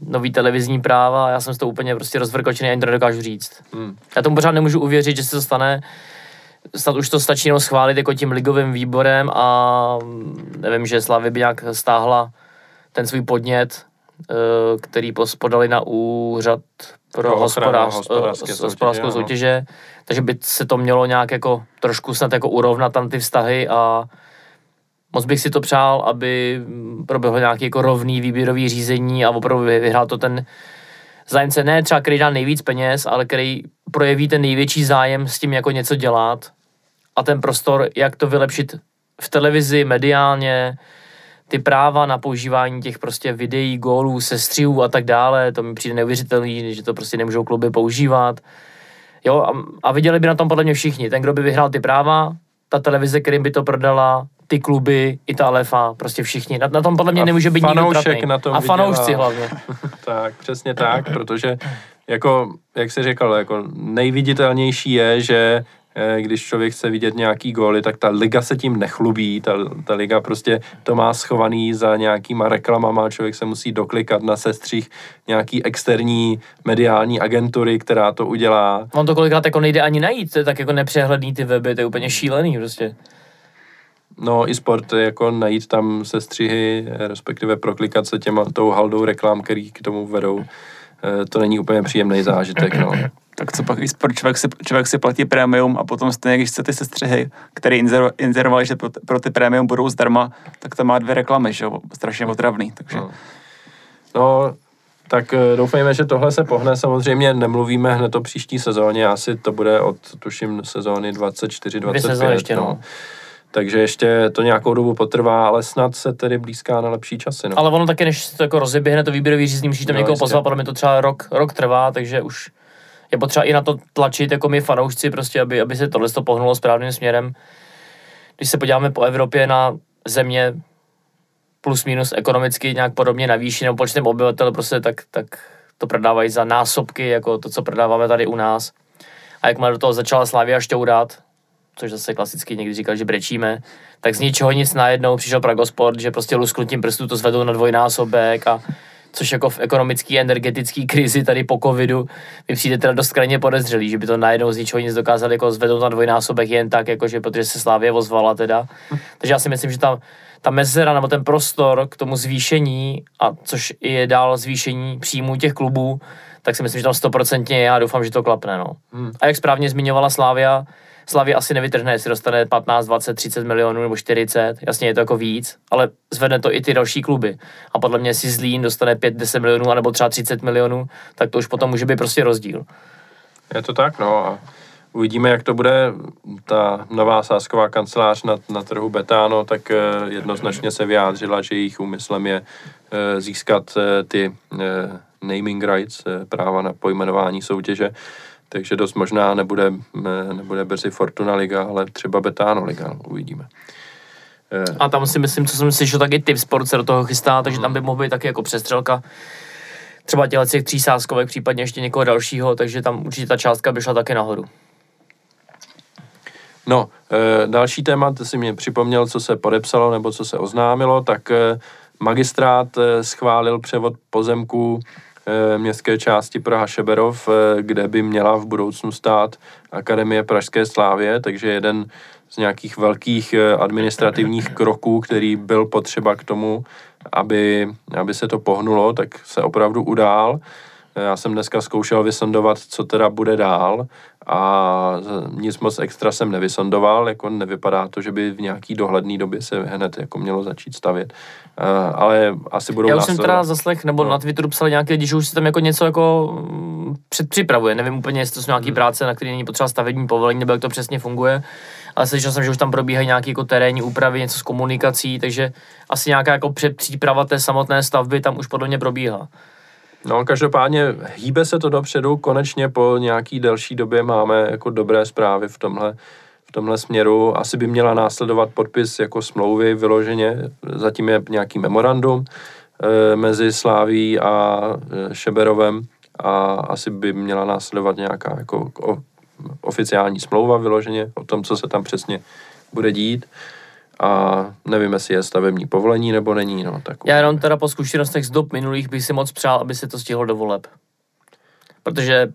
nový televizní práva, já jsem z toho úplně prostě rozvrkočený, ani to nedokážu říct. Hmm. Já tomu pořád nemůžu uvěřit, že se to stane, snad už to stačí jenom schválit jako tím ligovým výborem a nevím, že Slavy by nějak stáhla ten svůj podnět, eh, který podali na úřad pro hospodářskou soutěže, takže by se to mělo nějak jako trošku snad jako urovnat tam ty vztahy a moc bych si to přál, aby proběhlo nějaký jako rovný výběrový řízení a opravdu vyhrál to ten zájemce, ne třeba který dá nejvíc peněz, ale který projeví ten největší zájem s tím jako něco dělat a ten prostor, jak to vylepšit v televizi, mediálně, ty práva na používání těch prostě videí, gólů, sestřihů a tak dále, to mi přijde neuvěřitelný, že to prostě nemůžou kluby používat. Jo, a, a viděli by na tom podle mě všichni. Ten, kdo by vyhrál ty práva, ta televize, kterým by to prodala, ty kluby, i ta LFA, prostě všichni. Na, na tom podle mě a nemůže být nikdo na tom A fanoušci hlavně. tak, přesně tak, protože jako, jak jsi říkal, jako nejviditelnější je, že když člověk chce vidět nějaký góly, tak ta liga se tím nechlubí, ta, ta liga prostě to má schovaný za nějakýma reklamama, člověk se musí doklikat na sestřích nějaký externí mediální agentury, která to udělá. On to kolikrát jako nejde ani najít, to je tak jako nepřehledný ty weby, to je úplně šílený prostě. No i sport, jako najít tam sestřihy, respektive proklikat se těma tou haldou reklam, který k tomu vedou, eh, to není úplně příjemný zážitek, no tak co pak e-sport, člověk si, člověk si platí prémium a potom stejně, když chce ty sestřihy, které inzerovali, že pro, pro ty prémium budou zdarma, tak to má dvě reklamy, že jo, strašně otravný, takže... No. no, tak eh, doufejme, že tohle se pohne. Samozřejmě nemluvíme hned o příští sezóně, asi to bude od, tuším, sezóny 24-25. ještě, no. no. Takže ještě to nějakou dobu potrvá, ale snad se tedy blízká na lepší časy. No. Ale ono taky, než to jako rozeběhne to výběrový řízení, musíte tam no, někoho pozvat, podle mě to třeba rok, rok trvá, takže už je potřeba i na to tlačit jako my fanoušci, prostě, aby, aby se tohle to pohnulo správným směrem. když se podíváme po Evropě na země plus minus ekonomicky nějak podobně navýší nebo počtem obyvatel, prostě tak, tak to prodávají za násobky, jako to, co prodáváme tady u nás. A jak do toho začala Slavia šťourat, což zase klasicky někdy říkal, že brečíme, tak z ničeho nic najednou přišel Pragosport, že prostě lusknutím prstů to zvedou na dvojnásobek a což jako v ekonomické energetické krizi tady po covidu mi přijde teda dost krajně podezřelý, že by to najednou z ničeho nic dokázali jako zvednout na dvojnásobek jen tak, jakože protože se Slávě ozvala teda. Takže já si myslím, že ta, ta mezera nebo ten prostor k tomu zvýšení, a což je dál zvýšení příjmů těch klubů, tak si myslím, že tam stoprocentně je a doufám, že to klapne. No. Hmm. A jak správně zmiňovala Slávia, Slavě asi nevytrhne, jestli dostane 15, 20, 30 milionů nebo 40, jasně je to jako víc, ale zvedne to i ty další kluby. A podle mě, si Zlín dostane 5, 10 milionů, nebo třeba 30 milionů, tak to už potom může být prostě rozdíl. Je to tak, no a uvidíme, jak to bude. Ta nová sásková kancelář na, na trhu Betano, tak eh, jednoznačně se vyjádřila, že jejich úmyslem je eh, získat eh, ty naming rights, práva na pojmenování soutěže takže dost možná nebude, nebude brzy Fortuna Liga, ale třeba Betano Liga, no, uvidíme. Eh, A tam si myslím, co jsem slyšel, tak i Tip Sport se do toho chystá, takže tam by mohl být taky jako přestřelka třeba těle těch tří sáskovek, případně ještě někoho dalšího, takže tam určitě ta částka by šla taky nahoru. No, e, další téma, ty si mě připomněl, co se podepsalo nebo co se oznámilo, tak e, magistrát e, schválil převod pozemků městské části Praha Šeberov, eh, kde by měla v budoucnu stát Akademie Pražské slávě, takže jeden z nějakých velkých eh, administrativních kroků, který byl potřeba k tomu, aby, aby se to pohnulo, tak se opravdu udál. Já jsem dneska zkoušel vysondovat, co teda bude dál a nic moc extra jsem nevysondoval, jako nevypadá to, že by v nějaký dohledné době se hned jako mělo začít stavět. Uh, ale asi budou Já už jsem teda zaslech, nebo no. na Twitteru psal nějaké lidi, že už se tam jako něco jako mm, předpřipravuje. Nevím úplně, jestli to jsou nějaké hmm. práce, na které není potřeba stavební povolení, nebo jak to přesně funguje. Ale slyšel jsem, že už tam probíhají nějaké jako terénní úpravy, něco s komunikací, takže asi nějaká jako předpříprava té samotné stavby tam už podle mě probíhá. No, každopádně hýbe se to dopředu, konečně po nějaký delší době máme jako dobré zprávy v tomhle, v tomhle směru. Asi by měla následovat podpis jako smlouvy vyloženě, zatím je nějaký memorandum e, mezi Sláví a e, Šeberovem a asi by měla následovat nějaká jako o, oficiální smlouva vyloženě o tom, co se tam přesně bude dít a nevím, jestli je stavební povolení nebo není. No, tak Já jenom teda po zkušenostech z dob minulých bych si moc přál, aby se to stihlo do voleb. Protože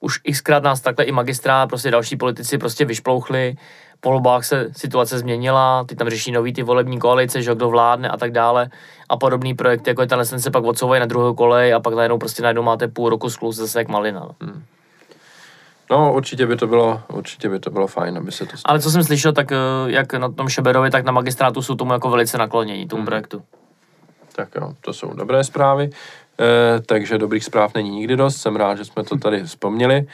už xkrát nás takhle i magistrát, prostě další politici prostě vyšplouchli, po volbách se situace změnila, ty tam řeší nový ty volební koalice, že kdo vládne a tak dále a podobný projekt, jako je tenhle se pak odsouvají na druhou kolej a pak najednou prostě najednou máte půl roku sklus zase jak malina. No. Hmm. No, určitě by to bylo, určitě by to bylo fajn, aby se to stalo. Ale co jsem slyšel, tak eh, jak na tom Šeberovi, tak na magistrátu jsou tomu jako velice naklonění, tomu hmm. projektu. Tak jo, to jsou dobré zprávy. E, takže dobrých zpráv není nikdy dost, jsem rád, že jsme to tady vzpomněli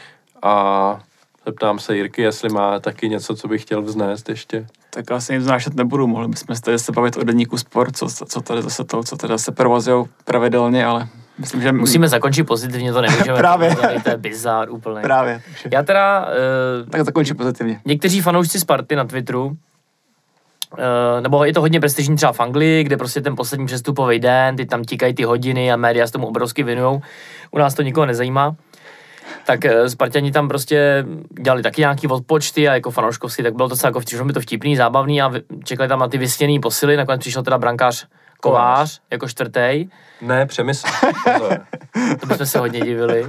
a zeptám se Jirky, jestli má taky něco, co bych chtěl vznést ještě. Tak asi nic vznášet nebudu, mohli bychom se tady se bavit o denníku sport, co, co tady zase to, co teda se provozují pravidelně, ale Myslím, že... Musíme zakončit pozitivně, to nemůžeme. Právě. To je bizár úplně. Právě. Takže... Já teda... Uh, tak zakončím pozitivně. Někteří fanoušci Sparty na Twitteru, uh, nebo je to hodně prestižní třeba v Anglii, kde prostě ten poslední přestupový den, ty tam tikají ty hodiny a média s tomu obrovsky věnují. U nás to nikoho nezajímá. Tak uh, Spartani tam prostě dělali taky nějaký odpočty a jako fanouškovský, tak bylo to jako mi to vtipný, zábavný a čekali tam na ty vysněný posily, nakonec přišel teda brankář Kovář jako čtvrtý. Ne, přemysl. to bychom se hodně divili.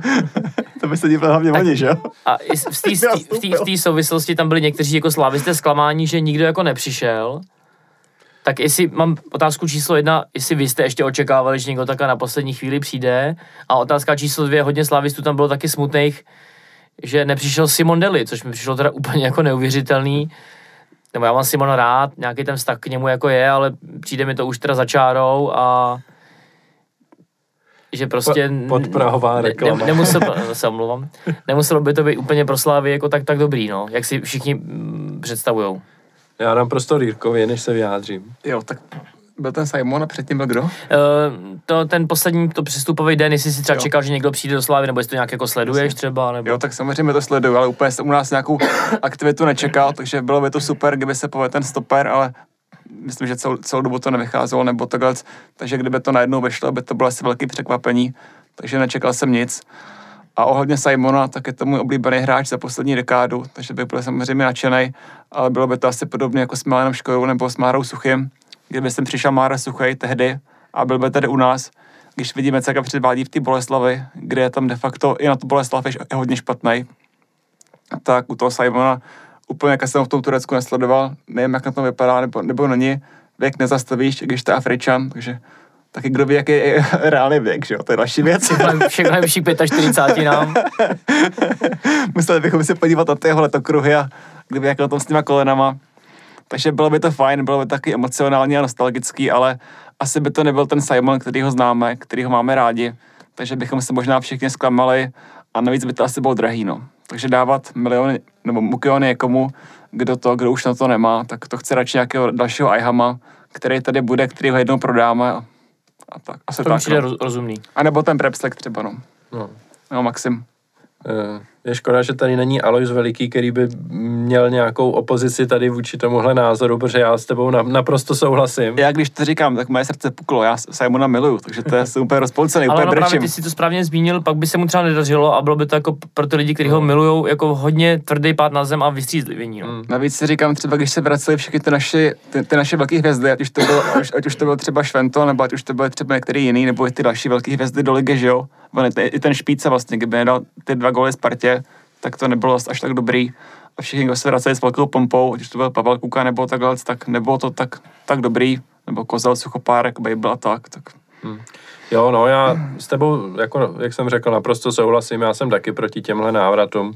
to by se divili hlavně oni, že jo? A v té souvislosti tam byli někteří jako slávisté zklamání, že nikdo jako nepřišel. Tak jestli mám otázku číslo jedna, jestli vy jste ještě očekávali, že někdo takhle na poslední chvíli přijde. A otázka číslo dvě, hodně slávistů tam bylo taky smutných, že nepřišel Simon Deli, což mi přišlo teda úplně jako neuvěřitelný nebo já mám Simona rád, nějaký ten vztah k němu jako je, ale přijde mi to už teda za čárou a že prostě... Podprahová reklama. Ne, nemusel, se omluvám, nemuselo by to být úplně pro Slávy jako tak, tak dobrý, no, jak si všichni mm, představujou. Já dám prostor Jirkovi, než se vyjádřím. Jo, tak byl ten Simon a předtím byl kdo? Uh, to, ten poslední, to přestupový den, jestli si třeba jo. čekal, že někdo přijde do Slávy, nebo jestli to nějak jako sleduješ třeba, nebo... Jo, tak samozřejmě to sleduju, ale úplně jsem u nás nějakou aktivitu nečekal, takže bylo by to super, kdyby se povedl ten stoper, ale myslím, že celou, celou dobu to nevycházelo, nebo takhle, takže kdyby to najednou vyšlo, by to bylo asi velký překvapení, takže nečekal jsem nic. A ohledně Simona, tak je to můj oblíbený hráč za poslední dekádu, takže bych byl samozřejmě nadšený, ale bylo by to asi podobné jako s Milanem Škodou nebo s Márou Suchým, kdyby jsem přišel Mára Suchý tehdy a byl by tady u nás, když vidíme, co předvádí v té Boleslavi, kde je tam de facto i na tu Boleslav je hodně špatný, tak u toho Simona úplně jak jsem v tom Turecku nesledoval, nevím, jak na tom vypadá, nebo, nebo na ní, věk nezastavíš, když to je Afričan, takže taky kdo ví, jaký je reálný věk, že jo, to je další věc. Všechno je vyšší 45 nám. Museli bychom se podívat na tyhle letokruhy a kdyby jak na tom s těma kolenama. Takže bylo by to fajn, bylo by taky emocionální a nostalgický, ale asi by to nebyl ten Simon, který ho známe, který ho máme rádi, takže bychom se možná všichni zklamali a navíc by to asi bylo drahý, no. Takže dávat miliony nebo mukiony někomu, kdo to, kdo už na to nemá, tak to chce radši nějakého dalšího iHama, který tady bude, který ho jednou prodáme a, a tak. Asi to tak, no. rozumný. A nebo ten Prepslek třeba, no. No, no Maxim. Uh, je škoda, že tady není Alois Veliký, který by měl nějakou opozici tady vůči tomuhle názoru, protože já s tebou na, naprosto souhlasím. Já když to říkám, tak moje srdce puklo, já Simona miluju, takže to je úplně rozpolcený, úplně Ale právě ty si to správně zmínil, pak by se mu třeba nedařilo a bylo by to jako pro ty lidi, kteří ho milují, jako hodně tvrdý pád na zem a vystřízlivění. No. Mm. Navíc si říkám třeba, když se vraceli všechny ty naše, ty, ty naše velké hvězdy, ať už, to bylo, ať, ať už to byl třeba Švento, nebo ať už to byl třeba některý jiný, nebo i ty další velké hvězdy do ligy, že jo? I ten Špíca vlastně, kdyby nedal ty dva góly Spartě, tak to nebylo až tak dobrý. A všichni, kdo se vraceli s velkou pompou, když to byl Pavel Kuka nebo takhle, tak nebylo to tak, tak dobrý. Nebo Kozel, Suchopárek, Babel a tak. tak. Hmm. Jo, no já s tebou, jako, jak jsem řekl, naprosto souhlasím, já jsem taky proti těmhle návratům. Uh,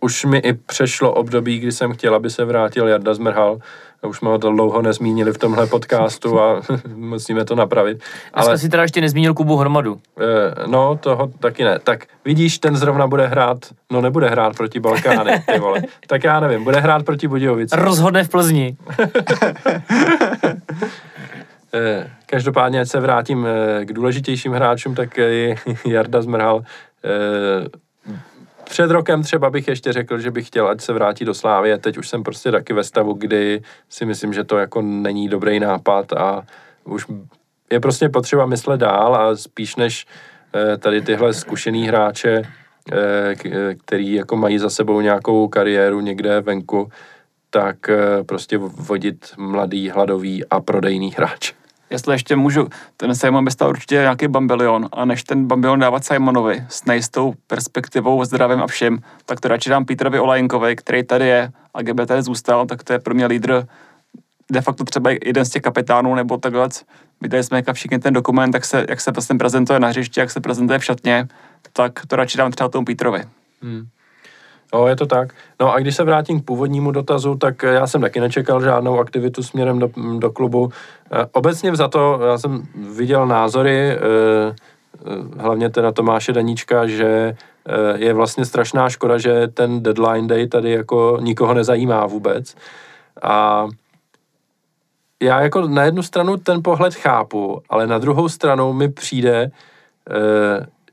už mi i přešlo období, kdy jsem chtěl, aby se vrátil Jarda Zmrhal, už jsme ho to dlouho nezmínili v tomhle podcastu a musíme to napravit. Ale si teda ještě nezmínil Kubu Hromadu. E, no, toho taky ne. Tak vidíš, ten zrovna bude hrát, no nebude hrát proti Balkány, ty vole. Tak já nevím, bude hrát proti Budějovici. Rozhodne v Plzni. e, každopádně, ať se vrátím e, k důležitějším hráčům, tak je Jarda Zmrhal před rokem třeba bych ještě řekl, že bych chtěl, ať se vrátí do Slávy. Teď už jsem prostě taky ve stavu, kdy si myslím, že to jako není dobrý nápad a už je prostě potřeba myslet dál a spíš než eh, tady tyhle zkušený hráče, eh, eh, který jako mají za sebou nějakou kariéru někde venku, tak prostě vodit mladý, hladový a prodejný hráč jestli ještě můžu, ten Simon by stal určitě nějaký bambilion a než ten bambilion dávat Simonovi s nejistou perspektivou, zdravím a všem, tak to radši dám Petrovi Olajinkovi, který tady je a kdyby tady zůstal, tak to je pro mě lídr de facto třeba jeden z těch kapitánů nebo takhle. Viděli jsme jak všichni ten dokument, jak se, jak se vlastně prezentuje na hřišti, jak se prezentuje v šatně, tak to radši dám třeba tomu Petrovi. Hmm. No, je to tak. No a když se vrátím k původnímu dotazu, tak já jsem taky nečekal žádnou aktivitu směrem do, do klubu. Eh, obecně za to, já jsem viděl názory, eh, eh, hlavně teda Tomáše Daníčka, že je vlastně strašná škoda, že ten deadline day tady jako nikoho nezajímá vůbec. A já jako na jednu stranu ten pohled chápu, ale na druhou stranu mi přijde,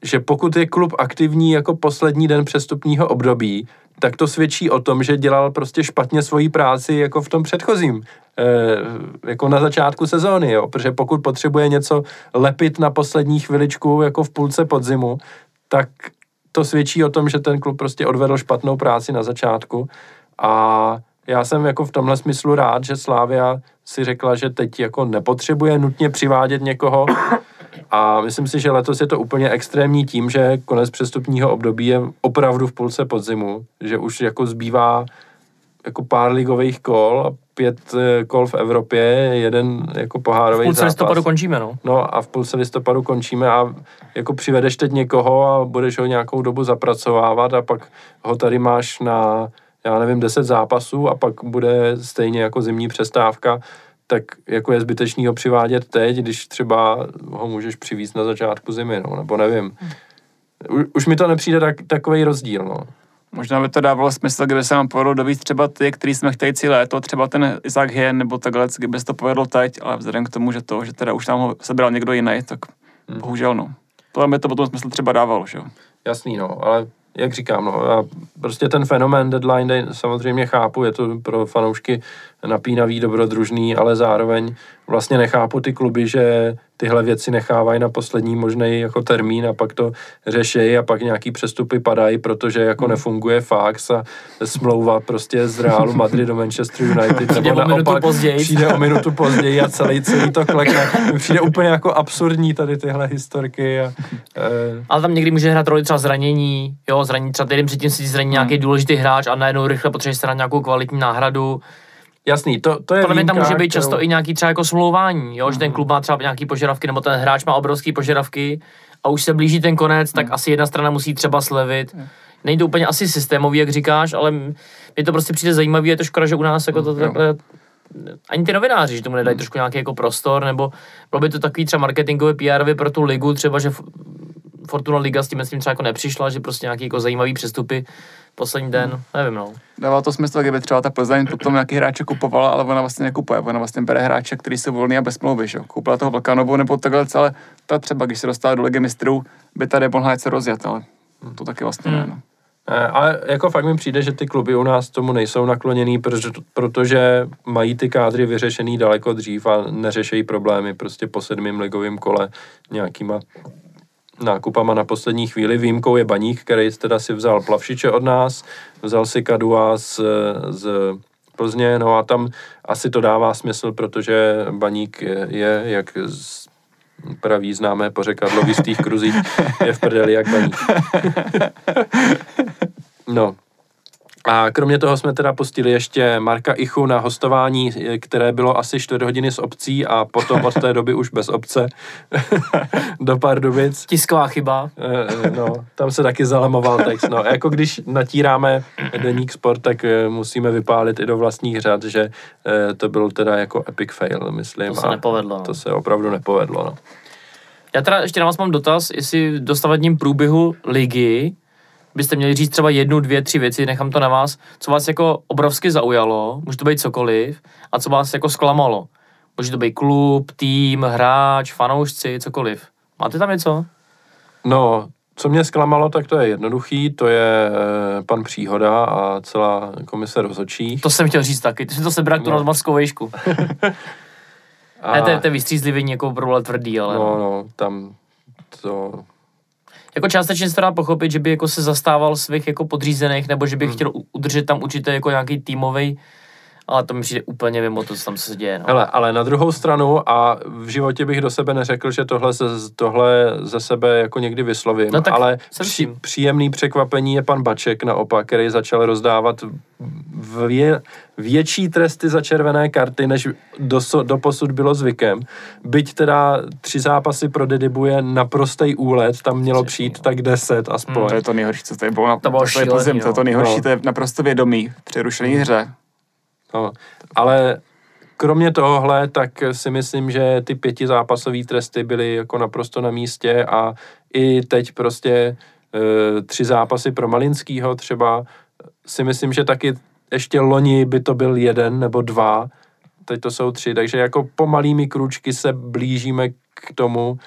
že pokud je klub aktivní jako poslední den přestupního období, tak to svědčí o tom, že dělal prostě špatně svoji práci jako v tom předchozím, e, jako na začátku sezóny, jo, protože pokud potřebuje něco lepit na poslední chviličku jako v půlce podzimu, tak to svědčí o tom, že ten klub prostě odvedl špatnou práci na začátku. A já jsem jako v tomhle smyslu rád, že Slávia si řekla, že teď jako nepotřebuje nutně přivádět někoho, a myslím si, že letos je to úplně extrémní tím, že konec přestupního období je opravdu v půlce podzimu, že už jako zbývá jako pár ligových kol a pět eh, kol v Evropě, jeden jako pohárový V půlce zápas. listopadu končíme, no. No a v půlce listopadu končíme a jako přivedeš teď někoho a budeš ho nějakou dobu zapracovávat a pak ho tady máš na, já nevím, deset zápasů a pak bude stejně jako zimní přestávka tak jako je zbytečný ho přivádět teď, když třeba ho můžeš přivízt na začátku zimy, no, nebo nevím. U, už mi to nepřijde tak, takový rozdíl, no. Možná by to dávalo smysl, kdyby se nám povedlo dovíc třeba ty, který jsme chtěli celé léto, třeba ten Isaac Hien nebo takhle, kdyby se to povedlo teď, ale vzhledem k tomu, že to, že teda už tam ho sebral někdo jiný, tak Hmm. Bohužel, no. To by to potom smysl třeba dávalo, že jo. Jasný, no, ale jak říkám, no, já prostě ten fenomén deadline day samozřejmě chápu, je to pro fanoušky napínavý, dobrodružný, ale zároveň vlastně nechápu ty kluby, že tyhle věci nechávají na poslední možný jako termín a pak to řešejí a pak nějaký přestupy padají, protože jako hmm. nefunguje fax a smlouva prostě z Realu Madrid do Manchester United přijde nebo naopak přijde o minutu později a celý, celý to klekne. Přijde úplně jako absurdní tady tyhle historky. A, e... Ale tam někdy může hrát roli třeba zranění, jo, zranění třeba týden předtím si zraní hmm. nějaký důležitý hráč a najednou rychle potřebuje se nějakou kvalitní náhradu Jasný, to, to je Podle mě tam může být často i nějaký třeba jako smlouvání, jo? Mm. že ten mhm. klub má třeba nějaký požadavky, nebo ten hráč má obrovský požadavky a už se blíží ten konec, tak mm. asi jedna strana musí třeba slevit. Mm. Není to úplně asi systémový, jak říkáš, ale mě to prostě přijde zajímavý, je to škoda, že u nás jako to mm, takhle ani ty novináři, že tomu nedají mm. trošku nějaký jako prostor, nebo bylo by to takový třeba marketingový PR pro tu ligu, třeba, že Fortuna Liga s tím, myslím, třeba jako nepřišla, že prostě nějaký jako zajímavý přestupy poslední den, hmm. nevím no. Dává to smysl, kdyby třeba ta Plzeň potom nějaký hráče kupovala, ale ona vlastně nekupuje. Ona vlastně bere hráče, který jsou volný a bez smlouvy, že? Koupila toho Vlkanovu nebo takhle celé, ta třeba, když se dostala do ligy mistrů, by tady mohla se rozjet, ale to taky vlastně hmm. ne, no. Eh, ale jako fakt mi přijde, že ty kluby u nás tomu nejsou nakloněný, protože, protože mají ty kádry vyřešený daleko dřív a neřešejí problémy prostě po sedmém ligovém kole nějakýma nákupama na poslední chvíli. Výjimkou je Baník, který teda si vzal Plavšiče od nás, vzal si Kadua z, z Plzně, no a tam asi to dává smysl, protože Baník je, je jak z pravý známé pořekadlo v jistých kruzích, je v prdeli jak Baník. No, a kromě toho jsme teda pustili ještě Marka Ichu na hostování, které bylo asi 4 hodiny s obcí a potom od té doby už bez obce do Pardubic. Tisková chyba. Eh, eh, no, tam se taky zalamoval text. No, jako když natíráme deník sport, tak eh, musíme vypálit i do vlastních řad, že to byl teda jako epic fail, myslím. To se nepovedlo. No. To se opravdu nepovedlo, no. Já teda ještě na vás mám dotaz, jestli v dostavadním průběhu ligy byste měli říct třeba jednu, dvě, tři věci, nechám to na vás, co vás jako obrovsky zaujalo, může to být cokoliv, a co vás jako zklamalo. Může to být klub, tým, hráč, fanoušci, cokoliv. Máte tam něco? No, co mě zklamalo, tak to je jednoduchý, to je e, pan Příhoda a celá komise rozhodčí. To jsem chtěl říct taky, ty jsi to sebral no. tu nadmorskou vejšku. a... Ne, to je, to je vystřízlivý jako problém tvrdý, ale... No, no, tam to jako částečně se to dá pochopit, že by jako se zastával svých jako podřízených, nebo že by hmm. chtěl udržet tam určitě jako nějaký týmový ale to mi přijde úplně mimo to, co tam se děje. No. Hele, ale na druhou stranu a v životě bych do sebe neřekl, že tohle ze, tohle ze sebe jako někdy vyslovím, no ale při, příjemný překvapení je pan Baček naopak, který začal rozdávat vě, větší tresty za červené karty, než do, do posud bylo zvykem. Byť teda tři zápasy pro Dedibu je naprostý úlet, tam mělo přijít tak deset aspoň. Hmm. To je to nejhorší, co tady bylo. Na, to bylo to, šílený, to, je to, to nejhorší, no. to je naprosto vědomý, přerušený hře. No, ale kromě tohohle, tak si myslím, že ty pětizápasové tresty byly jako naprosto na místě a i teď prostě e, tři zápasy pro Malinskýho třeba si myslím, že taky ještě loni by to byl jeden nebo dva, teď to jsou tři, takže jako pomalými kručky se blížíme k tomu.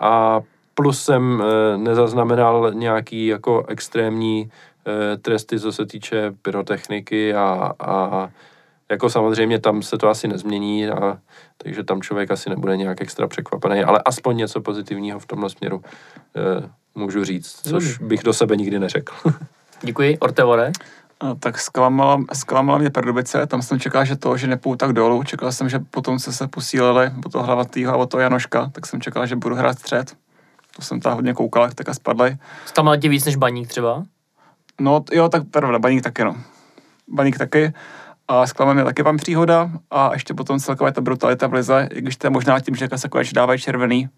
A plus jsem e, nezaznamenal nějaký jako extrémní e, tresty, co se týče pyrotechniky a, a jako samozřejmě tam se to asi nezmění, a, takže tam člověk asi nebude nějak extra překvapený, ale aspoň něco pozitivního v tomhle směru e, můžu říct, což bych do sebe nikdy neřekl. Děkuji. Ortevore? No, tak zklamala, zklamala mě Pardubice, tam jsem čekal, že to, že nepůjdu tak dolů, čekal jsem, že potom se se posílili o toho hlavatýho a o toho Janoška, tak jsem čekal, že budu hrát střed. To jsem tam hodně koukal, jak tak a spadly. Tam tě víc než Baník třeba? No jo, tak pravda, Baník taky no. Baník taky. A zklamal mě taky vám příhoda a ještě potom celkově ta brutalita v lize, i když to je možná tím, že se konečně dávají červený,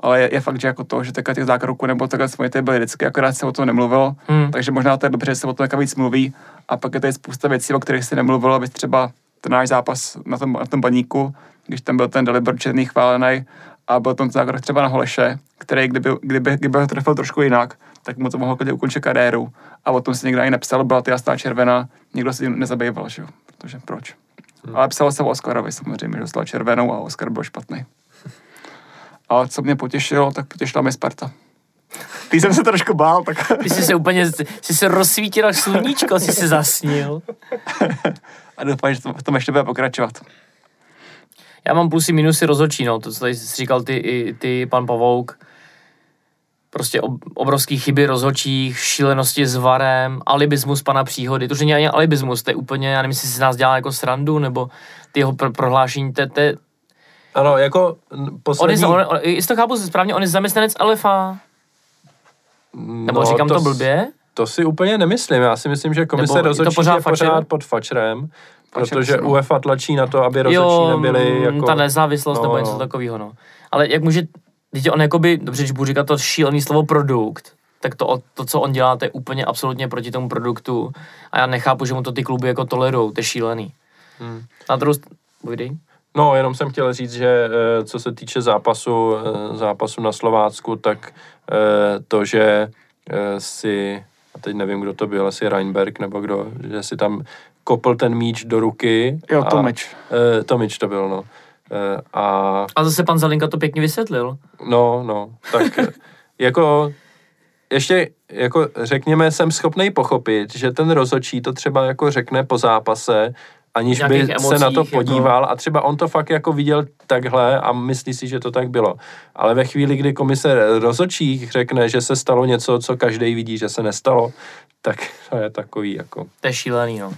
ale je, je, fakt, že jako to, že takhle těch zákroků nebo takhle svoje byly vždycky, akorát se o tom nemluvilo, hmm. takže možná to je dobře, že se o tom víc mluví a pak je tady spousta věcí, o kterých se nemluvilo, aby třeba ten náš zápas na tom, na tom baníku, když tam byl ten Delibor černý chválený a byl tam zákrok třeba na Holeše, který kdyby, kdyby, kdyby ho trefil trošku jinak, tak mu to mohlo ukončit kariéru. A o tom se někdo ani nepsal, byla ty jasná červená, nikdo se tím nezabýval, že jo protože proč. Hmm. Ale psalo se o Oscarovi samozřejmě, že dostal červenou a Oscar byl špatný. Ale co mě potěšilo, tak potěšila mě Sparta. Ty jsem se trošku bál, tak... Ty jsi se úplně, jsi se rozsvítil až sluníčko, jsi se zasnil. A doufám, že to, v tom ještě bude pokračovat. Já mám plusy, minusy rozhodčí, no, to, co tady jsi říkal ty, i ty, pan Pavouk. Prostě ob, obrovský chyby rozhodčích, šílenosti s varem, alibismus pana Příhody. To už není ani alibismus, to je úplně, já nevím, jestli si nás dělá jako srandu, nebo ty jeho pro, prohlášení, to, to je... Ano, jako poslední... On je, on, jestli to chápu správně, on je zaměstnanec LFA. Nebo No, říkám to, s- blbě? To si úplně nemyslím. Já si myslím, že komise to rozhodčí pořád je pořád fačer? pod fačrem, Fačer protože no. UEFA tlačí na to, aby rozhodčí nebyli jako... ta nezávislost no, nebo něco no. takového, no. Ale jak může, teď on jakoby, dobře, když budu říkat to šílený slovo produkt, tak to, to, co on dělá, to je úplně absolutně proti tomu produktu a já nechápu, že mu to ty kluby jako tolerujou, to je šílený. Hmm. Na druhou st- povídej. No, jenom jsem chtěl říct, že eh, co se týče zápasu, eh, zápasu na Slovácku, tak eh, to, že eh, si, a teď nevím, kdo to byl, asi Reinberg nebo kdo, že si tam kopl ten míč do ruky. Jo, a- Tomič. Eh, Tomič to byl, no. Eh, a A zase pan Zelinka to pěkně vysvětlil. No, no, tak eh, jako ještě jako řekněme, jsem schopný pochopit, že ten rozhodčí to třeba jako řekne po zápase, aniž by Nějakých se na to emocích, jako- podíval a třeba on to fakt jako viděl takhle a myslí si, že to tak bylo. Ale ve chvíli, kdy komise rozhodčích řekne, že se stalo něco, co každý vidí, že se nestalo, tak to je takový jako... To je šílený, no.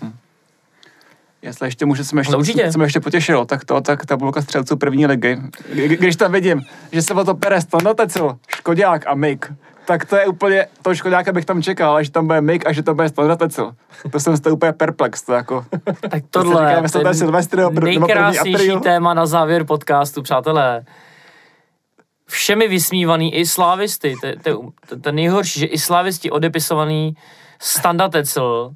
Jestli ještě můžu, co mě ještě, No, určitě. mě ještě potěšilo, tak to, tak tabulka střelců první ligy. Kdy- Když tam vidím, že se o to pere Standatecel, Škodák a Mik, tak to je úplně, to Škodáka bych tam čekal, ale že tam bude Mik a že to bude Standatecel. To jsem z toho úplně perplex, to jako. Tak tohle to je nejkrásnější téma na závěr podcastu, přátelé. Všemi vysmívaný i slávisty, to, je- nejhorší, že i slávisti odepisovaný Standa Tecel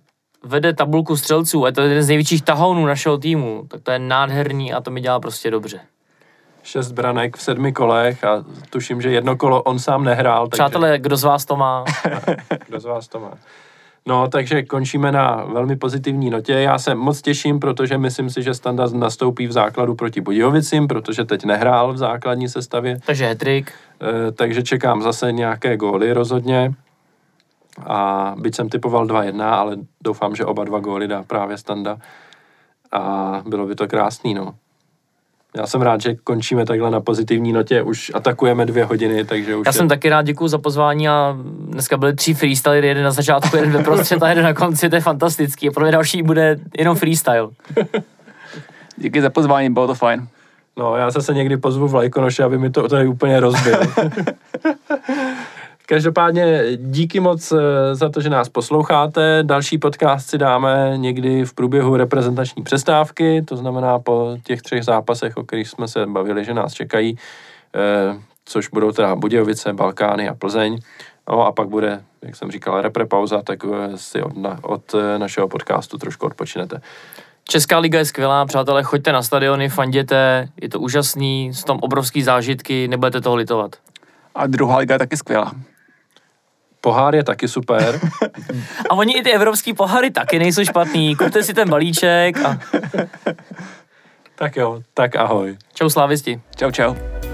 vede tabulku střelců a je to jeden z největších tahounů našeho týmu, tak to je nádherný a to mi dělá prostě dobře. Šest branek v sedmi kolech a tuším, že jedno kolo on sám nehrál. Takže... Přátelé, kdo z vás to má? Kdo z vás to má? No, takže končíme na velmi pozitivní notě. Já se moc těším, protože myslím si, že Standa nastoupí v základu proti Budějovicím, protože teď nehrál v základní sestavě, Takže hetrik. Eh, takže čekám zase nějaké góly rozhodně. A byť jsem typoval 2-1, ale doufám, že oba dva góly dá právě Standa. A bylo by to krásný, no. Já jsem rád, že končíme takhle na pozitivní notě, už atakujeme dvě hodiny, takže už Já je... jsem taky rád, děkuju za pozvání a dneska byly tři freestyly, jeden na začátku, jeden ve prostřed a jeden na konci, to je fantastický. A pro mě další bude jenom freestyle. Díky za pozvání, bylo to fajn. No, já zase někdy pozvu Vlajkonoše, aby mi to tady úplně rozbil. Každopádně díky moc eh, za to, že nás posloucháte. Další podcast si dáme někdy v průběhu reprezentační přestávky, to znamená po těch třech zápasech, o kterých jsme se bavili, že nás čekají, eh, což budou teda Budějovice, Balkány a Plzeň. No a pak bude, jak jsem říkal, repre pauza, tak eh, si od, na, od eh, našeho podcastu trošku odpočinete. Česká liga je skvělá, přátelé, choďte na stadiony, fanděte, je to úžasný, jsou tam obrovský zážitky, nebudete toho litovat. A druhá liga je taky skvělá. Pohár je taky super. A oni i ty evropský pohary taky nejsou špatný, kupte si ten balíček a tak jo, tak ahoj. čau slávisti. Čau, čau.